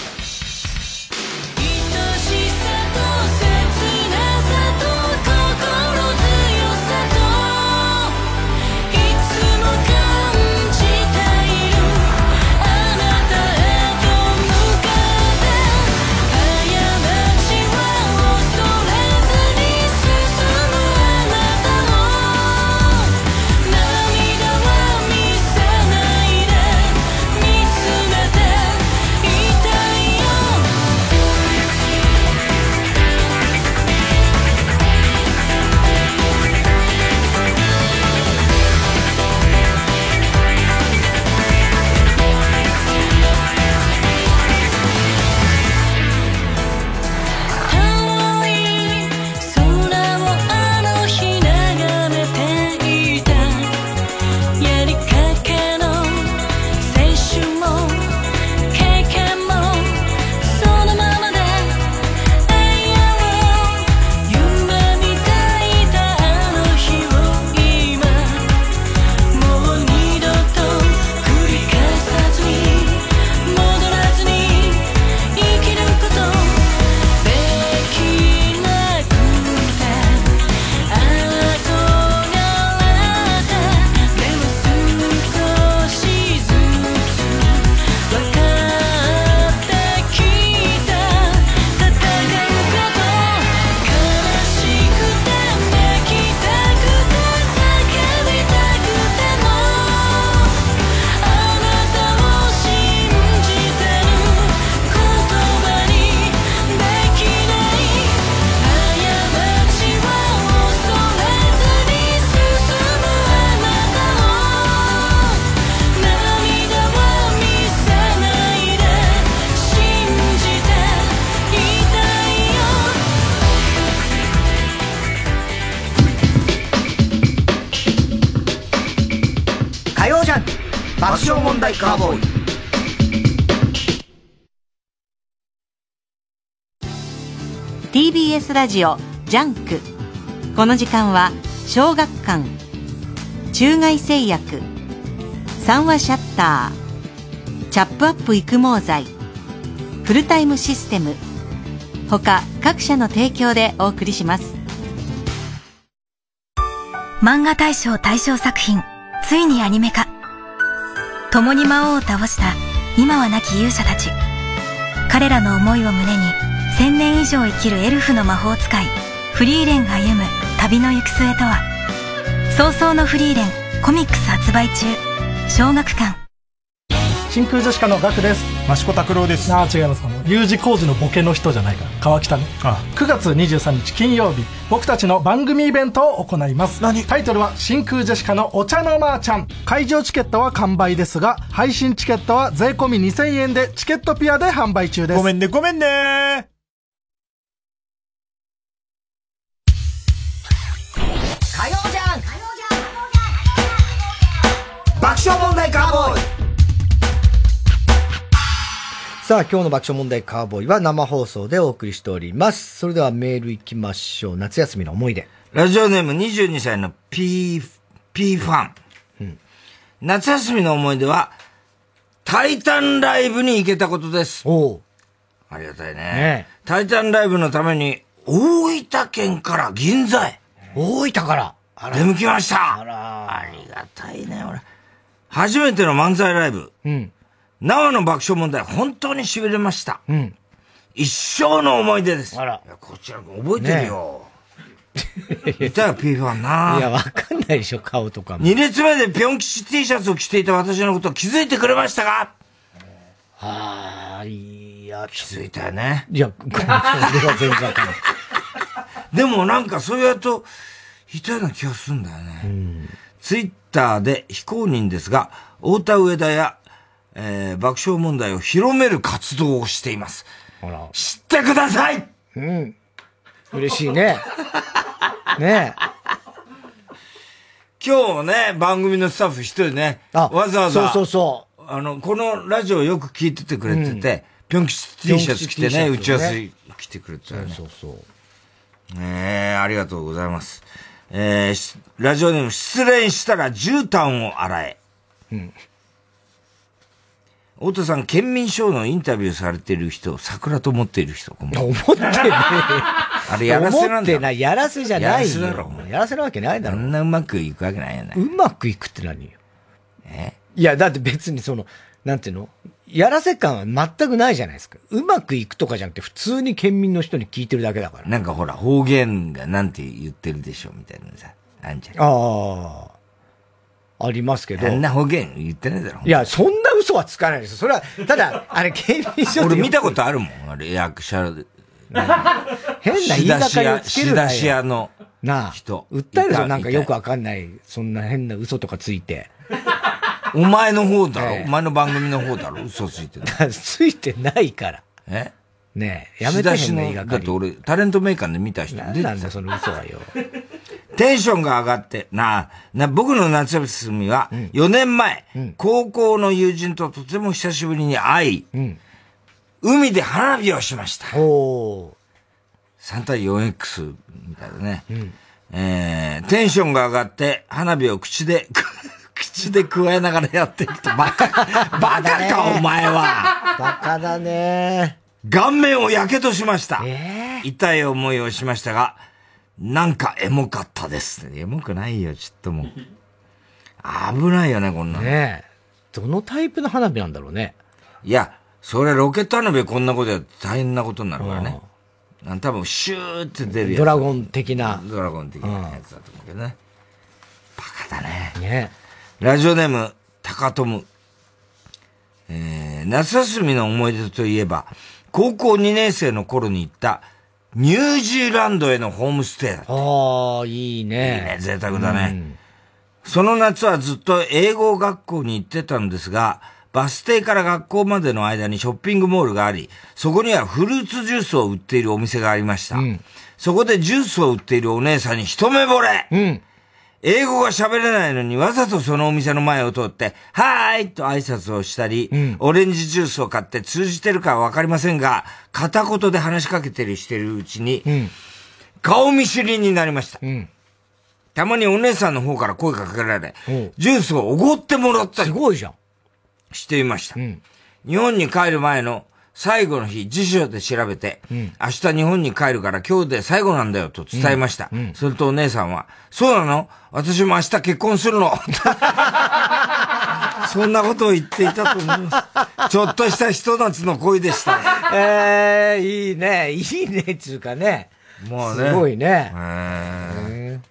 爆笑問題カーボーイ TBS ラジオジャンク。この時間は小学館。中外製薬。三和シャッター。チャップアップ育毛剤。フルタイムシステム。他各社の提供でお送りします。漫画大賞大賞作品。ついにアニメ化共に魔王を倒した今は亡き勇者たち。彼らの思いを胸に1000年以上生きるエルフの魔法使いフリーレンが歩む旅の行く末とは。早々のフリーレンコミックス発売中。小学館。真空ジェシカのガクです。益子拓郎です。ああ違いますあの U 字工事のボケの人じゃないから。川北ね。9月23日金曜日。僕たちの番組イベントを行います。タイトルは真空ジェシカのお茶のまーちゃん。会場チケットは完売ですが配信チケットは税込み2000円でチケットピアで販売中です。ごめんねごめんねさあ、今日の爆笑問題カーボーイは生放送でお送りしております。それではメール行きましょう。夏休みの思い出。ラジオネーム22歳の P、P ファン。夏休みの思い出は、タイタンライブに行けたことです。おありがたいねねタイタンライブのために、大分県から銀座へ。大分から出向きました。あらありがたいね、俺。初めての漫才ライブ。うん。生の爆笑問題、本当に痺れました。うん。一生の思い出です。あら。こちら覚えてるよ。いたよ、P ファンな。いや、わかんないでしょ、顔とかも。二列目でピョン吉 T シャツを着ていた私のことを気づいてくれましたか？ああ、いや、気づいたよね。いや、ごめん、それは全然わかんない。でもなんかそうやると、いたような気がするんだよね。ツイッターで非公認ですが、太田上田や、えー爆笑問題を広める活動をしています。知ってくださいうん。嬉しいね。ね今日ね、番組のスタッフ一人ね、わざわざ、そうそうそう。あの、このラジオよく聞いててくれてて、ぴょん吉 T シャツ着てね、ね打ち合わせ来てくれてたよね。そうそうええありがとうございます。えーしラジオネーム、失恋したら絨毯を洗え。うん。太田さん、県民賞のインタビューされている人、桜と思っている人、思ってねえ。あれやらせなんだ思ってない。やらせじゃないよ。やらせだろやらせなわけないだろ。あんなうまくいくわけないよね。うまくいくって何よ？え？いや、だって別にその、なんていうの？やらせ感は全くないじゃないですか。うまくいくとかじゃなくて、普通に県民の人に聞いてるだけだから。なんかほら、方言がなんて言ってるでしょ、みたいなさ。あんじゃん。ああ。ありますけど。あんな方言言ってないだろ。いや、そんな嘘はつかないですよ。それは、ただ、あれ、県民賞俺見たことあるもん、あれ、役者で。変な言いがかりをつけるなよ仕出し屋のなあ。人。訴えるぞ、なんかよくわかんない、そんな変な嘘とかついて。お前の方だろ、お前の番組の方だろ嘘ついてる。ついてないから。え？ねえ、やめて仕出しの変な言いがかり。だって俺、タレントメーカーで見た人なんなんだよ、その嘘はよ。テンションが上がって、なあ、な、僕の夏休みは、4年前、高校の友人ととても久しぶりに会い、海で花火をしました。お3対 4X みたいだね。えー、テンションが上がって、花火を口で、口で加えながらやっていくと、バカ、バカか、お前は。バカだね。顔面をやけどしました。痛い思いをしましたが、なんかエモかったです。エモくないよ、ちょっともう。危ないよね、こんなの。ねえ。どのタイプの花火なんだろうね。いや、それロケット花火こんなことや大変なことになるからね。なん多分シューって出るやつ。ドラゴン的な。ドラゴン的なやつだと思うけどね。バカだね。ねラジオネーム、高友。えー、夏休みの思い出といえば、高校2年生の頃に行った、ニュージーランドへのホームステイだ。ああ、いいね。いいね、贅沢だね。その夏はずっと英語学校に行ってたんですが、バス停から学校までの間にショッピングモールがあり、そこにはフルーツジュースを売っているお店がありました。そこでジュースを売っているお姉さんに一目惚れ、英語が喋れないのにわざとそのお店の前を通って、はーいと挨拶をしたり、オレンジジュースを買って通じてるかはわかりませんが、片言で話しかけてるしてるうちに、顔見知りになりました。たまにお姉さんの方から声かけられ、ジュースをおごってもらったり。すごいじゃん。していました。日本に帰る前の最後の日、辞書で調べて、明日日本に帰るから今日で最後なんだよと伝えました。それとお姉さんは、そうなの？私も明日結婚するの？そんなことを言っていたと思います。ちょっとしたひと夏の恋でした。ええいいね。いいね、つうかね。もうね。すごいね。えー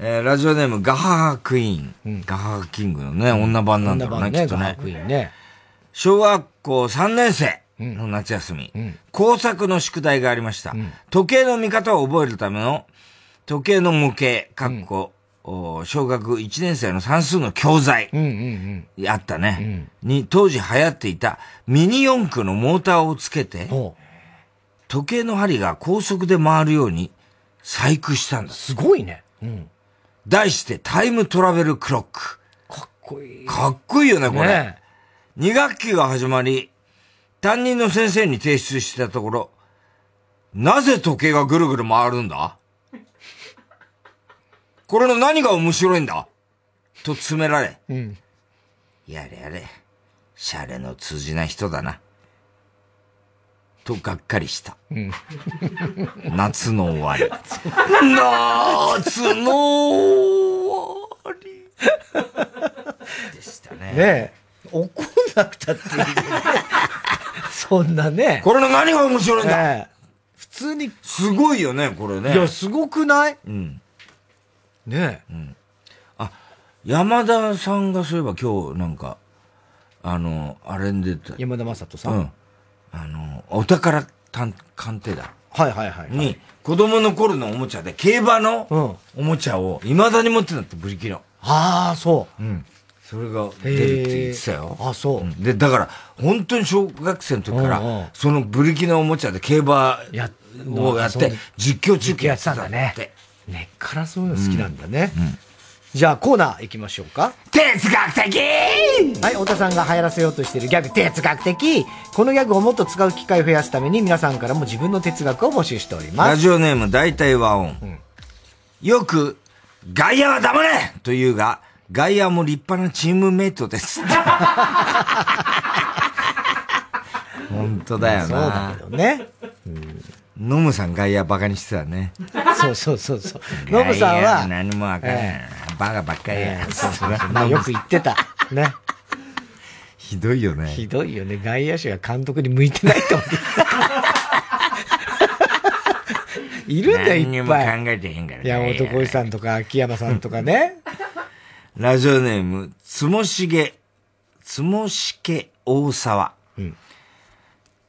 えーラジオネーム、ガハハクイーン。ガハハキングのね、女版なんだろうね、きっとねガハ。クイーンね。小学校3年生の夏休み、工作の宿題がありました。時計の見方を覚えるための時計の模型、かっこ、お小学1年生の算数の教材、あったね、に当時流行っていたミニ四駆のモーターをつけて、時計の針が高速で回るように細工したんだ。すごいね。うん。題してタイムトラベルクロック。かっこいい。かっこいいよね、これ。ね2学期が始まり、担任の先生に提出したところ、なぜ時計がぐるぐる回るんだ？これの何が面白いんだ？と詰められ、うん。やれやれ、シャレの通じない人だな。とがっかりした。うん。夏の終わり。夏の終わり。でしたね。ねえ。怒んなくたっていいよね。そんなね。これの何が面白いんだ？ねえ普通に。すごいよね、これね。いや、すごくない？うん。ねえ。うん。あ、山田さんがそういえば今日なんか、あの、あれに出てた。山田正人さん？うん。あの、お宝探鑑定だ。はいはいはい。に、子供の頃のおもちゃで、競馬のおもちゃを未だに持ってたって、ブリキの。ああ、そう。うん。それが出るって言ってたよ。あ、そう。んで、だから、本当に小学生の時かうんうんら、そのブリキのおもちゃで競馬をやって実況中継やってたんだね。根っからそういうの好きなんだね。じゃあコーナー行きましょうか。哲学的はい、太田さんが流行らせようとしているギャグ、哲学的このギャグをもっと使う機会を増やすために皆さんからも自分の哲学を募集しております。ラジオネーム大体和音。よく、外野は黙れと言うが、外野も立派なチームメイトです。本当だよな。そうだけどね。ノムさん外野バカにしてたね。そうそうそうそう。ノブさんは、何もわからない。えバカばっかりや。ええそうそうそうまあよく言ってた。ね。ひどいよね。ひどいよね。外野手が監督に向いてないと思って。いるんだよ、何にも考いっぱい。えてへんからね。山本浩二さんとか秋山さんとかね。ラジオネーム、つもしげ、つもしけ大沢。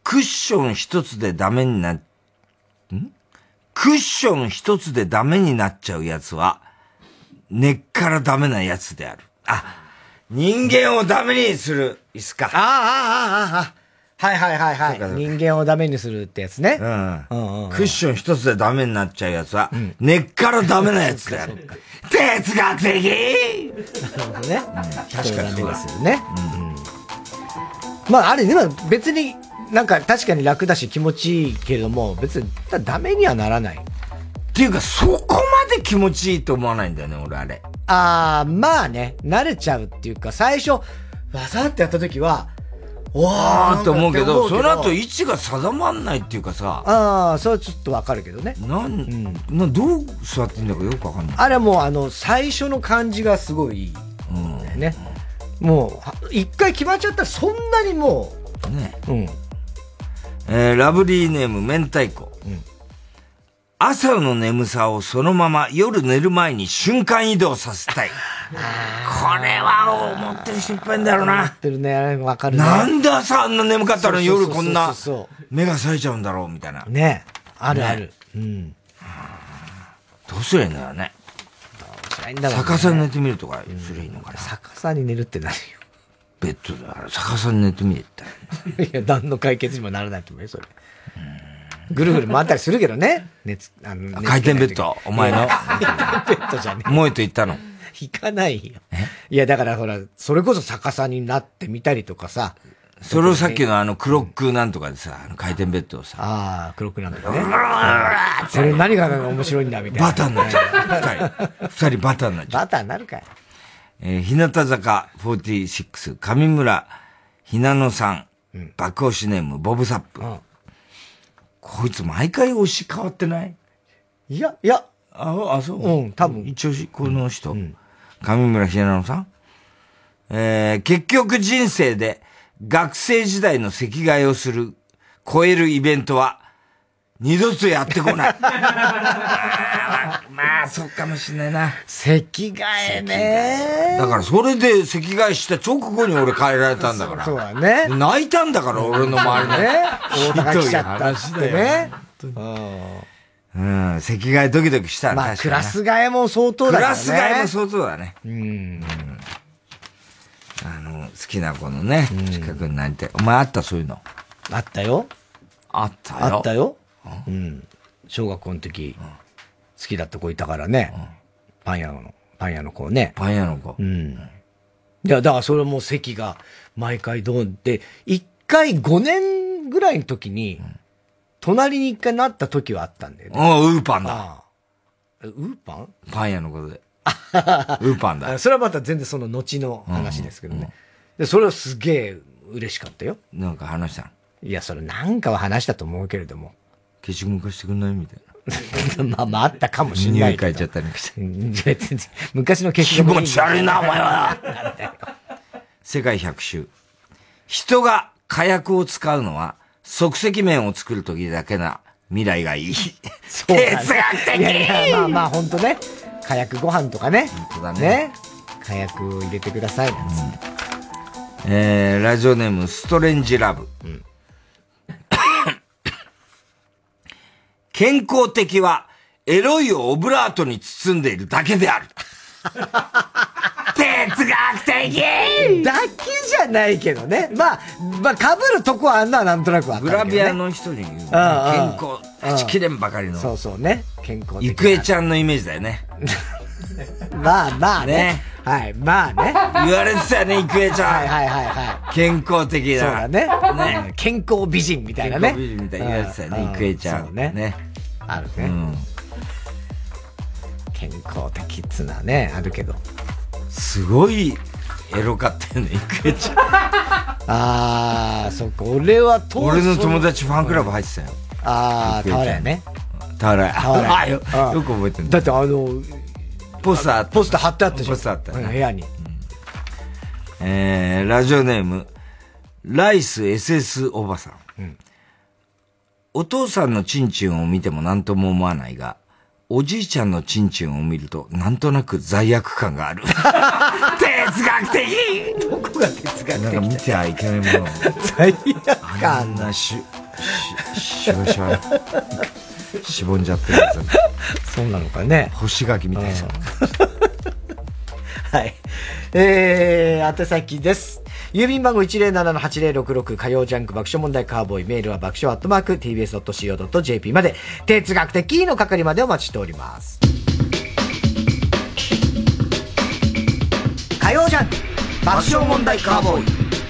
クッション一つでダメにな、ん？クッション一つでダメになっちゃうやつは、根っからダメなやつである。あ、人間をダメにする椅子か？ああ、ああ、ああ、ああ。はいはいはいはい。人間をダメにするってやつね。うん。うんうんクッション一つでダメになっちゃうやつは、根っからダメなやつである。哲学的なるほどね。確かにそうだですよね。うんまあ、あれ、でも別に、なんか確かに楽だし気持ちいいけれども、別にダメにはならない。っていうか、そこまで気持ちいいと思わないんだよね、俺あれ。ああ、まあね、慣れちゃうっていうか、最初、わざってやった時は、わーって思うけど、その後い位置が定まんないっていうかさ、ああ、それはちょっとわかるけどね。なん、などう座っていいんだかよくわかんない。あれはもう、あの、最初の感じがすごいいい。うん。だよね。もうは、一回決まっちゃったらそんなにもね。う、うん。えーラブリーネーム明太子。朝の眠さをそのまま夜寝る前に瞬間移動させたい。これは思ってる人いっぱいいんだろうな。ってるね、わかるね。なんで朝あんな眠かったのに夜こんなそ目が冴えちゃうんだろうみたいな。ねあるねある。うん。どうすりゃいいんだよね。辛いんだろうね逆さに寝てみるとかすりゃいいのかな。逆さに寝るって何よ。ベッドで逆さに寝てみるって。いや、何の解決にもならないと思うよ、それ。ぐるぐる回ったりするけどね。熱、あの、熱回転ベッドお前の回転ベッドじゃねえ。萌えと言ったの。行かないよ。いや、だからほら、それこそ逆さになってみたりとかさ。それをさっきのあのクロックなんとかでさ、あの回転ベッドをさ。ああ、クロックなんだよね。それ何が面白いんだみたいな。バターになっちゃう。二人。二人バターになっちゃう。バターになるかい。えー、日向坂46、上村ひなのさん、爆押しネーム、ボブサップ。こいつ毎回推し変わってない？いや、いや。あ、あ、そう？うん、多分。一応し、この人。上村ひなのさんえー、結局人生で学生時代の席替えをする、超えるイベントは、二度とやってこない。まあ、そうかもしんないな。席替えね。だからそれで席替えした直後に俺帰られたんだから。そうだね。泣いたんだから、俺の周りの。ね。大高来ちゃったっつってね。うん、席替えドキドキしたまあ、クラス替えも相当だね。ラス替えも相当だね。うん。あの、好きな子のね、近くになりたい。お前あったそういうの？あったよ。あったよ。あったよ。うん。小学校の時、好きだった子いたからね。パン屋の、パン屋の子ね。パン屋の子。うん。いや、だからそれも席が毎回どうで、一回5年ぐらいの時に、隣に一回なった時はあったんだよね。ああ、ウーパンだ。ウーパン？パン屋のことで。ウーパンだ。あそれはまた全然その後の話ですけどね。で、それはすげえ嬉しかったよ。なんか話したのいや、それなんかは話したと思うけれども。消しゴム貸してくんない？みたい まあまああったかもしんないけど。匂い嗅いちゃったりし昔の消しゴム気持ち悪いな、お前は。世界百周。人が火薬を使うのは、即席麺を作るときだけな未来がいい。そうだね哲学的いやいや、まあまあ本当ね。火薬ご飯とかね。本当だねね。火薬を入れてくださいなん。えー、ラジオネーム、ストレンジラブ。健康的は、エロいをオブラートに包んでいるだけである。哲学的だけじゃないけどね。まあ、まあ、被るとこはあんなはなんとなくわかるけど、ね。グラビアの人に言う、ね、健康、はちきれんばかりの。そうそうね。健康的な。ゆくえちゃんのイメージだよね。まあまあね。ねはい、まあね。言われてたよね、郁恵ちゃん。はいはいはいは健康的い。な。そうだね。ねうん健康美人みたいなね。健康美人みたいに言われてたよね、うん郁恵ちゃん。そうね。ね。あるね。うん。健康的っつうのはね、あるけど。すごいエロかったよね、郁恵ちゃん。あー、そっか、俺は当俺の友達ファンクラブ入ってたよ。あー、郁恵ちゃん俵屋ね。俵屋。俵屋あよ、よく覚えてるだってあの、ポスター、ポスター貼ってあったじゃん。ポスターあった部屋に。えー、ラジオネーム、ライス SS おばさん。お父さんのチンチンを見ても何とも思わないが、おじいちゃんのチンチンを見ると、なんとなく罪悪感がある。哲学的どこが哲学的？なんか見てはいけないもの。罪悪あ感んなし、し、しわしわ。しぼんじゃってるやつ。そうなのかね。干し柿みたいな。はい。えー、宛先です。郵便番号107-8066火曜ジャンク爆笑問題カーボーイメールは爆笑アットマーク tbs.co.jp まで哲学的の係までお待ちしております。火曜ジャンク爆笑問題カーボーイ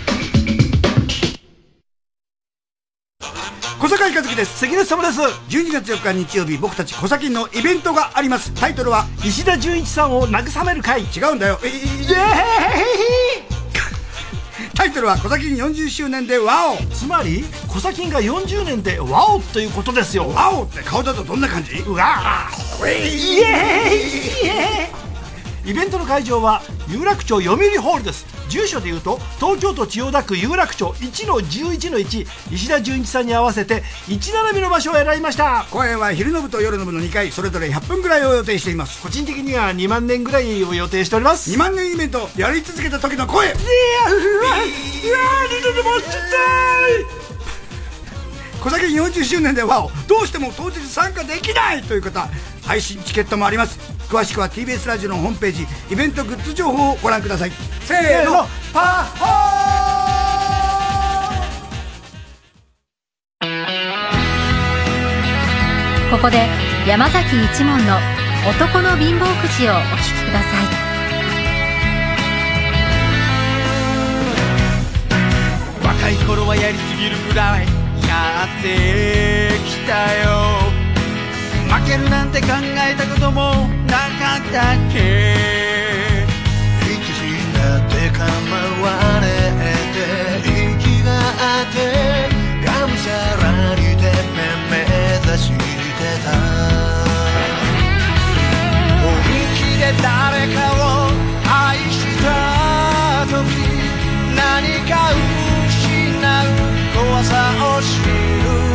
小坂井和樹です。関根様です。12月4日日曜日僕たち小崎のイベントがあります。タイトルは石田純一さんを慰める会。違うんだよ。イエーイ。タイトルは「小崎40周年でワオ」つまりコサキンが40年でワオということですよ。ワオって顔だとどんな感じ？うわー。イエーイ。イベントの会場は有楽町読売ホールです。住所でいうと東京都千代田区有楽町1の11の1石田純一さんに合わせて1並びの場所を選びました。公演は昼の部と夜の部の2回それぞれ100分ぐらいを予定しています。個人的には2万年ぐらいを予定しております。2万年イベントやり続けた時の声。いやうわうわ二度ともちたい。小崎40周年でワオどうしても当日参加できないという方配信チケットもあります詳しくは TBS ラジオのホームページイベントグッズ情報をご覧ください。せーのパッホーここで山崎一門の男の貧乏くじをお聴きください。若い頃はやりすぎるぐらいやってきたよ負けるなんて考えたこともなかったっけ？いつになって構われて息があってがむしゃらにて目指してた。本気で誰かを愛した時何か失う怖さを知る。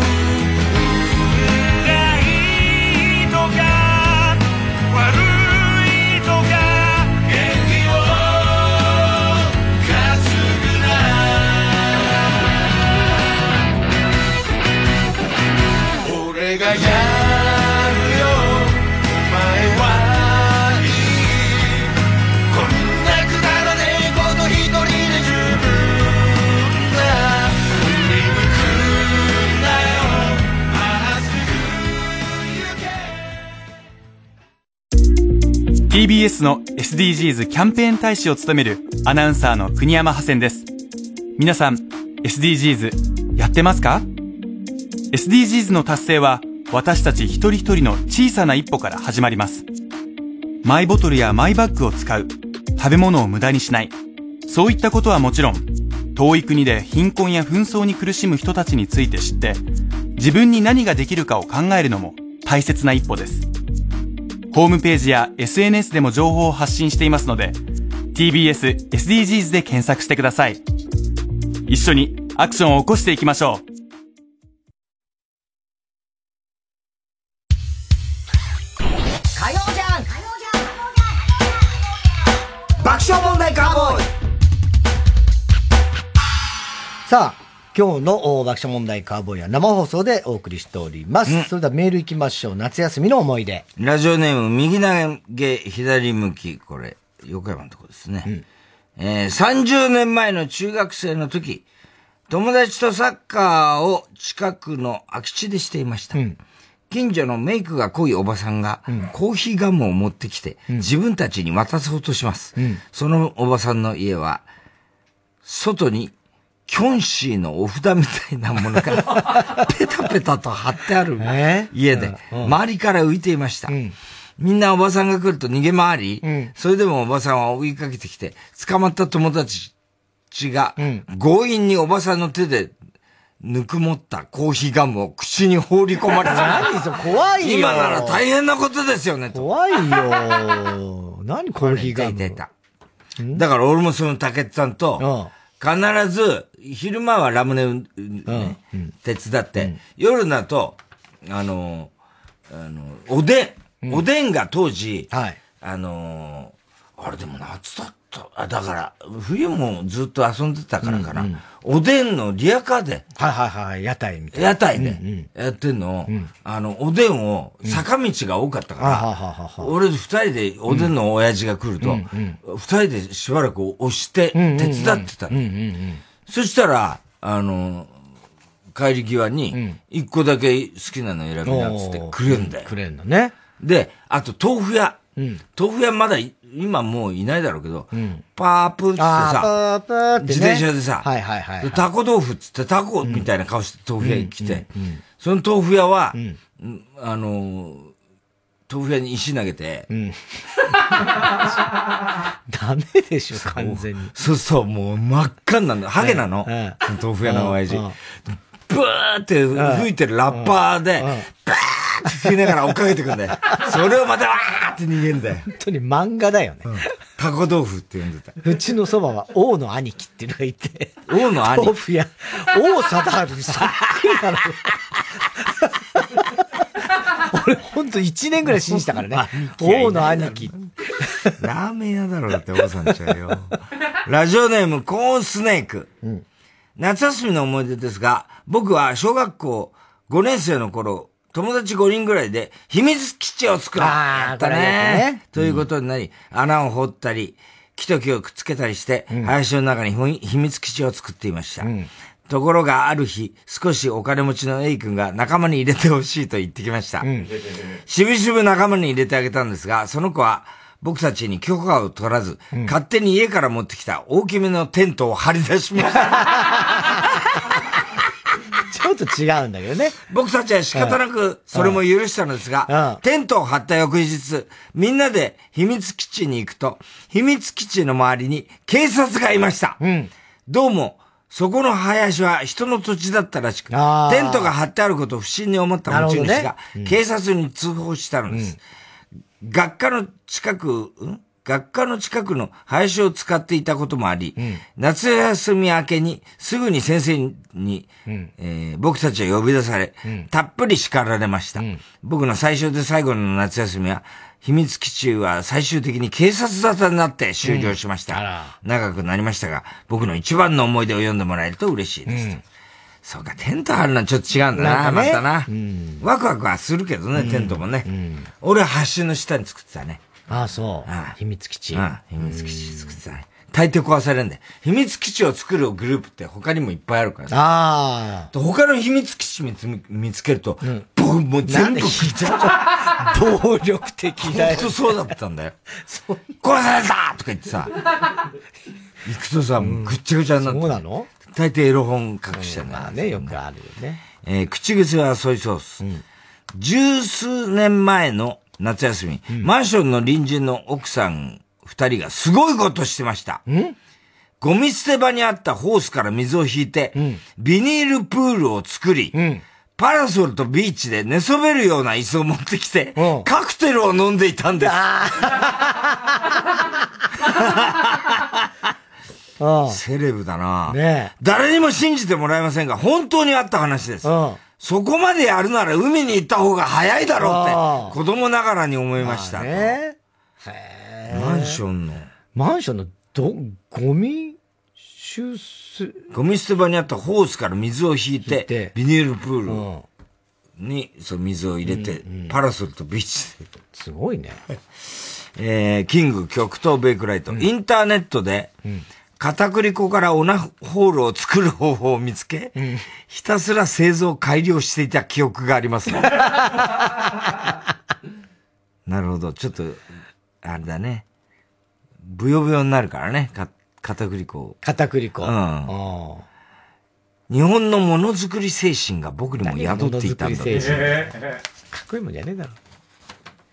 TBS の SDGs キャンペーン大使を務めるアナウンサーの国山ハセンです。皆さん、SDGs やってますか ?SDGs の達成は私たち一人一人の小さな一歩から始まります。マイボトルやマイバッグを使う、食べ物を無駄にしない、そういったことはもちろん、遠い国で貧困や紛争に苦しむ人たちについて知って、自分に何ができるかを考えるのも大切な一歩です。ホームページや SNS でも情報を発信していますので、TBS SDGs で検索してください。一緒にアクションを起こしていきましょう。火曜じゃん爆笑問題カーボーイさあ、今日のお爆笑問題カーボーイは生放送でお送りしております。それではメール行きましょう。夏休みの思い出。ラジオネーム、右投げ、左向き、これ、横山のとこですね。えー30年前の中学生の時、友達とサッカーを近くの空き地でしていました。近所のメイクが濃いおばさんが、コーヒーガムを持ってきて、自分たちに渡そうとします。そのおばさんの家は、外に、キョンシーのお札みたいなものが、ペタペタと貼ってある家で、周りから浮いていました。みんなおばさんが来ると逃げ回り、それでもおばさんは追いかけてきて、捕まった友達が、強引におばさんの手で、ぬくもったコーヒーガムを口に放り込まれた。何それ？怖いよ今なら大変なことですよね、と。怖いよ 何コーヒーガム。出た。だから俺もその竹内さんと、必ず、昼間はラムネを、ね手伝って、夜だと、あの、あの、おでん、おでんが当時、あの、あれでも夏だった。あ、だから、冬もずっと遊んでたからかな。おでんのリアカーで。はいはいはい、屋台みたいな。屋台でやってんの。を、あの、おでんを、坂道が多かったから、は俺二人でおでんの親父が来ると、二人でしばらく押して、手伝ってたの。そしたら、あの、帰り際に、一個だけ好きなの選びなっつってくれんだよ。くれんのね。で、あと豆腐屋。豆腐屋まだい今もういないだろうけど、パープーってさ、自転車でさ、はいはいはいはい。でタコ豆腐っつってタコみたいな顔して豆腐屋に来て、その豆腐屋は、うん。あのー、豆腐屋に石投げて、ダメでしょ、完全に。そうそう、もう真っ赤になるの。ハゲなの。ええ豆腐屋の親父うんうん。ブーって吹いてるラッパーで、バーって吹きながら追っかけてくんだよ。それをまたわーって逃げんだよ。本当に漫画だよね。タコ豆腐って呼んでた。うちのそばは王の兄貴っていうのがいて。王の兄豆腐屋。王貞治にそっくりなのよ。俺ほんと1年ぐらい信じたからね。王の兄貴。ラーメン屋だろうって、王さんちゃうよ。ラジオネーム、コーンスネーク。夏休みの思い出ですが、僕は小学校5年生の頃、友達5人ぐらいで秘密基地を作ろう。あーやったねね。ということになり、穴を掘ったり、木と木をくっつけたりして、林の中に秘秘密基地を作っていました。ところがある日、少しお金持ちの A 君が仲間に入れてほしいと言ってきました。しぶしぶ仲間に入れてあげたんですが、その子は僕たちに許可を取らず、勝手に家から持ってきた大きめのテントを張り出しました。ちょっと違うんだけどね。僕たちは仕方なくそれも許したのですが、テントを張った翌日、みんなで秘密基地に行くと、秘密基地の周りに警察がいました。どうも、そこの林は人の土地だったらしく、テントが張ってあることを不審に思った持ち主が警察に通報したのです。学科の近く、ん？学科の近くの林を使っていたこともあり、夏休み明けにすぐに先生に、えー僕たちは呼び出され、たっぷり叱られました。僕の最初で最後の夏休みは、秘密基地は最終的に警察沙汰になって終了しました。長くなりましたが、僕の一番の思い出を読んでもらえると嬉しいです。そうか、テント張るのはちょっと違うんだな、なねまたな。ワクワクはするけどね、テントもね。俺は橋の下に作ってたね。ああ、そう。秘密基地。ああ秘密基地作ってたね。大抵壊されるんで。秘密基地を作るグループって他にもいっぱいあるからね。ああ。他の秘密基地見つ見つけると、僕もう全部ひちゃ暴力的だよ。本当そうだったんだよ。殺されたとか言ってさ、行くとさ、ぐっちゃぐちゃになって。そうなの？大抵エロ本隠してね。まあね、よくあるよね。えー口癖はソイソース。十数年前の夏休み、マンションの隣人の奥さん二人がすごいことしてました。ゴミ捨て場にあったホースから水を引いて、ビニールプールを作り、パラソルとビーチで寝そべるような椅子を持ってきて、カクテルを飲んでいたんです。セレブだな、ね誰にも信じてもらえませんが、本当にあった話です。そこまでやるなら海に行った方が早いだろうって、子供ながらに思いました。ねマンションの。マンションの、ど、ゴミ収集、ゴミ捨て場にあったホースから水を引いて、ビニールプールに、そう、水を入れて、パラソルとビーチで。すごいね。えー、キング極東ベイクライト。インターネットで、片栗粉からオナホールを作る方法を見つけ、ひたすら製造改良していた記憶がありますね。なるほど。ちょっと、あれだね。ブヨブヨになるからね。か片栗粉。片栗粉。うん。日本のものづくり精神が僕にも宿っていたんだものづくり精神かっこいいもんじゃねえだろ。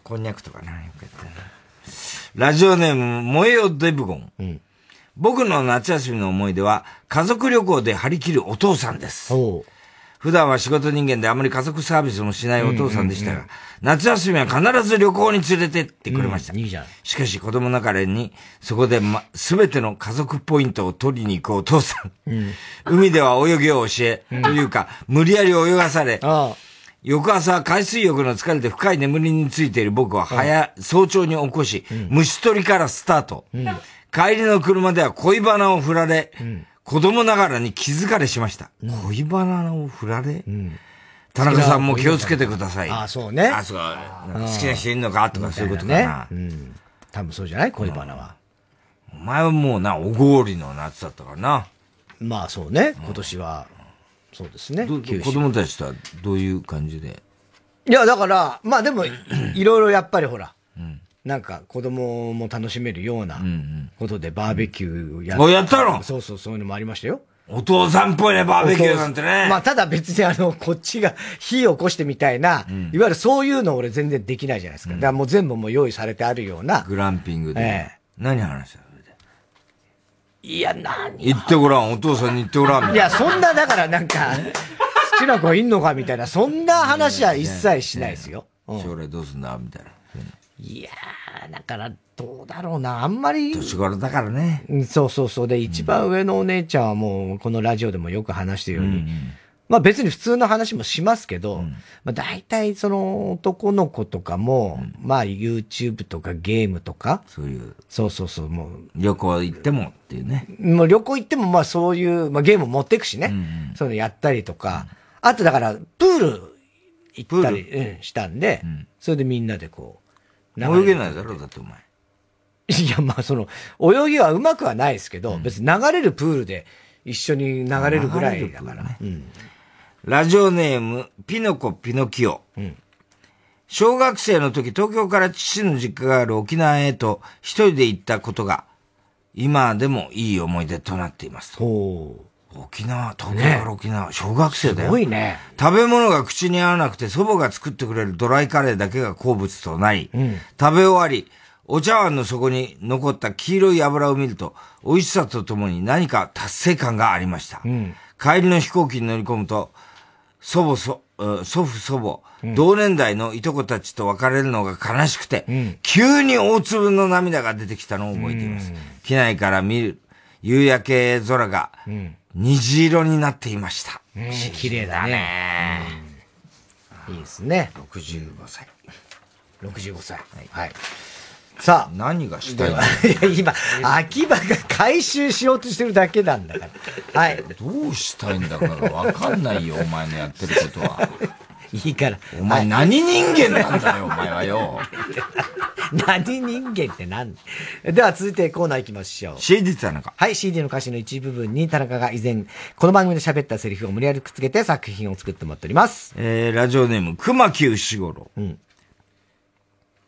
こんにゃくとかな、よくやったな。ラジオネーム、燃えよデブゴン。僕の夏休みの思い出は、家族旅行で張り切るお父さんです。普段は仕事人間であまり家族サービスもしないお父さんでしたが、夏休みは必ず旅行に連れてってくれました。いいじゃん。しかし子供ながらに、そこでま、すべての家族ポイントを取りに行くお父さん。海では泳ぎを教え、というか、無理やり泳がされ、翌朝、海水浴の疲れて深い眠りについている僕は早、早朝に起こし、虫取りからスタート。帰りの車では恋バナを振られ、子供ながらに気づかれしました。恋バナを振られ、田中さんも気をつけてください。あ、そうね。あ、そう。好きな人いるのかとかそういうことかねな。。うん。多分そうじゃない？恋バナは。お前はもうな、おごりの夏だったからな。まあそうね。今年は、そうですね。子供たちとはどういう感じで？いや、だから、まあでも、いろいろやっぱりほら、なんか子供も楽しめるようなことでバーベキューやおやったの？そうそう、そういうのもありましたよ。お父さんっぽいね、バーベキューなんてね。まあただ別にあの、こっちが火を起こしてみたいな、いわゆるそういうの俺全然できないじゃないですか。だからもう全部もう用意されてあるような。グランピングで。え何話したの？いや、何言ってごらん、お父さんに言ってごらん。みたいや、そんな、だからなんか、好きな子いんのかみたいな、そんな話は一切しないですよ。将来どうすんだ？みたいな。いやー、だから、どうだろうな、あんまり。年頃だからね。うんそうそうそう。で、一番上のお姉ちゃんはもう、このラジオでもよく話してるように、まあ別に普通の話もしますけど、まあ大体その男の子とかも、まあ YouTube とかゲームとか、そういう。そうそうそう、もう、旅行行ってもっていうね。もう旅行行ってもまあそういう、まあゲーム持っていくしね、そういうのやったりとか、あとだから、プール行ったり、うん、したんで、それでみんなでこう、泳げないだろ、だってお前。いや、まあその、泳ぎはうまくはないですけど、別に流れるプールで一緒に流れるぐらいだから。うん。ラジオネーム、ピノコピノキオ。小学生の時、東京から父の実家がある沖縄へと一人で行ったことが、今でもいい思い出となっています。沖縄、東京から沖縄、小学生だよ。すごいね。食べ物が口に合わなくて祖母が作ってくれるドライカレーだけが好物となり、うん食べ終わり、お茶碗の底に残った黄色い油を見ると、美味しさとともに何か達成感がありました。うん。帰りの飛行機に乗り込むと、祖母、そうん祖父、祖母、同年代のいとこたちと別れるのが悲しくて、急に大粒の涙が出てきたのを覚えています。機内から見る夕焼け空が虹色になっていました。ね綺麗だね。いいですね。65歳。65歳。はい。さあ。何がしたいの？今、秋葉が回収しようとしてるだけなんだから。はい。どうしたいんだからわかんないよ、お前のやってることは。いいから。お前何人間なんだよ、お前はよ。何人間って何？では続いてコーナー行きましょう。CD 田中。はい、CD の歌詞の一部分に田中が以前、この番組で喋ったセリフを無理やりくっつけて作品を作ってもらっております。えー、ラジオネーム、熊木牛五郎。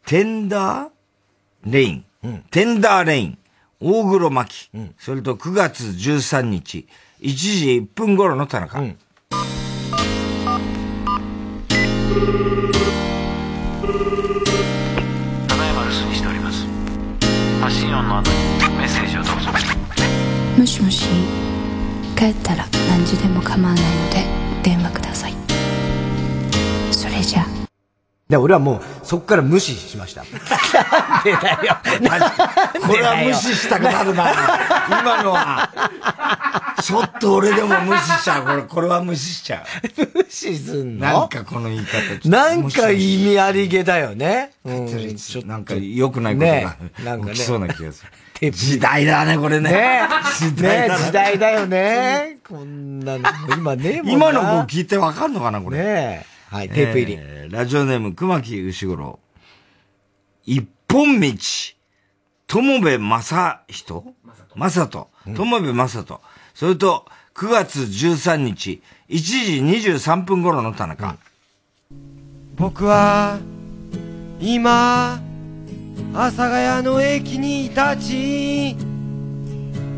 テンダーレイン。テンダーレイン。大黒摩季。それと9月13日、1時1分頃の田中。ただいま留守にしております。発信音の後にメッセージをどうぞ。もしもし。帰ったら何時でも構わないので電話ください。それじゃあ。で、俺はもう、そこから無視しました。なんでだよ。これは無視したくなるな。今のは。ちょっと俺でも無視しちゃう。これ、これは無視しちゃう。無視すんの？なんかこの言い方。なんか意味ありげだよね。うん。ちょっとなんか良くないことがねなんかね起きそうな気がする。時代だね、これね。ね時代だね時代だよね。こんなの、今ねえもんな今の子聞いてわかんのかな、これ。ねはい、テープ入り。えーラジオネーム、熊木牛五郎。一本道。友部正人正人。友部正人。それと、9月13日、1時23分頃の田中。僕は今阿佐ヶ谷の駅に立ち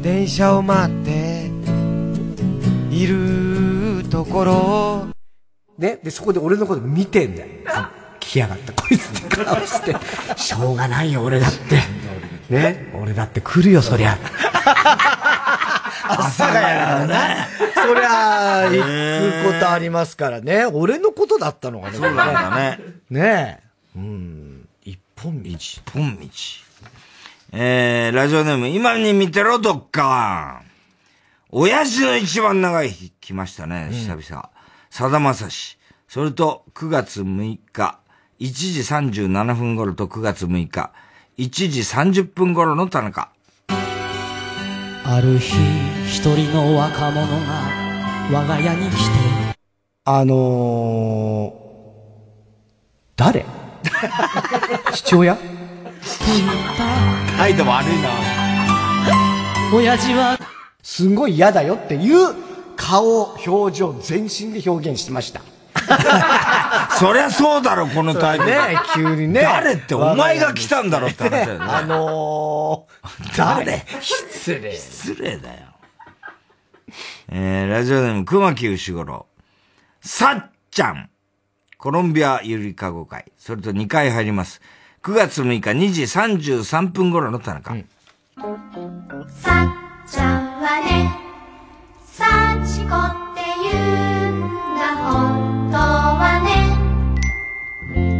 電車を待っているところね、で、そこで俺のこと見てんだよ。あ来やがった、こいつって顔して。しょうがないよ、俺だって。ね、俺だって来るよ、そりゃ。阿佐ヶ谷だな。そりゃ、行くことありますからね。俺のことだったのかね。そうなんだね。ねえ。うん。一本道。一本道。えー、ラジオネーム、今に見てろ、どっかは。親父の一番長い日来ましたね、久々。さだまさし。それと、9月6日、1時37分頃と9月6日、1時30分頃の田中。ある日一人の若者が我が家に来てあのー、誰？父親？態度悪いな。親父はすんごい嫌だよっていう顔、表情、全身で表現してました。そりゃそうだろ、このタイプ。ね急にね。誰ってお前が来たんだろって話だよね。あのー、誰？失礼。失礼だよ。えー、ラジオネーム、熊木牛五郎。さっちゃん。コロンビアゆりかご会。それと2回入ります。9月6日2時33分頃の田中。さっちゃんはね、さちこって言うんだ、本当はね。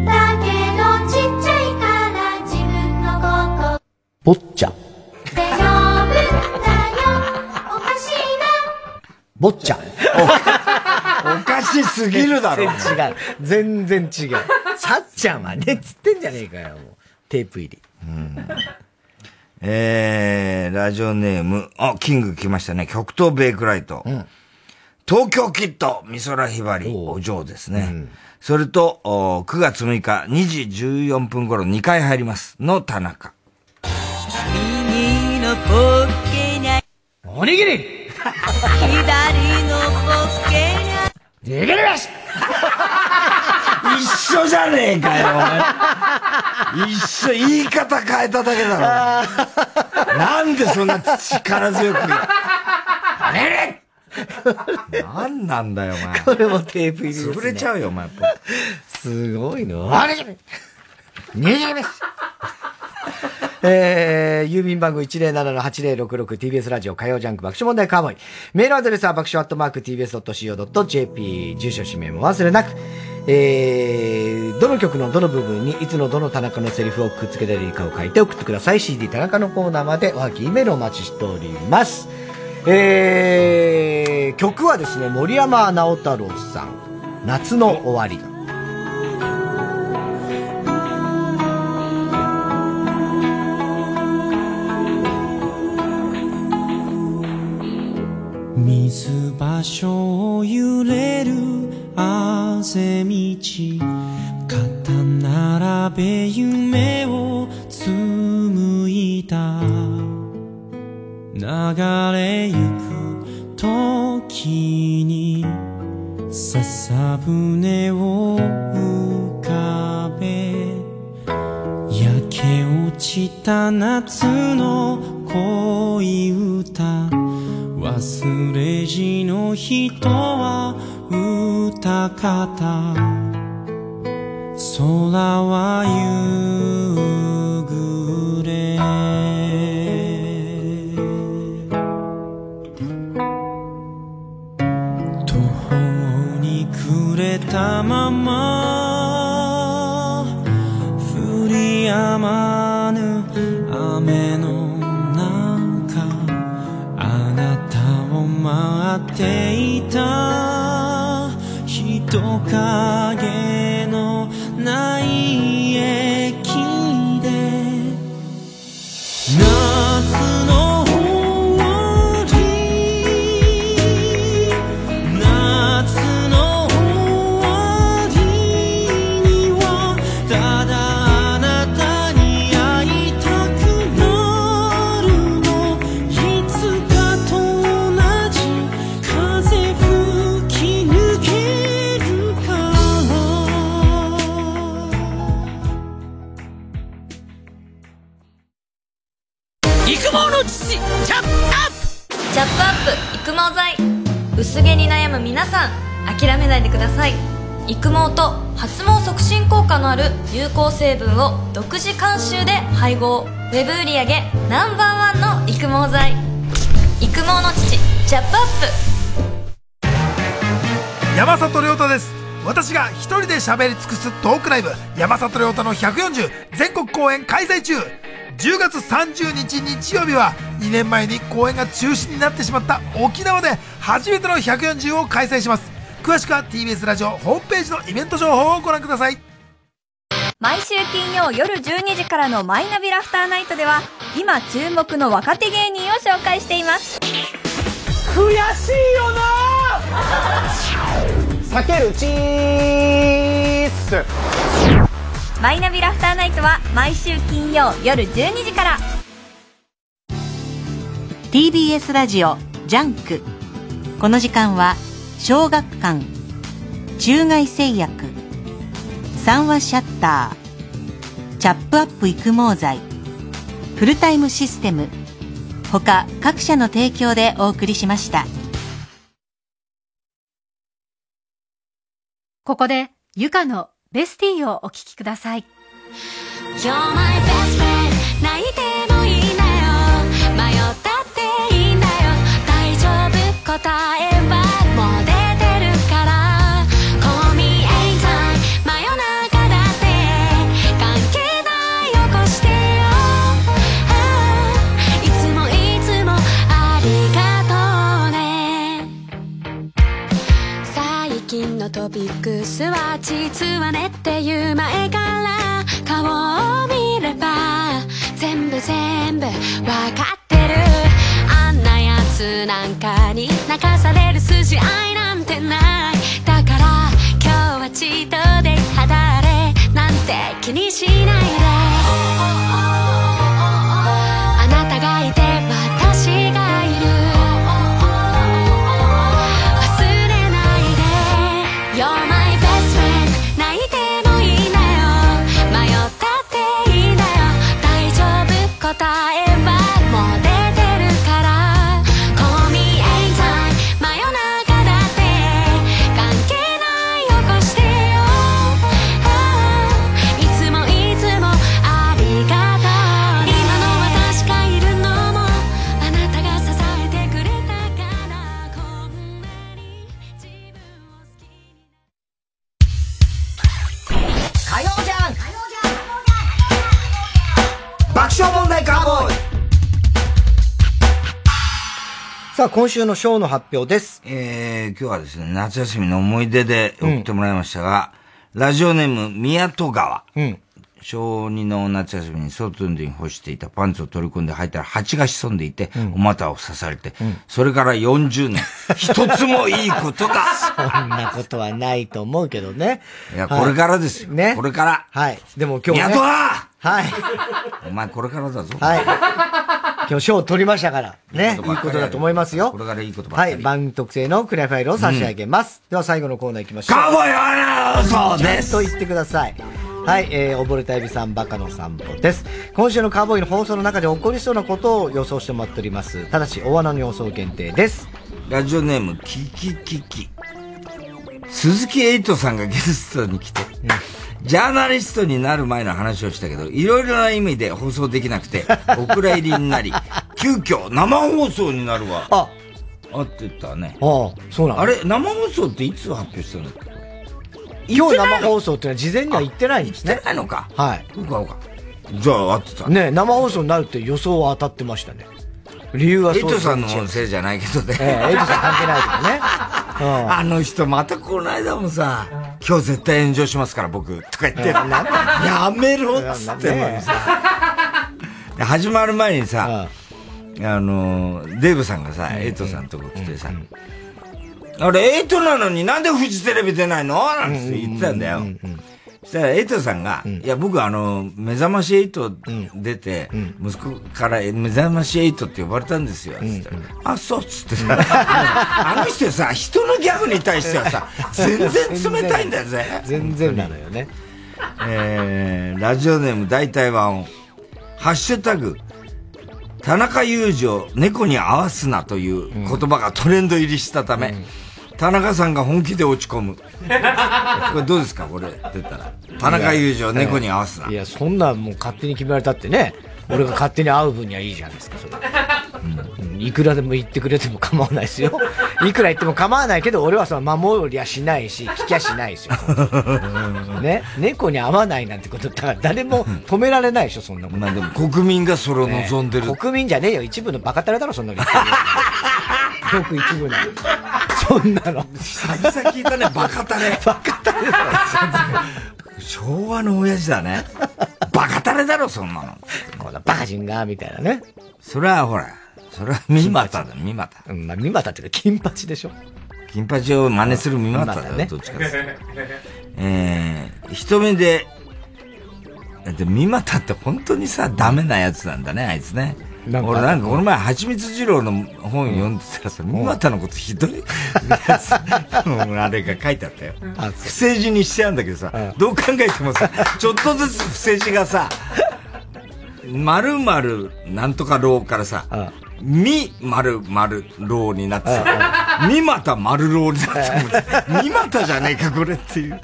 だけどちっちゃいから自分のこと坊ちゃん。って呼ぶんだよ。おかしいな。坊ちゃん。おかしすぎるだろ。全然違う。全然違う。さっちゃんはね、つってんじゃねえかよ。もうテープ入り。えー、ラジオネーム、あ、キング来ましたね。極東ベイクライト。うん、東京キット、美空ひばり、お嬢ですね。うん、それとお、9月6日、2時14分頃2回入ります。の田中。右のポッケにゃ、おにぎり左のポッケにゃ、握ります一緒じゃねえかよ。一緒、言い方変えただけだろ。なんでそんな力強く。あれ？れなんなんだよ、お前。これもテープ入りですね潰れちゃうよ、お前。すごいの？あれ？逃げるべしえー、郵便番号 107-8066TBS ラジオ火曜ジャンク爆笑問題カーボーイ。メールアドレスは爆笑アットマーク TBS.CO.JP。住所氏名も忘れなく。えー、どの曲のどの部分にいつのどの田中のセリフをくっつけたらいいかを書いて送ってください。CD 田中のコーナーまでおはき、E メールお待ちしております。えー、曲はですね、森山直太朗さん。夏の終わり。水場所を揺れる汗道肩並べ夢を紡いだ。流れゆく時に笹舟を浮かべ。焼け落ちた夏の恋歌。忘れじの人は歌方。空は夕暮れ。途方に暮れたまま。降り止まぬ雨の中。あなたを待っていた。影のない薄毛に悩む皆さん諦めないでください。育毛と発毛促進効果のある有効成分を独自監修で配合。ウェブ売り上ナンバーワンの育毛剤。育毛の父チャップアップ。山里亮太です。私が一人で喋り尽くすトークライブ。山里亮太の140全国公演開催中。10月30日日曜日は2年前に公演が中止になってしまった沖縄で初めての140を開催します。詳しくは TBS ラジオホームページのイベント情報をご覧ください。毎週金曜夜12時からのマイナビラフターナイトでは今注目の若手芸人を紹介しています。悔しいよな！避けるチースマイナビラフターナイトは毎週金曜夜12時から。TBS ラジオジャンクこの時間は小学館中外製薬三和シャッターチャップアップ育毛剤フルタイムシステム他各社の提供でお送りしました。ここでゆかのベスティをお聞きくださいピックスは実はねっていう前から顔を見れば全部全部わかってる。あんなやつなんかに泣かされる筋合いなんてない。だから今日はチートで肌荒れなんて気にしないで。さあ、今週のショーの発表です。えー、今日はですね、夏休みの思い出で送ってもらいましたが、ラジオネーム、宮戸川。小2の夏休みに外に干していたパンツを取り込んで履いたら蜂が潜んでいて、お股を刺されて、それから40年、一つもいいことが。そんなことはないと思うけどね。いや、これからですよ。ね。これから。はい。でも今日ね。宮戸ははい。お前これからだぞ。はい。今日賞を取りましたから。ね。いいことだと思いますよ。これからいいことばっかりはい。番組特製のクリアファイルを差し上げます。では最後のコーナー行きましょう。カウボーイアナウンサーですと言ってください。はい、えー、溺れたエビさんバカの散歩です。今週のカーボーイの放送の中で起こりそうなことを予想してもらっております。ただし、大穴の予想限定です。ラジオネーム、キキキキ。鈴木エイトさんがゲストに来て、ジャーナリストになる前の話をしたけど、いろいろな意味で放送できなくて、お蔵入りになり、急遽生放送になるわ。ああってたね。ああ、そうなの？あれ、生放送っていつ発表したんだっけ今日生放送っていうのは事前には言ってないんですね。言ってないのか。はい。そうか、そうか。じゃあ、合ってた。ね生放送になるって予想は当たってましたね。理由はエイそうトさんのせいじゃないけどね。ええエイトさん関係ないけどね。うんあの人またこの間もさ、今日絶対炎上しますから僕、とか言って、やめろっつってんのにさ、で始まる前にさ、あの、デーブさんがさ、エイトさんのとこ来てさ、あれ、エイトなのになんでフジテレビ出ないの？なんて言ってたんだよ。そしたら、エイトさんが、いや、僕、あの、目覚ましエイト出て、息子から目覚ましエイトって呼ばれたんですよ。つったら、あ、そうっつってさ、あの人さ、人のギャグに対してはさ、全然冷たいんだよね。全然なのよね。えー、ラジオネーム大体和音。ハッシュタグ、田中裕二を猫に合わすなという言葉がトレンド入りしたため、田中さんが本気で落ち込む。これどうですか？これ出たら。田中裕二を猫に合わすな。いや、そんなもう勝手に決められたってね、俺が勝手に会う分にはいいじゃないですか、それ。うんいくらでも言ってくれても構わないですよ。いくら言っても構わないけど、俺はその守りゃしないし、聞きゃしないですよ。ね？猫に合わないなんてことだから誰も止められないでしょ、そんなこと。まあでも国民がそれを望んでる。ね国民じゃねえよ、一部のバカタレだろ、そんなのごく一部なの。そんなの。久々聞いたね、バカタレ。バカタレだ昭和の親父だね。バカタレだろ、そんなの。このバカ人が、みたいなね。それはほら、それは三股だ、三股。うん、まあ、三股っていうか、金八でしょ。金八を真似する三股だよ、ねどっちかってえー、人目で、だって三股って本当にさ、ダメなやつなんだね、あいつね。なんか。俺なんかこの前、蜂蜜二郎の本読んでたらさ、三股のことひどい。やつ、あれが書いてあったよ。不正字にしてあるんだけどさ、どう考えてもさ、ちょっとずつ不正字がさ、〇〇なんとかローからさ、み〇〇ローになってさ、みまた丸ローになって、みまたじゃねえか、これっていう。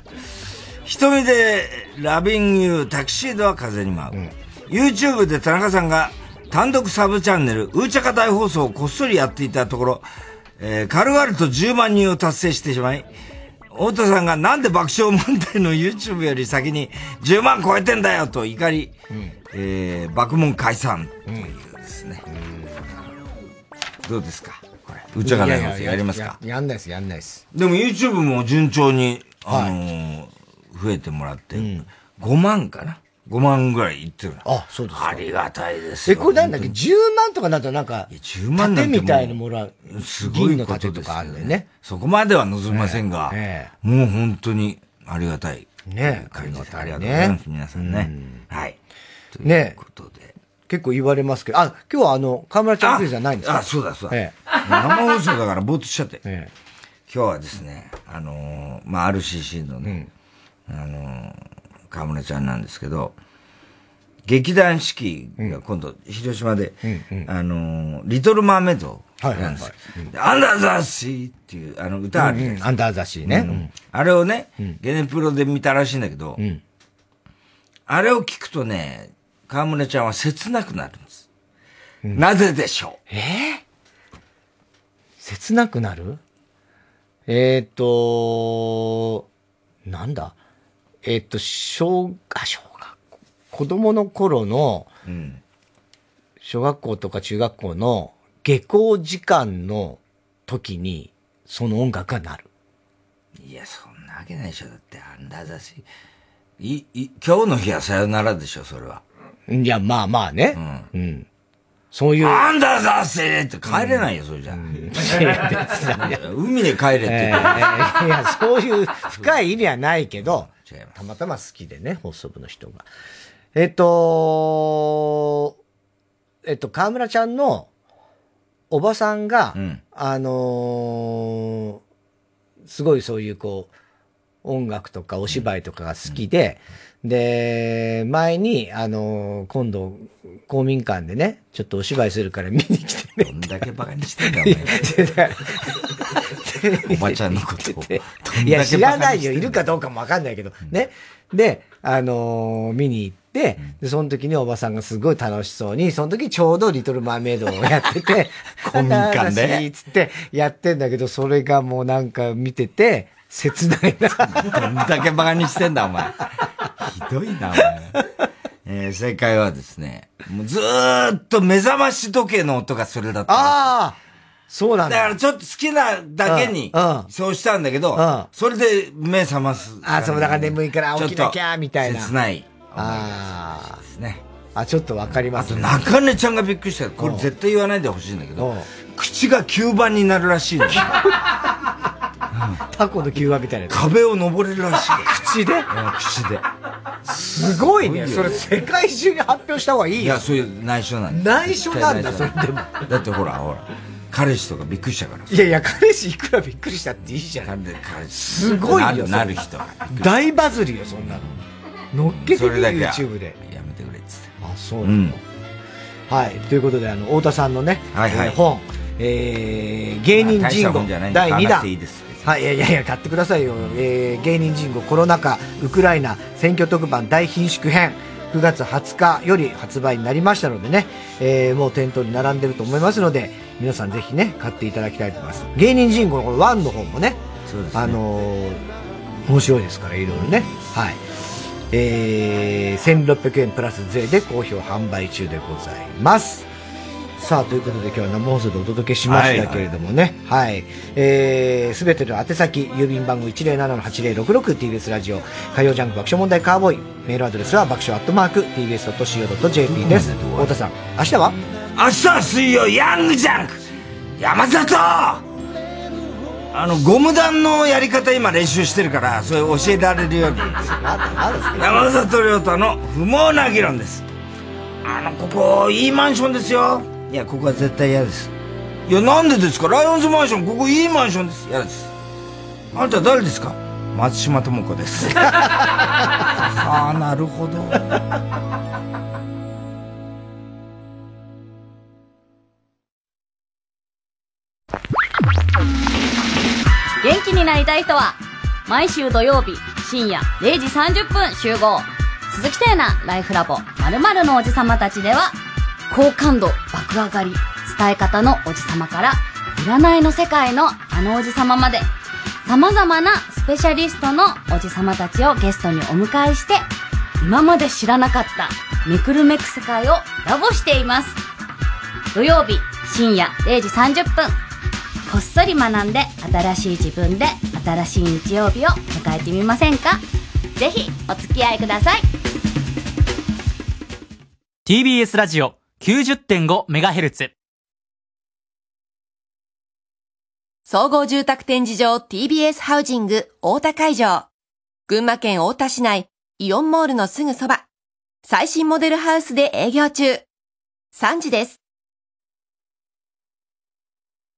瞳で、 loving you、タキシードは風に舞う。YouTube で田中さんが単独サブチャンネル、ウーチャカ大放送をこっそりやっていたところ、えー軽々と10万人を達成してしまい、太田さんがなんで爆笑問題の YouTube より先に10万超えてんだよと怒り、えー爆問解散。というですね。どうですか？これ。ウーチャカ大放送やりますか？ややんないです、やんないです。でも YouTube も順調に、あのー増えてもらって、5万かな？?5 万ぐらいいってるな。あ、そうですありがたいですえ、よ。これなんだっけ ?10 万とかなるとなんか、10万なんてみたいのもらう。すごい銀の盾とかあるんだよね。そこまでは望みませんが、えもう本当にありがたい。ね感じですありがとうございます、皆さんね。はい。ね結構言われますけど、あ、今日はあの、河村ちゃんじゃないんですか？あ、そうだそうだ。え生放送だからぼーっとしちゃって。え今日はですね、あのーまあ、RCC のね、あのー河村ちゃんなんですけど、劇団四季が今度、広島で、あのーリトル・マーメイドなんですよ。でアンダーザ・シーっていう、あの、歌あるじゃないですか。アンダーザシーね。うん。あれをね、ゲネプロで見たらしいんだけど、あれを聞くとね、河村ちゃんは切なくなるんです。なぜでしょう？え切なくなる？えっ、と、なんだ？えっ、と、小、あ、小学校。子供の頃の、小学校とか中学校の下校時間の時に、その音楽が鳴る。いや、そんなわけないでしょ。だって、アンダーだし。い、い、今日の日はさよならでしょ、それは。いや、まあまあね。うん。そういう。アンダーザせって帰れないよ、それじゃ。海で帰れって言えって。ーいや、そういう深い意味はないけど、たまたま好きでね、放送部の人が。えっと、えっと、河村ちゃんのおばさんが、あのーすごいそういうこう、音楽とかお芝居とかが好きで、で、前に、あのー今度、公民館でね、ちょっとお芝居するから見に来てね。どんだけバカにしてんだ、お前。おばちゃんのことを。いや、知らないよ。いるかどうかもわかんないけど。ね。で、あのー見に行って、で、その時におばさんがすごい楽しそうに、その時ちょうどリトルマーメイドをやってて、公民館でつってやってんだけど、それがもうなんか見てて、切ないな。どんだけバカにしてんだ、お前。ひどいな、お前。えー正解はですね、もうずーっと目覚まし時計の音がそれだった。ああそうなんだ。だからちょっと好きなだけにそうしたんだけど、それで目覚ます。あ、そう、だから眠いから起きなきゃ、みたいな。切ない。ああ。ですね。あ、ちょっとわかります、ね。中根ちゃんがびっくりした。これ絶対言わないでほしいんだけど、口が吸盤になるらしいの。タコの吸盤みたいな。壁を登れるらしい。口で？口で。すごいね。それ世界中に発表した方がいいよ。いや、そういう内緒なんだ。内緒なんだ、それでも。だってほら、ほら、彼氏とかびっくりしたから。いやいや、彼氏いくらびっくりしたっていいじゃん。すごいよ。なる人が。大バズりよ、そんなの。乗っけてみそれだけは YouTube で。やめてくれっつって。あ、そうなんだ。はい。ということで、あの、太田さんのね、はい本、えー、芸人人語第2買わなく弾。はい、いやいやいや、買ってくださいよ。えー、芸人人語コロナ禍、ウクライナ選挙特番大貧縮編。9月20日より発売になりましたのでね、えー、もう店頭に並んでると思いますので、皆さんぜひね、買っていただきたいと思います。芸人人語のこの1の方もね、あのー面白いですから、いろいろね。はい。えー、1600円プラス税で好評販売中でございます。さあ、ということで今日は生放送でお届けしましたけれどもね。はい。えー、すべての宛先、郵便番号 107-8066TBS ラジオ、火曜ジャンク爆笑問題カーボーイ、メールアドレスは爆笑アットマーク TBS.CO.JP です。太田さん、明日は？明日は水曜、ヤングジャンク山里あの、ゴム弾のやり方今練習してるから、それ教えられるように。山里亮太の不毛な議論です。あの、ここ、いいマンションですよ。いや、ここは絶対嫌です。いや、なんでですか？ライオンズマンション、ここいいマンションです。嫌です。あんた誰ですか？松島智子です。ああ、なるほど。になりたい人は毎週土曜日深夜0時30分集合。鈴木聖奈ライフラボ〇〇のおじさまたちでは好感度爆上がり伝え方のおじさまから占いの世界のあのおじさままで様々なスペシャリストのおじさまたちをゲストにお迎えして今まで知らなかっためくるめく世界をラボしています。土曜日深夜0時30分こっそり学んで新しい自分で新しい日曜日を迎えてみませんか？ぜひお付き合いください TBS ラジオ 90.5MHz 総合住宅展示場 TBS ハウジング大田会場。群馬県大田市内イオンモールのすぐそば。最新モデルハウスで営業中。3時です。